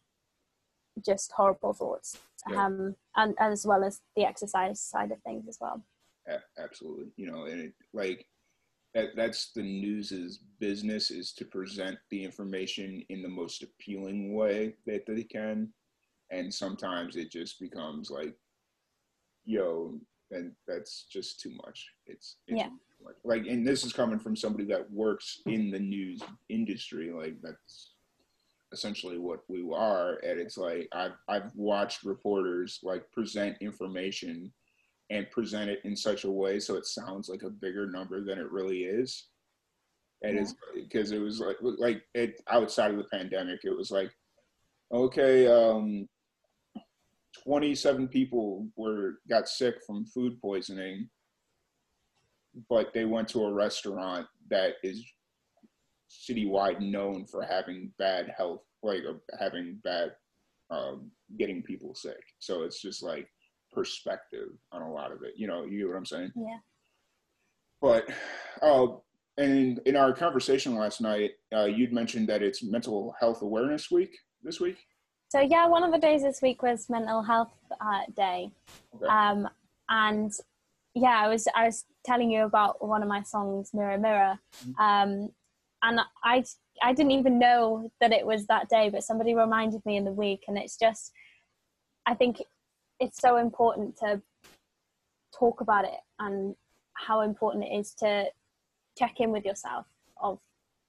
just horrible thoughts Yeah. um, and as well as the exercise side of things as well A- absolutely you know and it like that that's the news's business is to present the information in the most appealing way that they can and sometimes it just becomes like yo and that's just too much. It's, it's Yeah. like, like and this is coming from somebody that works in the news industry. Like that's essentially what we are. And it's like i've i've watched reporters like present information and present it in such a way so it sounds like a bigger number than it really is. And it's because it was like like it outside of the pandemic it was like okay um 27 people were got sick from food poisoning but they went to a restaurant that is citywide known for having bad health like uh, having bad um, getting people sick. So it's just like perspective on a lot of it. You know you get what i'm saying? Yeah. but uh, and in our conversation last night uh, you'd mentioned that it's mental health awareness week this week So yeah, one of the days this week was Mental Health uh, Day, Okay. um, and yeah, I was I was telling you about one of my songs, Mirror Mirror, um, and I I didn't even know that it was that day, but somebody reminded me in the week, and it's just I think it's so important to talk about it and how important it is to check in with yourself of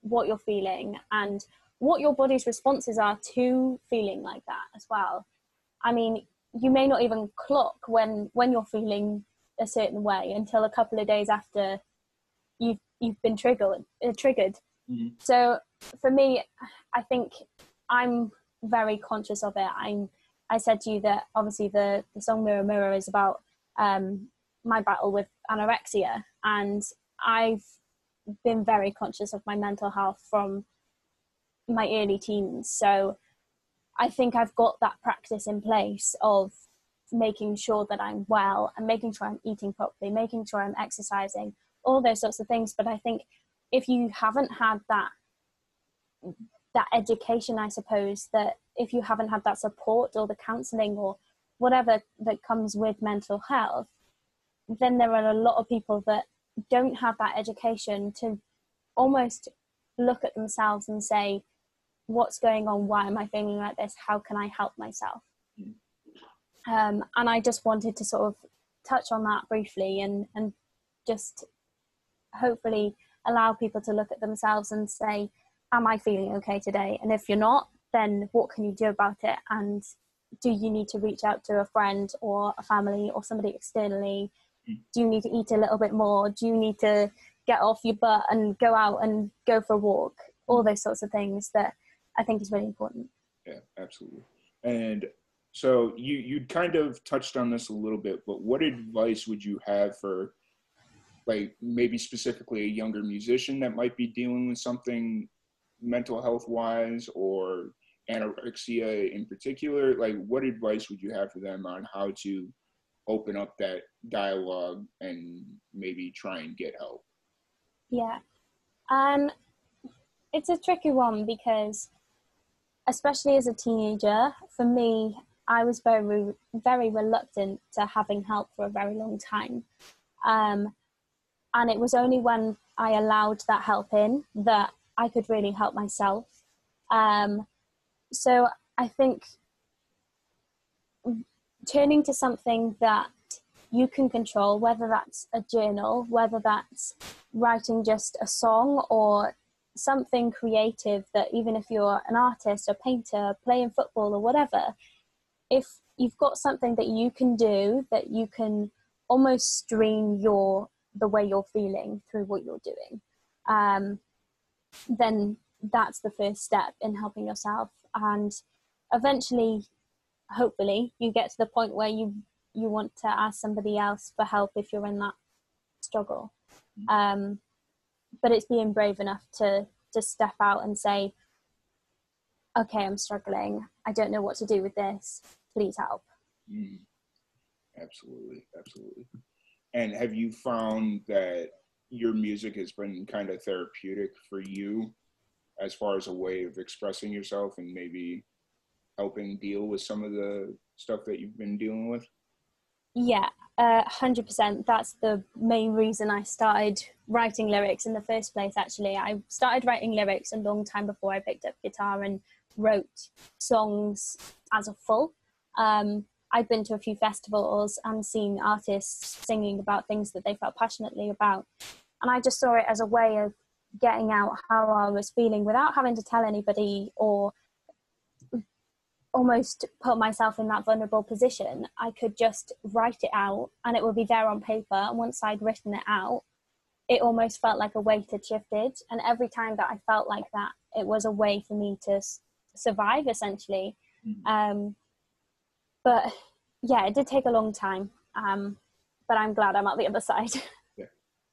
what you're feeling and what your body's responses are to feeling like that as well. I mean, you may not even clock when when you're feeling a certain way until a couple of days after you've you've been triggered uh, triggered. Mhm. So for me, I think I'm very conscious of it. I'm I said to you that obviously the the song Mirror Mirror is about um, my battle with anorexia, and I've been very conscious of my mental health from my early teens. So I think I've got that practice in place of making sure that I'm well and making sure I'm eating properly, making sure I'm exercising, all those sorts of things. But I think if you haven't had that that education, I suppose, that if you haven't had that support or the counselling or whatever that comes with mental health, then there are a lot of people that don't have that education to almost look at themselves and say, what's going on? Why am I feeling like this? How can I help myself? Mm. Um, and I just wanted to sort of touch on that briefly and, and just hopefully allow people to look at themselves and say, Am I feeling okay today? And if you're not, then what can you do about it? And do you need to reach out to a friend or a family or somebody externally? Mm. Do you need to eat a little bit more? Do you need to get off your butt and go out and go for a walk? All mm. those sorts of things that I think is really important. Yeah, absolutely. And so you you kind of touched on this a little bit, but what advice would you have for like maybe specifically a younger musician that might be dealing with something mental health wise or anorexia in particular? Like what advice would you have for them on how to open up that dialogue and maybe try and get help? Yeah. Um, it's a tricky one because, especially as a teenager, for me, I was very, very reluctant to having help for a very long time. Um, and it was only when I allowed that help in that I could really help myself. Um, so I think turning to something that you can control, whether that's a journal, whether that's writing just a song or something creative that even if you're an artist or painter, playing football or whatever, if you've got something that you can do that you can almost stream your the way you're feeling through what you're doing, um, then that's the first step in helping yourself. And eventually, hopefully, you get to the point where you you want to ask somebody else for help if you're in that struggle. Um, but it's being brave enough to to step out and say, "Okay, I'm struggling. I don't know what to do with this. Please help." Mm. Absolutely, absolutely. And have you found that your music has been kind of therapeutic for you as far as a way of expressing yourself and maybe helping deal with some of the stuff that you've been dealing with? Yeah, Uh, 100%. That's the main reason I started writing lyrics in the first place, actually. I started writing lyrics a long time before I picked up guitar and wrote songs as a full. Um, I'd been to a few festivals and seen artists singing about things that they felt passionately about. And I just saw it as a way of getting out how I was feeling without having to tell anybody or almost put myself in that vulnerable position. I could just write it out and it would be there on paper. And once I'd written it out, it almost felt like a weight had shifted. And every time that I felt like that, it was a way for me to s- survive essentially. Mhm. Um, but yeah, it did take a long time. Um, but I'm glad I'm at the other side. yeah,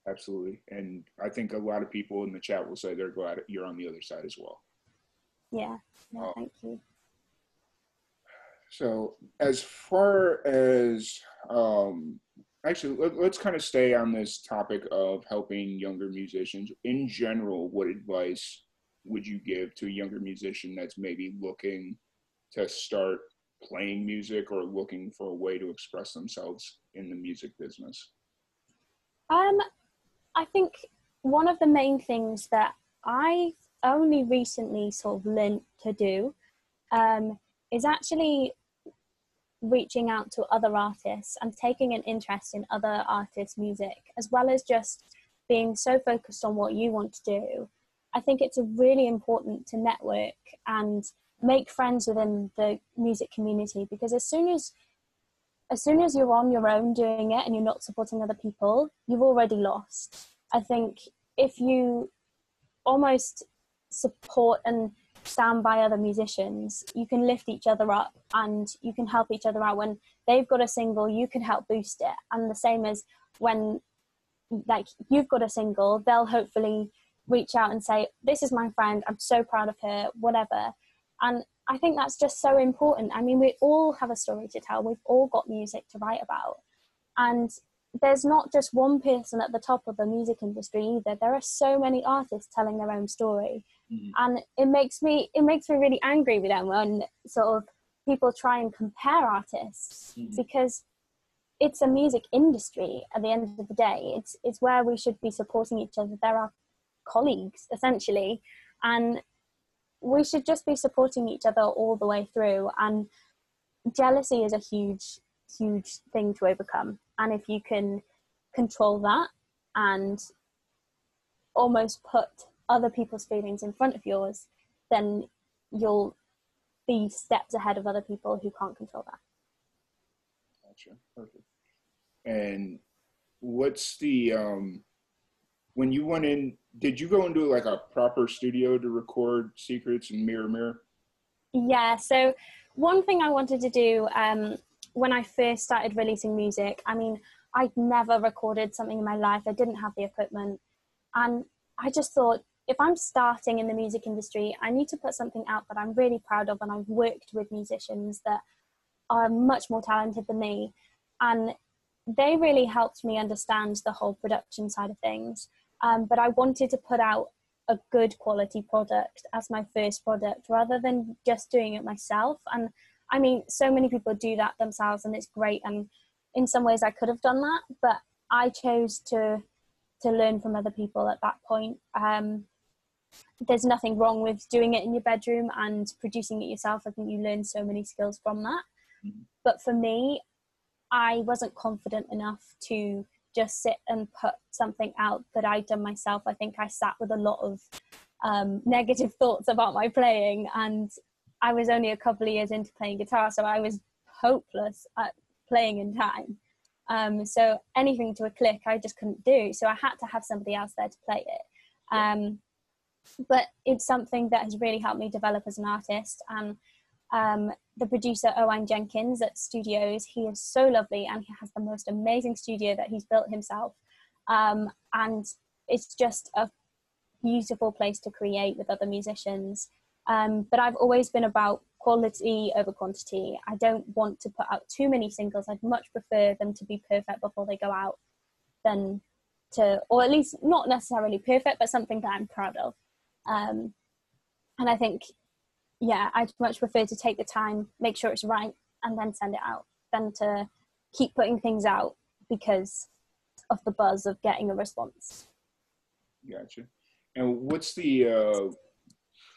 Absolutely. And I think a lot of people in the chat will say they're glad you're on the other side as well. yeah, no, Oh. thank you. So, as far as um, actually, let, let's kind of stay on this topic of helping younger musicians in general. What advice would you give to a younger musician that's maybe looking to start playing music or looking for a way to express themselves in the music business? Um, I think one of the main things that I only recently sort of learned to do um, is actually reaching out to other artists and taking an interest in other artists' music, as well as just being so focused on what you want to do. I think it's really important to network and make friends within the music community because as soon as as soon as you're on your own doing it and you're not supporting other people, you've already lost. I think if you almost support and stand by other musicians, you can lift each other up and you can help each other out. When they've got a single, you can help boost it. And the same as when like you've got a single, they'll hopefully reach out and say, This is my friend, I'm so proud of her, whatever. And I think that's just so important. I mean, we all have a story to tell. We've all got music to write about. And there's not just one person at the top of the music industry either. There are so many artists telling their own story. Mhm. And it makes me it makes me really angry with them when sort of people try and compare artists Mhm. because it's a music industry at the end of the day. It's it's where we should be supporting each other. There are colleagues essentially and we should just be supporting each other all the way through and jealousy is a huge huge thing to overcome and if you can control that and almost put other people's feelings in front of yours then you'll be steps ahead of other people who can't control that Gotcha. Perfect. And what's the um when you went in did you go into like a proper studio to record secrets and mirror mirror? Yeah, so one thing I wanted to do um, when I first started releasing music, I mean, I'd never recorded something in my life, I didn't have the equipment. And I just thought, if I'm starting in the music industry, I need to put something out that I'm really proud of. And I've worked with musicians that are much more talented than me. And they really helped me understand the whole production side of things. Um, but I wanted to put out a good quality product as my first product rather than just doing it myself and i mean so many people do that themselves and it's great and in some ways i could have done that but i chose to to learn from other people at that point um, there's nothing wrong with doing it in your bedroom and producing it yourself i think you learn so many skills from that Mhm. but for me i wasn't confident enough to just sit and put something out that I'd done myself. I think I sat with a lot of um, negative thoughts about my playing, and I was only a couple of years into playing guitar, so I was hopeless at playing in time. Um, so anything to a click, I just couldn't do. So I had to have somebody else there to play it. Um, but it's something that has really helped me develop as an artist. And um, the producer Owen Jenkins at Studios. He is so lovely and he has the most amazing studio that he's built himself. Um, and it's just a beautiful place to create with other musicians. Um, but I've always been about quality over quantity. I don't want to put out too many singles. I'd much prefer them to be perfect before they go out than to, or at least not necessarily perfect, but something that I'm proud of. Um, and I think yeah, I'd much prefer to take the time, make sure it's right, and then send it out than to keep putting things out because of the buzz of getting a response. Gotcha. And what's the uh,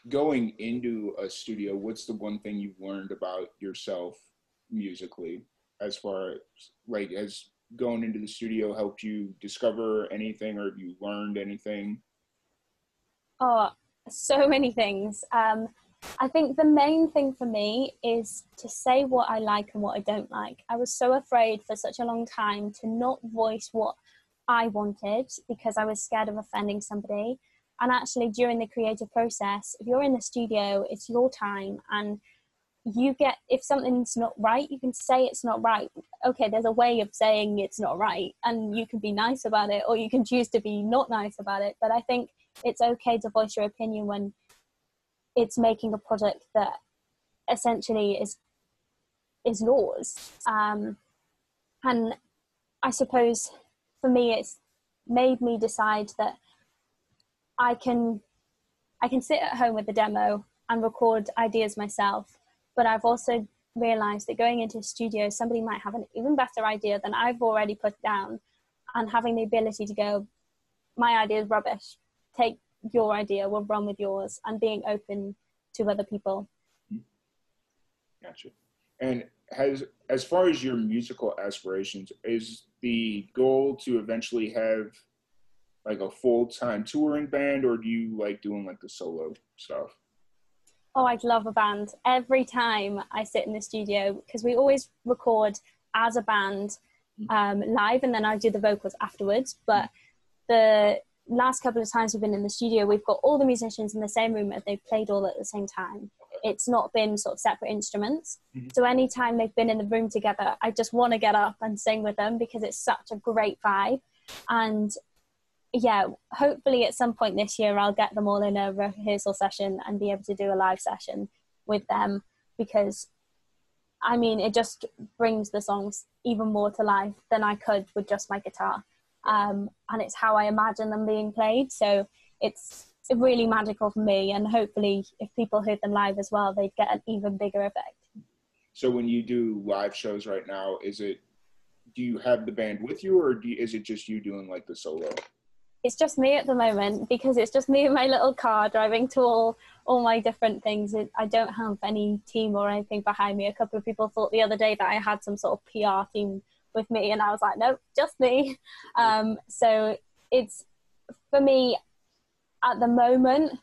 going into a studio? What's the one thing you've learned about yourself musically, as far as like as going into the studio helped you discover anything, or have you learned anything? Oh, so many things. Um, I think the main thing for me is to say what I like and what I don't like. I was so afraid for such a long time to not voice what I wanted because I was scared of offending somebody. And actually, during the creative process, if you're in the studio, it's your time and you get if something's not right you can say it's not right. Okay there's a way of saying it's not right and you can be nice about it or you can choose to be not nice about it but i think it's okay to voice your opinion when it's making a product that essentially is is yours. Um, and i suppose for me it's made me decide that i can i can sit at home with the demo and record ideas myself but i've also realized that going into a studio somebody might have an even better idea than i've already put down and having the ability to go my idea is rubbish. Take your idea. We'll run with yours and being open to other people. Gotcha. And has as far as your musical aspirations, is the goal to eventually have like a full time touring band, or do you like doing like the solo stuff? oh i'd love a band. Every time i sit in the studio because we always record as a band um, live and then i do the vocals afterwards. But the last couple of times we've been in the studio we've got all the musicians in the same room and they've played all at the same time. It's not been sort of separate instruments. Mhm. so anytime they've been in the room together i just want to get up and sing with them because it's such a great vibe. And yeah hopefully at some point this year i'll get them all in a rehearsal session and be able to do a live session with them because i mean it just brings the songs even more to life than i could with just my guitar. Um, and it's how i imagine them being played. So it's really magical for me and hopefully if people heard them live as well they'd get an even bigger effect. So when you do live shows right now, is it do you have the band with you, or you, is it just you doing like the solo? It's just me at the moment because it's just me in my little car driving to all all my different things. It, i don't have any team or anything behind me. A couple of people thought the other day that i had some sort of pr team with me and i was like no just me. Um, so it's for me at the moment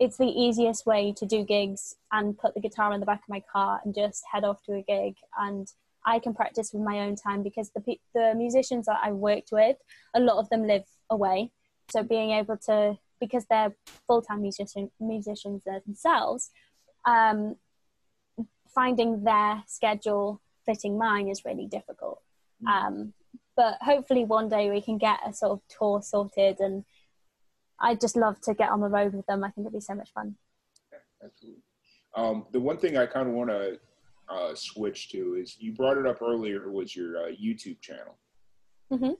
it's the easiest way to do gigs and put the guitar in the back of my car and just head off to a gig. And I can practice with my own time because the the musicians that I've worked with, a lot of them live away. So being able to, because they're full time musician musicians themselves, um, finding their schedule fitting mine is really difficult. Um, but hopefully one day we can get a sort of tour sorted, and I'd just love to get on the road with them. I think it'd be so much fun. Absolutely. Um, the one thing I kind of want to uh, switch to is you brought it up earlier was your uh, YouTube channel. Mhm.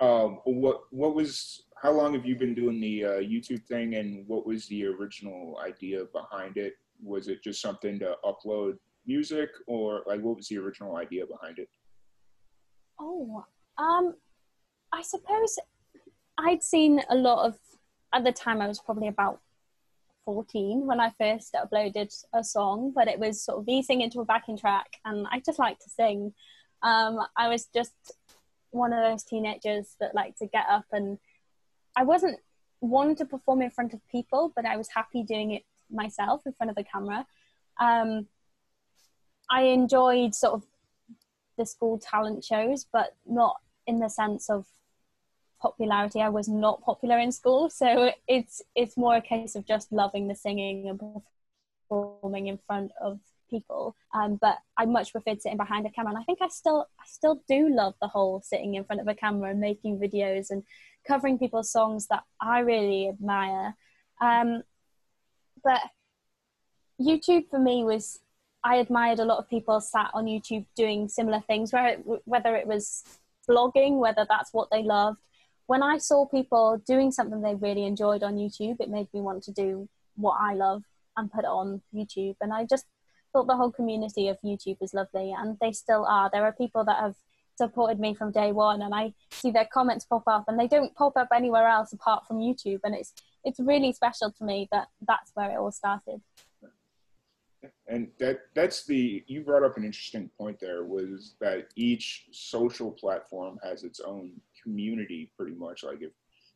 Um, what what was how long have you been doing the uh, YouTube thing, and what was the original idea behind it? Was it just something to upload music, or like what was the original idea behind it? Oh, um, I suppose I'd seen a lot of. At the time, I was probably about fourteen when I first uploaded a song, but it was sort of me singing to a backing track, and I just like to sing. Um, I was just one of those teenagers that like to get up and I wasn't one to perform in front of people, but I was happy doing it myself in front of the camera. Um, I enjoyed sort of the school talent shows, but not in the sense of popularity. I was not popular in school, so it's it's more a case of just loving the singing and performing in front of people. Um, but I much preferred sitting behind a camera, and I think I still I still do love the whole sitting in front of a camera and making videos and covering people's songs that I really admire. Um, but YouTube for me was I admired a lot of people sat on YouTube doing similar things, whether it was blogging, whether that's what they loved. When I saw people doing something they really enjoyed on YouTube, it made me want to do what I love and put it on YouTube. And I just thought the whole community of YouTube was lovely, and they still are. There are people that have supported me from day one and I see their comments pop up and they don't pop up anywhere else apart from YouTube and it's it's really special to me that that's where it all started. And that that's the you brought up an interesting point there was that each social platform has its own community pretty much like if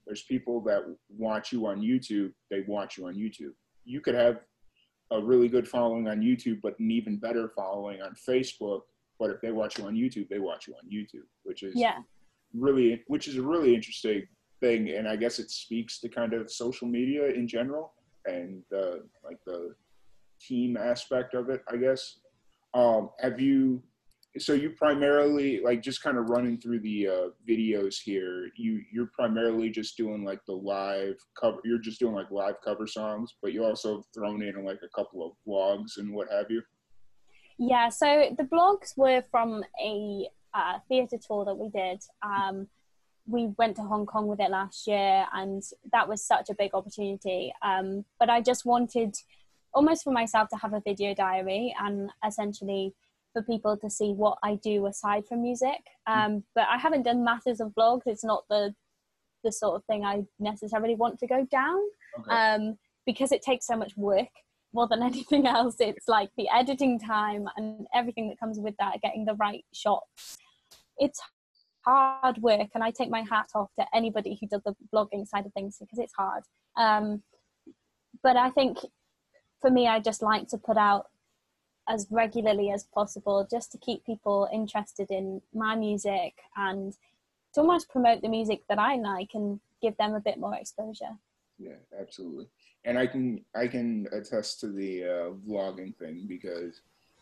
there's people that watch you on YouTube, they watch you on YouTube. You could have a really good following on YouTube, but an even better following on Facebook. But if they watch you on YouTube, they watch you on YouTube, which is Yeah. really, which is a really interesting thing. And I guess it speaks to kind of social media in general and uh, like the team aspect of it, I guess. Um, have you? So you primarily like just kind of running through the uh, videos here. You you're primarily just doing like the live cover. You're just doing like live cover songs, but you also have thrown in like a couple of vlogs and what have you. Yeah, so the blogs were from a uh, theatre tour that we did. Um, we went to Hong Kong with it last year, and that was such a big opportunity. Um, but I just wanted, almost for myself, to have a video diary and essentially for people to see what I do aside from music. Um, but I haven't done masses of vlogs. It's not the the sort of thing I necessarily want to go down Okay. um, because it takes so much work more than anything else. It's like the editing time and everything that comes with that, getting the right shots. It's hard work, and I take my hat off to anybody who does the blogging side of things because it's hard. Um, but I think for me, I just like to put out as regularly as possible just to keep people interested in my music and to almost promote the music that I like and give them a bit more exposure. Yeah, absolutely. And I can I can attest to the uh, vlogging thing because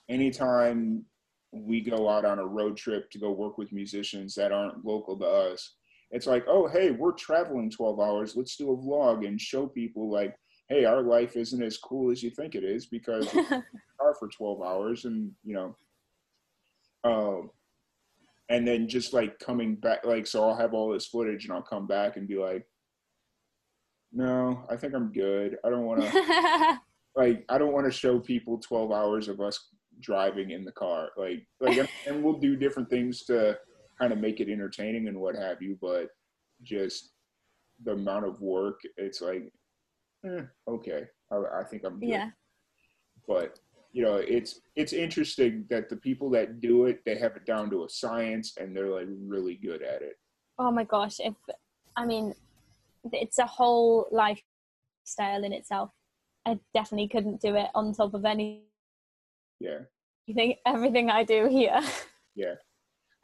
anytime we go out on a road trip to go work with musicians that aren't local to us, it's like, oh hey, we're traveling 12 hours. Let's do a vlog and show people like, hey, our life isn't as cool as you think it is because we're car for 12 hours and you know. Um, and then just like coming back, like so I'll have all this footage and I'll come back and be like no, I think I'm good. I don't want to like I don't want to show people 12 hours of us driving in the car. Like like and we'll do different things to kind of make it entertaining and what have you, but just the amount of work, it's like eh, okay. I, I think I'm good. yeah. But you know, it's it's interesting that the people that do it, they have it down to a science and they're like really good at it. Oh my gosh. If I mean, it's a whole lifestyle in itself. I definitely couldn't do it on top of any. Yeah. You think everything I do here. Yeah,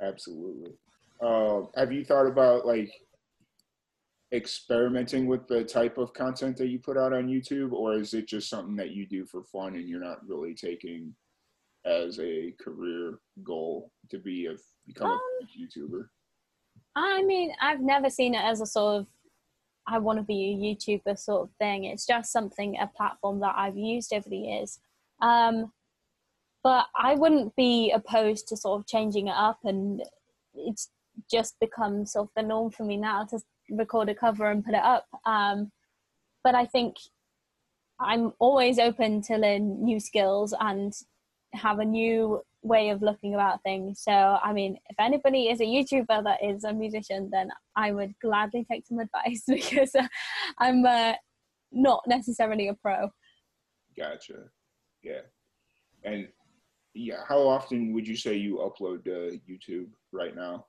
absolutely. Um, have you thought about like experimenting with the type of content that you put out on YouTube, or is it just something that you do for fun and you're not really taking as a career goal to be a become Um, a YouTuber? I mean, I've never seen it as a sort of I want to be a YouTuber sort of thing. It's just something, a platform that I've used over the years. Um, but I wouldn't be opposed to sort of changing it up, and it's just become sort of the norm for me now to record a cover and put it up. Um, but I think I'm always open to learn new skills and have a new way of looking about things. So, I mean, if anybody is a YouTuber that is a musician, then I would gladly take some advice because uh, I'm uh, not necessarily a pro. Gotcha. Yeah, and yeah, how often would you say you upload to YouTube right now?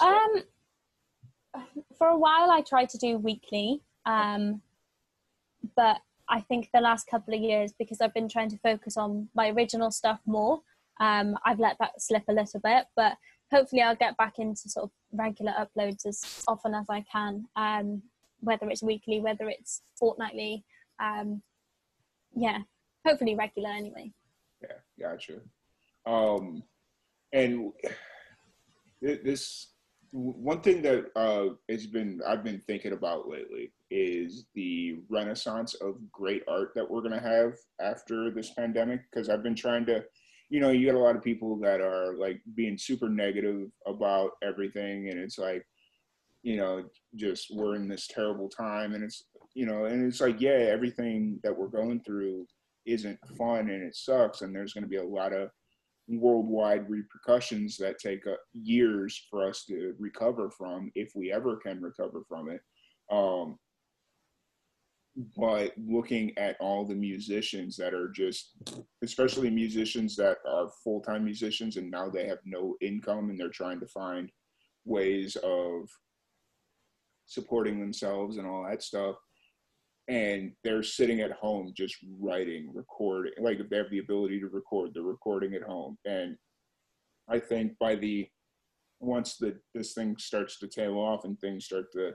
Um, for a while, I tried to do weekly, um, but I think the last couple of years, because I've been trying to focus on my original stuff more, um, I've let that slip a little bit. But hopefully, I'll get back into sort of regular uploads as often as I can, um, whether it's weekly, whether it's fortnightly. Um, yeah, hopefully regular anyway. Yeah, gotcha. Um, and this one thing that uh, has been I've been thinking about lately is the renaissance of great art that we're gonna have after this pandemic. Because I've been trying to, you know, you got a lot of people that are like being super negative about everything, and it's like, you know, just we're in this terrible time, and it's you know, and it's like, yeah, everything that we're going through isn't fun and it sucks and there's to be a lot of worldwide repercussions that take uh, years for us to recover from, if we ever can recover from it. Um, but looking at all the musicians that are just, especially musicians that are full time musicians and now they have no income and they're trying to find ways of supporting themselves and all that stuff. And they're sitting at home just writing, recording. Like if they have the ability to record, they're recording at home. And I think by the once the this thing starts to tail off and things start to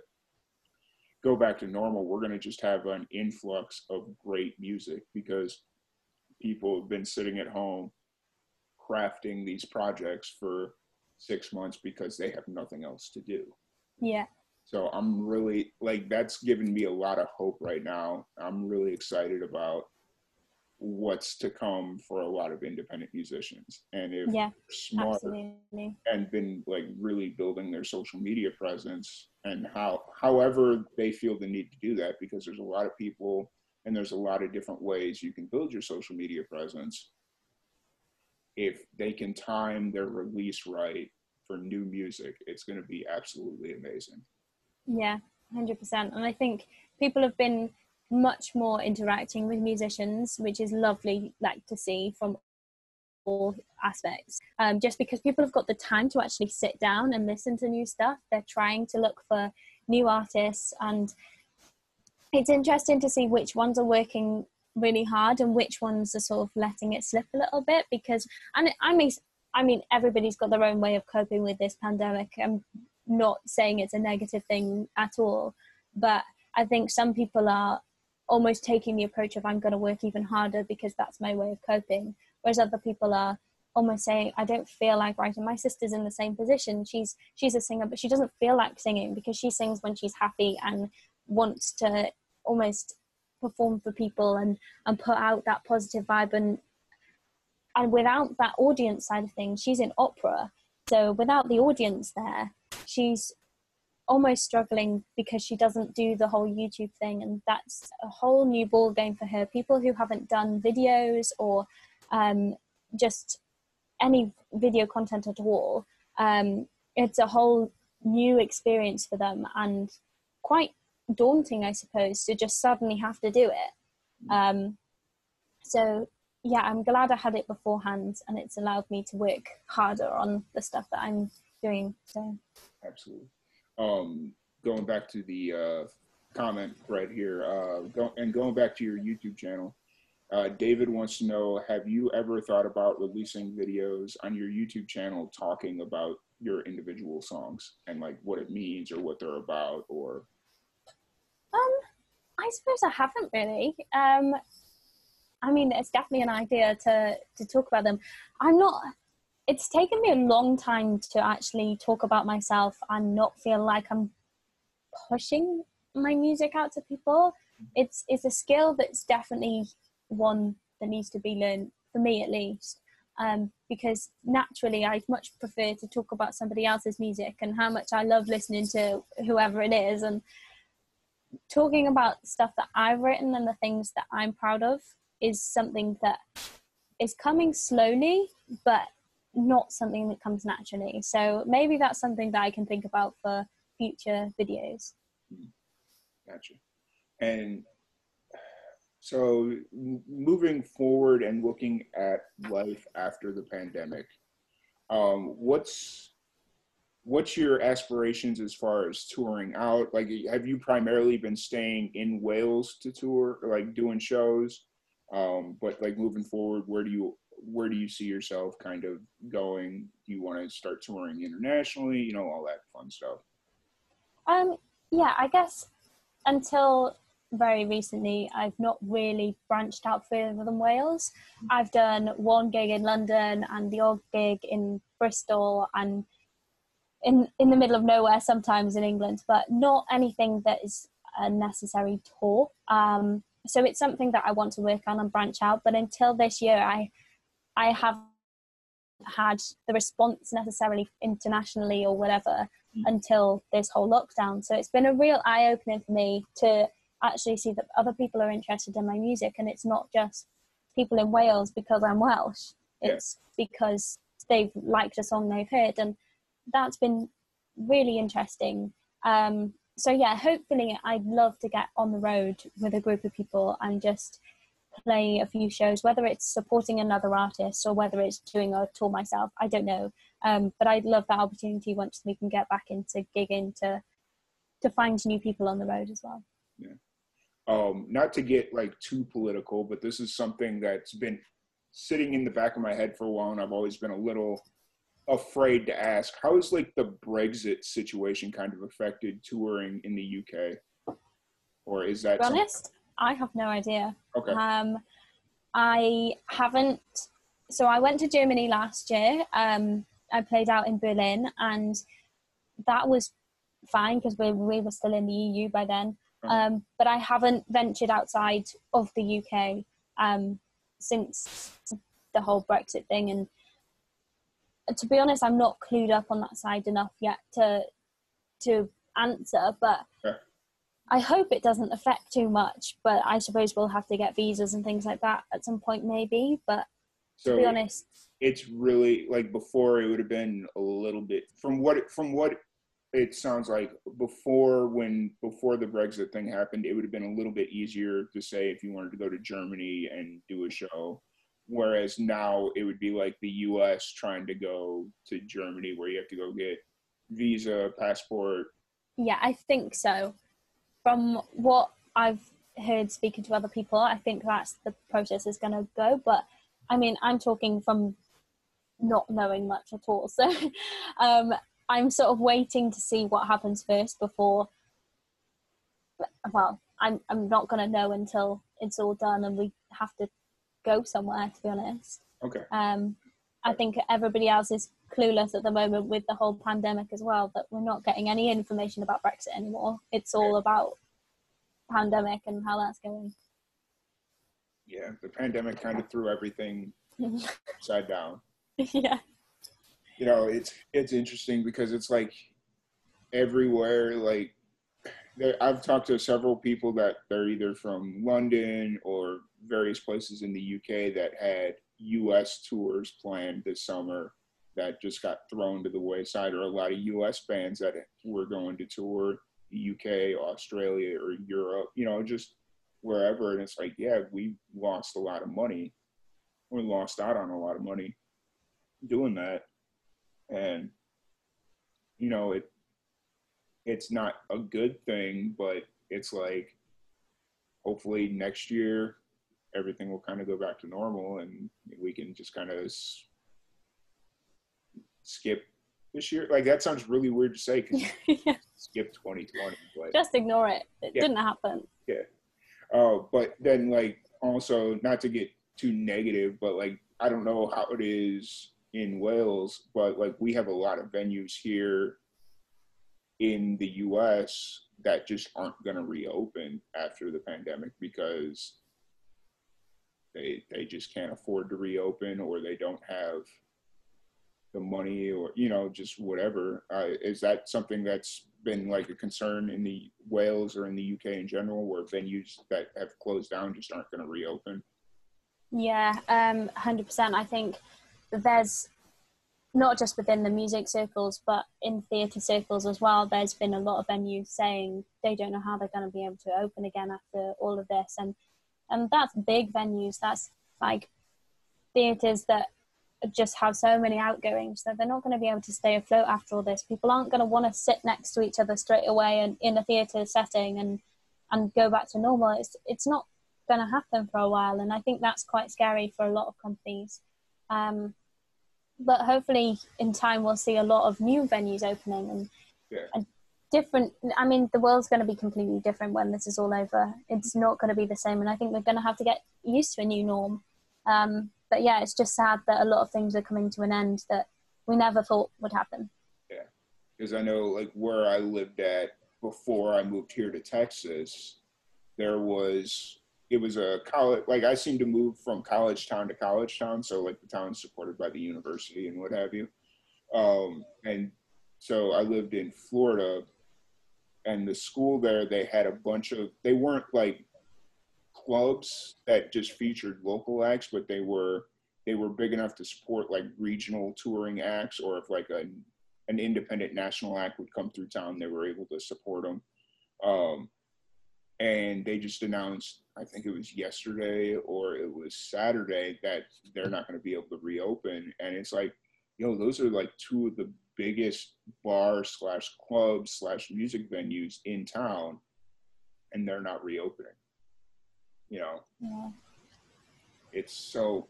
go back to normal, we're going to just have an influx of great music because people have been sitting at home crafting these projects for six months because they have nothing else to do. Yeah. So I'm really like that's given me a lot of hope right now. I'm really excited about what's to come for a lot of independent musicians. And if Yeah. smart Absolutely. and been like really building their social media presence and how however they feel the need to do that because there's a lot of people and there's a lot of different ways you can build your social media presence if they can time their release right for new music it's going to be absolutely amazing Yeah, hundred percent. And I think people have been much more interacting with musicians, which is lovely, like to see from all aspects. Um, just because people have got the time to actually sit down and listen to new stuff, they're trying to look for new artists, and it's interesting to see which ones are working really hard and which ones are sort of letting it slip a little bit. Because, and I mean, I mean, everybody's got their own way of coping with this pandemic. I'm not saying it's a negative thing at all, but I think some people are almost taking the approach of I'm going to work even harder because that's my way of coping, whereas other people are almost saying I don't feel like writing. My sister's in the same position. She's she's a singer, but she doesn't feel like singing because she sings when she's happy and wants to almost perform for people and and put out that positive vibe and and without that audience side of things, she's in opera. So without the audience there, she's almost struggling because she doesn't do the whole YouTube thing, and that's a whole new ball game for her. People who haven't done videos or um, just any video content at all, um, it's a whole new experience for them and quite daunting, I suppose, to just suddenly have to do it. Um, so yeah, I'm glad I had it beforehand, and it's allowed me to work harder on the stuff that I'm doing. So absolutely um going back to the uh comment right here uh go, and going back to your youtube channel uh, David wants to know Have you ever thought about releasing videos on your YouTube channel talking about your individual songs and like what it means or what they're about? Or, Um, I suppose I haven't really. Um, I mean, it's definitely an idea to to talk about them. I'm not. It's taken me a long time to actually talk about myself and not feel like I'm pushing my music out to people. It's it's a skill that's definitely one that needs to be learned for me at least. Um, because naturally, I'd much prefer to talk about somebody else's music and how much I love listening to whoever it is and talking about stuff that I've written and the things that I'm proud of is something that is coming slowly, but not something that comes naturally. So maybe that's something that I can think about for future videos. gotcha. And so moving forward and looking at life after the pandemic, um, what's what's your aspirations as far as touring out? Like, have you primarily been staying in Wales to tour, like doing shows? Um, but like moving forward, where do you where do you see yourself kind of going? Do you want to start touring internationally? You know, all that fun stuff. Um, yeah, I guess until very recently, I've not really branched out further than Wales. I've done one gig in London and the odd gig in Bristol and in in the middle of nowhere sometimes in England, but not anything that is a necessary tour. Um, so it's something that I want to work on and branch out. But until this year, I I have had the response necessarily internationally or whatever until this whole lockdown. So it's been a real eye opening for me to actually see that other people are interested in my music and it's not just people in Wales because I'm Welsh. Yeah. It's because they've liked a song they've heard, and that's been really interesting. Um, so yeah, hopefully, I'd love to get on the road with a group of people and just play a few shows, whether it's supporting another artist or whether it's doing a tour myself. I don't know, um, but I'd love that opportunity once we can get back into gigging to to find new people on the road as well. um, not to get like too political, but this is something that's been sitting in the back of my head for a while, and I've always been a little afraid to ask. How has like the Brexit situation kind of affected touring in the UK, or is that honest, I have no idea. okay? Um, I haven't. So I went to Germany last year. Um, I played out in Berlin, and that was fine because we we were still in the EU by then. Um, but I haven't ventured outside of the UK um, since the whole Brexit thing, and to be honest, I'm not clued up on that side enough yet to to answer. But Okay. I hope it doesn't affect too much, but I suppose we'll have to get visas and things like that at some point, maybe. But so to be honest, it's really like before it would have been a little bit from what from what it sounds like before when before the Brexit thing happened, it would have been a little bit easier to say if you wanted to go to Germany and do a show. Whereas now it would be like the US trying to go to Germany where you have to go get visa, passport. yeah, I think so. From what I've heard speaking to other people, I think that's the process is going to go. But I mean, I'm talking from not knowing much at all. So um, I'm sort of waiting to see what happens first before. Well, I'm I'm not going to know until it's all done and we have to go somewhere. To be honest. Okay. Um, I think everybody else is clueless at the moment with the whole pandemic as well. That we're not getting any information about Brexit anymore. It's all about pandemic and how that's going. Yeah, the pandemic kind of threw everything upside down. yeah, you know it's it's interesting because it's like everywhere like i've talked to several people that they're either from london or various places in the uk that had us tours planned this summer that just got thrown to the wayside or a lot of us bands that were going to tour the uk australia or europe you know just wherever. And it's like yeah we lost a lot of money we lost out on a lot of money doing that. And you know it it's not a good thing but it's like hopefully next year everything will kind of go back to normal and we can just kind of s- skip this year like that sounds really weird to say 'cause Yeah. skip 2020 but just ignore it. It Yeah. didn't happen. Yeah. Uh, but then like also not to get too negative, but like I don't know how it is in Wales, but like we have a lot of venues here in the US that just aren't going to reopen after the pandemic because they they just can't afford to reopen or they don't have the money or you know just whatever uh, is that something that's been like a concern in the Wales or in the UK in general where venues that have closed down just aren't going to reopen Yeah, um, hundred percent. I think there's not just within the music circles, but in theatre circles as well. There's been a lot of venues saying they don't know how they're going to be able to open again after all of this, and and that's big venues. That's like theatres that just have so many outgoings that they're not going to be able to stay afloat after all this. People aren't going to want to sit next to each other straight away and in a theatre setting and and go back to normal. It's it's not going to happen for a while, and I think that's quite scary for a lot of companies. Um, but hopefully, in time, we'll see a lot of new venues opening and, Yeah. and different. I mean, the world's going to be completely different when this is all over. It's not going to be the same, and I think we're going to have to get used to a new norm. Um, but yeah, it's just sad that a lot of things are coming to an end that we never thought would happen. Yeah, because I know like where I lived at before I moved here to Texas, there was it was a college like I seem to move from college town to college town, so like the town's supported by the university and what have you. Um, and so I lived in Florida, and the school there they had a bunch of they weren't like clubs that just featured local acts, but they were they were big enough to support like regional touring acts, or if like a an independent national act would come through town, they were able to support them. Um, and they just announced, I think it was yesterday or it was Saturday, that they're not going to be able to reopen. And it's like, you know, those are like two of the biggest bar slash club slash music venues in town, and they're not reopening. You know, Yeah. it's so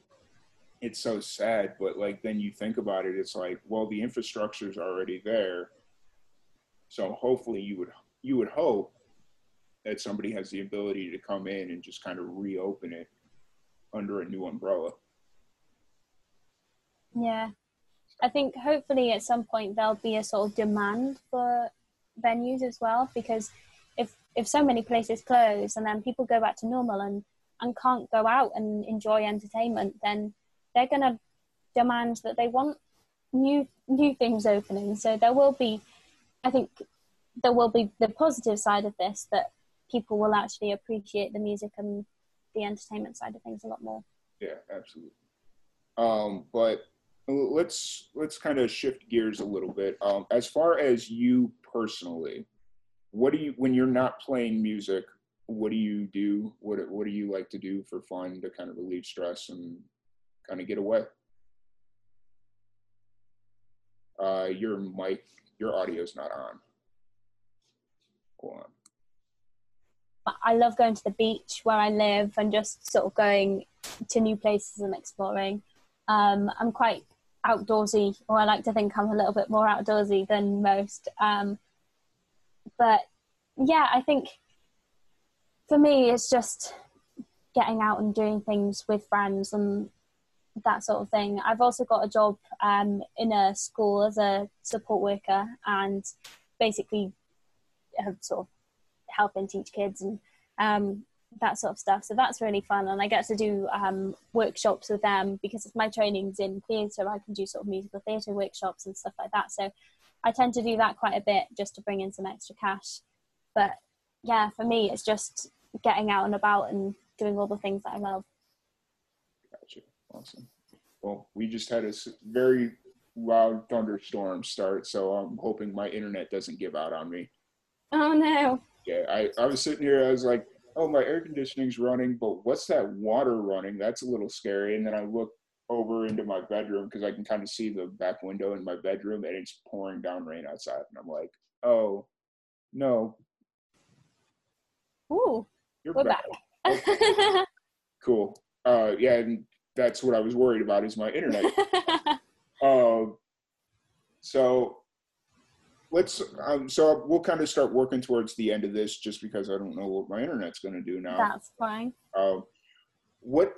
it's so sad but like then you think about it it's like well the infrastructure is already there so hopefully you would you would hope that somebody has the ability to come in and just kind of reopen it under a new umbrella Yeah. I think hopefully at some point there'll be a sort of demand for venues as well because if if so many places close and then people go back to normal and and can't go out and enjoy entertainment then they're going to demand that they want new new things opening. So there will be i think there will be the positive side of this that people will actually appreciate the music and the entertainment side of things a lot more. Yeah absolutely. Um but let's let's kind of shift gears a little bit. Um as far as you personally what do you when you're not playing music what do you do? What what do you like to do for fun to kind of relieve stress and kind of get away? Uh your mic your audio's not on. Go on. I love going to the beach where I live and just sort of going to new places and exploring. Um, I'm quite outdoorsy, or I like to think I'm a little bit more outdoorsy than most. Um, but yeah, I think for me, it's just getting out and doing things with friends and that sort of thing. I've also got a job um, in a school as a support worker and basically sort of helping teach kids and um, that sort of stuff. So that's really fun, and I get to do um, workshops with them because my training's in theatre. I can do sort of musical theatre workshops and stuff like that. So I tend to do that quite a bit just to bring in some extra cash. But yeah, for me, it's just getting out and about and doing all the things that I love. Gotcha. Awesome. Well, we just had a very loud thunderstorm start, so I'm hoping my internet doesn't give out on me. Oh no! Yeah, I, I was sitting here, I was like, oh, my air conditioning's running, but what's that water running? That's a little scary. And then I look over into my bedroom because I can kind of see the back window in my bedroom and it's pouring down rain outside. And I'm like, oh, no, Ooh, you're we're back. back. Cool. Uh, yeah, and that's what I was worried about is my internet. Um, so let's. Um, so we'll kind of start working towards the end of this, just because I don't know what my internet's going to do now. That's fine. Um, what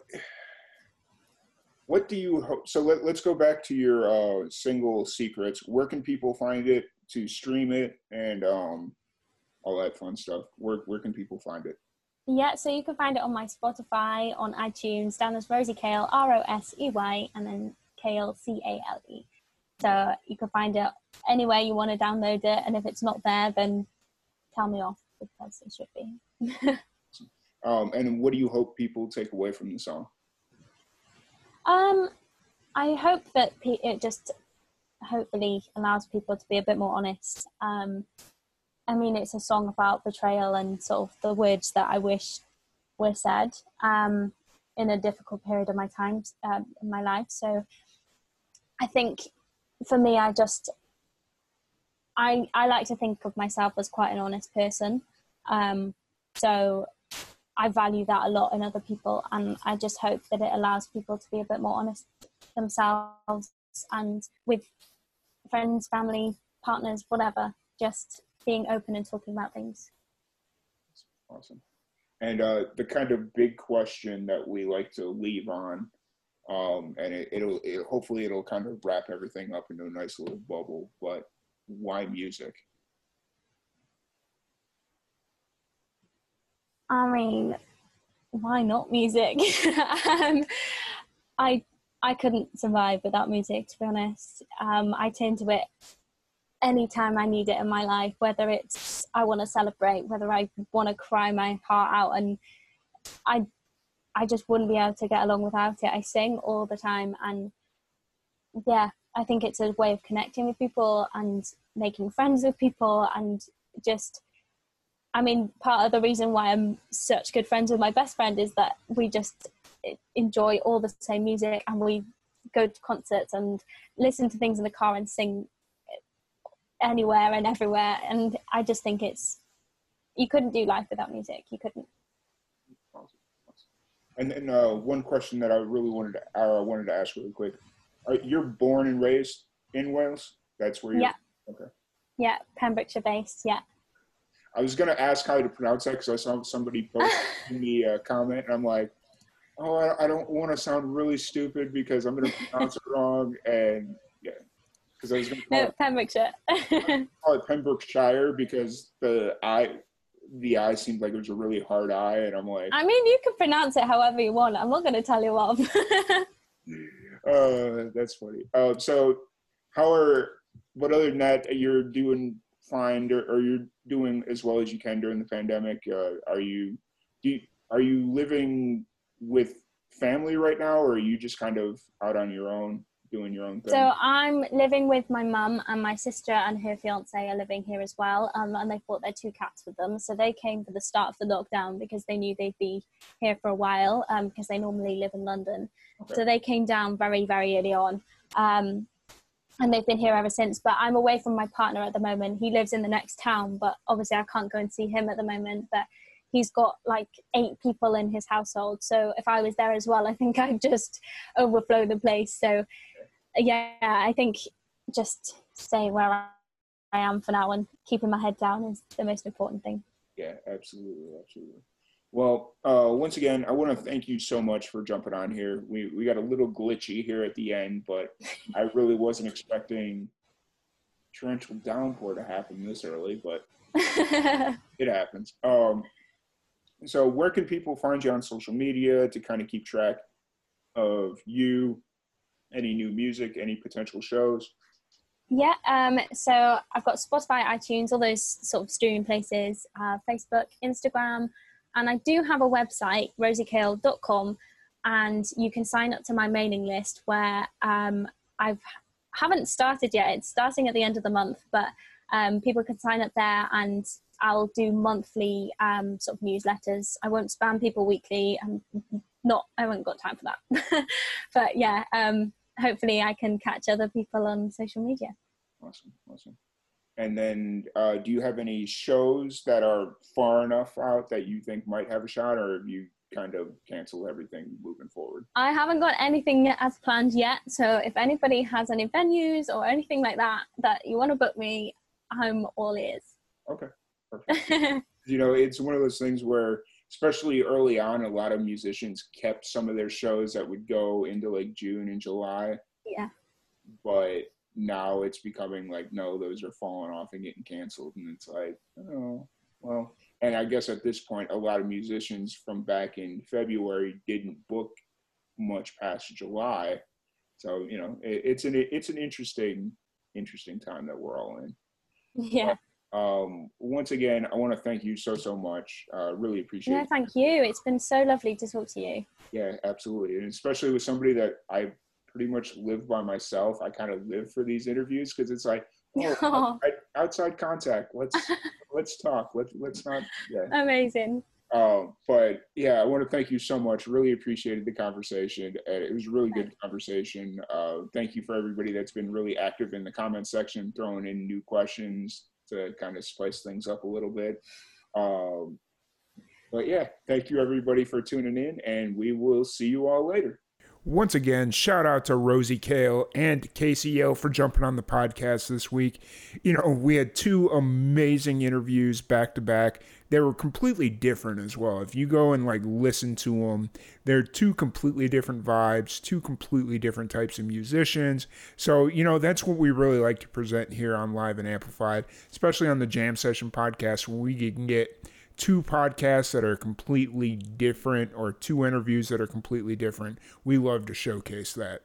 what do you hope? So let, let's go back to your uh, single secrets. Where can people find it to stream it and um, all that fun stuff? Where where can people find it? Yeah, so you can find it on my Spotify, on iTunes, down as Rosey Cale, R O S E Y, and then Cale, C A L E. So you can find it anywhere you want to download it, and if it's not there, then tell me off because it should be. Um, and what do you hope people take away from the song? Um, I hope that it just hopefully allows people to be a bit more honest. Um, I mean, it's a song about betrayal and sort of the words that I wish were said um, in a difficult period of my time um, in my life. So I think for me, I just I I like to think of myself as quite an honest person. Um, so I value that a lot in other people, and I just hope that it allows people to be a bit more honest themselves and with friends, family, partners, whatever. Just being open and talking about things. Awesome. And uh, the kind of big question that we like to leave on, um, and it, it'll it, hopefully it'll kind of wrap everything up into a nice little bubble. But why music? I mean, why not music? um, I I couldn't survive without music, to be honest. Um, I turn to it anytime I need it in my life, whether it's I want to celebrate, whether I want to cry my heart out, and I I just wouldn't be able to get along without it. I sing all the time, and yeah, I think it's a way of connecting with people and making friends with people, and just. I mean, part of the reason why I'm such good friends with my best friend is that we just enjoy all the same music and we go to concerts and listen to things in the car and sing anywhere and everywhere. And I just think it's you couldn't do life without music. You couldn't. And then uh, one question that I really wanted to uh, wanted to ask really quick: Are, You're born and raised in Wales. That's where you're. Yeah. Okay. Yeah, Pembrokeshire based. Yeah. I was gonna ask how to pronounce that because I saw somebody post in the uh, comment, and I'm like, oh, I, I don't want to sound really stupid because I'm gonna pronounce it wrong, and yeah, because I was gonna call, No, it, Pembrokeshire. call it Pembrokeshire because the I the I seemed like it was a really hard I, and I'm like, I mean, you can pronounce it however you want. I'm not going to tell you off. uh, that's funny. Uh, so how are what other than that, you're doing fine, or, or you're doing as well as you can during the pandemic. Uh, are you do you, are you living with family right now, or are you just kind of out on your own doing your own thing? so I'm living with my mum and my sister and her fiance are living here as well. Um, and they've brought their two cats with them. So they came for the start of the lockdown because they knew they'd be here for a while um, because they normally live in London. Okay. So they came down very, very early on. Um, and they've been here ever since. But I'm away from my partner at the moment. He lives in the next town, but obviously I can't go and see him at the moment. But he's got like eight people in his household. So if I was there as well, I think I'd just overflow the place. So yeah, I think just staying where I am for now and keeping my head down is the most important thing. Yeah, absolutely, absolutely. Well, uh, once again, I want to thank you so much for jumping on here. We we got a little glitchy here at the end, but I really wasn't expecting torrential downpour to happen this early, but it happens. Um, so where can people find you on social media to kind of keep track of you, any new music, any potential shows? Yeah, um, so I've got Spotify, iTunes, all those sort of streaming places, uh, Facebook, Instagram, and I do have a website, roseycale.com, and you can sign up to my mailing list where um, I've haven't started yet. It's starting at the end of the month, but um, people can sign up there, and I'll do monthly um, sort of newsletters. I won't spam people weekly. I'm not. I haven't got time for that. but yeah, um, hopefully I can catch other people on social media. Awesome, awesome. And then, uh, do you have any shows that are far enough out that you think might have a shot, or have you kind of canceled everything moving forward? I haven't got anything as planned yet. So if anybody has any venues or anything like that that you want to book me, I'm all ears. Okay, perfect. you know, it's one of those things where, especially early on, a lot of musicians kept some of their shows that would go into like June and July, yeah. but now it's becoming like, no, those are falling off and getting canceled. And it's like, oh, well. And I guess at this point, a lot of musicians from back in February didn't book much past July. So, you know, it, it's an it's an interesting interesting time that we're all in. Yeah. Um, once again, I want to thank you so so much. Uh, really appreciate No, it. thank you. It's been so lovely to talk to you. Yeah, absolutely, and especially with somebody that I pretty much live by myself. I kind of live for these interviews because it's like, oh, Oh, outside, outside contact. Let's let's talk. Let's let's not. Yeah. amazing. Um, but yeah, I want to thank you so much. Really appreciated the conversation. It was a really good conversation. Uh, thank you for everybody that's been really active in the comment section, throwing in new questions to kind of spice things up a little bit. Um, but yeah, thank you everybody for tuning in, and we will see you all later. Once again, shout out to Rosey Cale and Kasey Yale for jumping on the podcast this week. You know, we had two amazing interviews back to back. They were completely different as well. If you go and like listen to them, they're two completely different vibes, two completely different types of musicians. So, you know, that's what we really like to present here on Live and Amplified, especially on the Jam Session podcast, when we can get two podcasts that are completely different or two interviews that are completely different. We love to showcase that.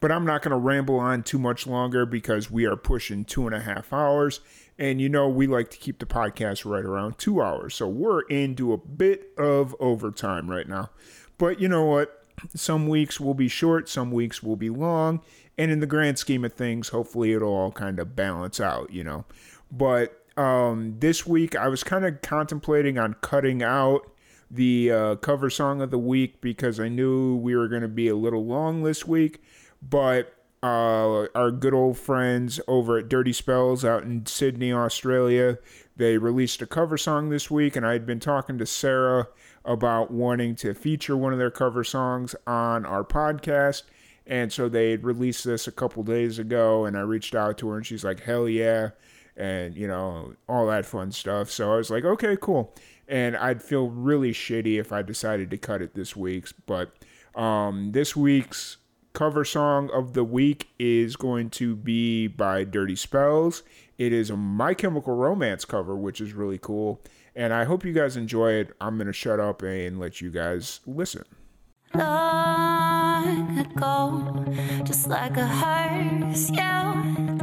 But I'm not going to ramble on too much longer because we are pushing two and a half hours. And you know, we like to keep the podcast right around two hours. So we're into a bit of overtime right now. but you know what? Some weeks will be short, some weeks will be long, and in the grand scheme of things, hopefully it'll all kind of balance out, you know. But um, this week I was kind of contemplating on cutting out the uh, cover song of the week because I knew we were going to be a little long this week, but uh, our good old friends over at Dirty Spells out in Sydney, Australia, they released a cover song this week, and I had been talking to Sarah about wanting to feature one of their cover songs on our podcast. And so they had released this a couple days ago, and I reached out to her, and she's like, hell yeah. And, you know, all that fun stuff. So I was like, okay, cool. And I'd feel really shitty if I decided to cut it this week's. But um, this week's cover song of the week is going to be by Dirty Spells. It is a My Chemical Romance cover, which is really cool. And I hope you guys enjoy it. I'm going to shut up and let you guys listen. long ago, just like a hearse. You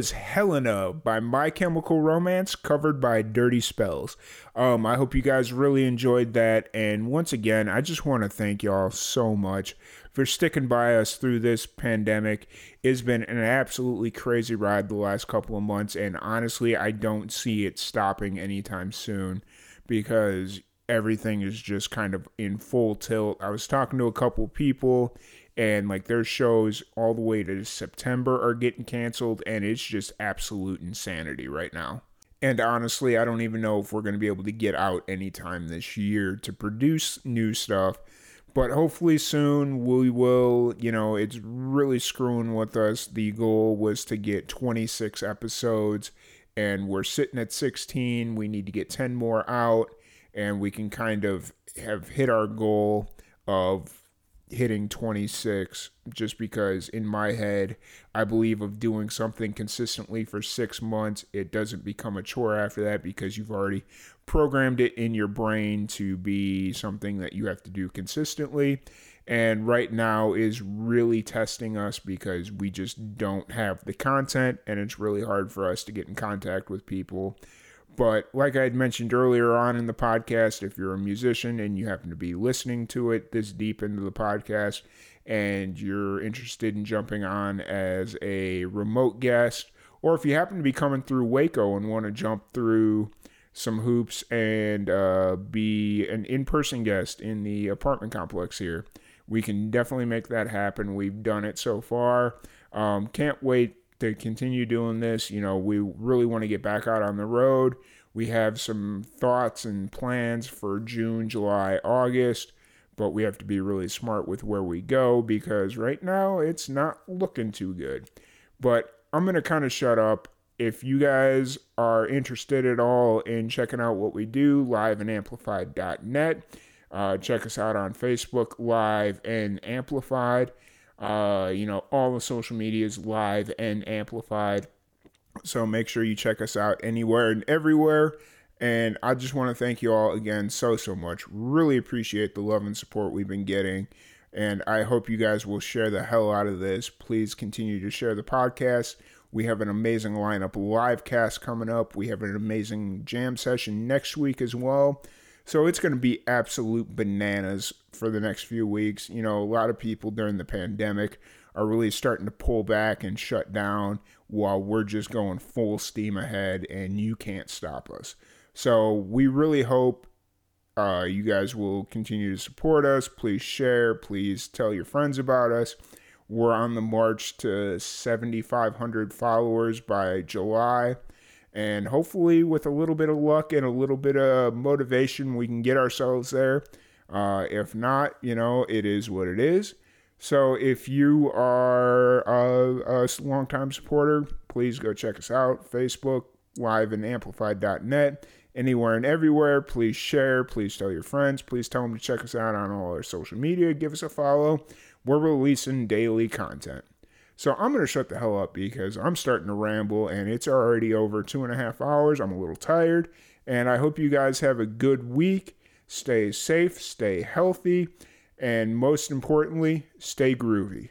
was Helena by My Chemical Romance, covered by Dirty Spells. Um, I hope you guys really enjoyed that. And once again, I just want to thank y'all so much for sticking by us through this pandemic. It's been an absolutely crazy ride the last couple of months, and honestly, I don't see it stopping anytime soon because everything is just kind of in full tilt. I was talking to a couple people and like their shows all the way to September are getting canceled and it's just absolute insanity right now. And honestly, I don't even know if we're going to be able to get out anytime this year to produce new stuff But hopefully soon we will, you know, it's really screwing with us. The goal was to get 26 episodes and we're sitting at 16. We need to get 10 more out and we can kind of have hit our goal of hitting 26 just because in my head I believe of doing something consistently for 6 months it doesn't become a chore after that because you've already programmed it in your brain to be something that you have to do consistently. And right now is really testing us because we just don't have the content and it's really hard for us to get in contact with people but like I had mentioned earlier on in the podcast, if you're a musician and you happen to be listening to it this deep into the podcast and you're interested in jumping on as a remote guest, or if you happen to be coming through Waco and want to jump through some hoops and uh, be an in person guest in the apartment complex here, we can definitely make that happen. We've done it so far. Um, can't wait to continue doing this. You know, we really want to get back out on the road. We have some thoughts and plans for June, July, August, but we have to be really smart with where we go because right now it's not looking too good. But I'm going to kind of shut up. If you guys are interested at all in checking out what we do, liveandamplified.net, uh, check us out on Facebook, Live and Amplified. Uh, you know, all the social medias live and amplified. So make sure you check us out anywhere and everywhere. And I just want to thank you all again so, so much. Really appreciate the love and support we've been getting. And I hope you guys will share the hell out of this. Please continue to share the podcast. We have an amazing lineup live cast coming up. We have an amazing jam session next week as well. So it's going to be absolute bananas for the next few weeks. You know, a lot of people during the pandemic are really starting to pull back and shut down while we're just going full steam ahead and you can't stop us. So we really hope uh, you guys will continue to support us. Please share. Please tell your friends about us. We're on the march to 7,500 followers by July. And hopefully, with a little bit of luck and a little bit of motivation, we can get ourselves there. Uh, if not, you know, it is what it is. So if you are a, a longtime supporter, please go check us out. Facebook, live and amplified.net, anywhere and everywhere. Please share. Please tell your friends. Please tell them to check us out on all our social media. Give us a follow. We're releasing daily content. So I'm going to shut the hell up because I'm starting to ramble and it's already over two and a half hours. I'm a little tired. And I hope you guys have a good week. Stay safe, stay healthy, and most importantly, stay groovy.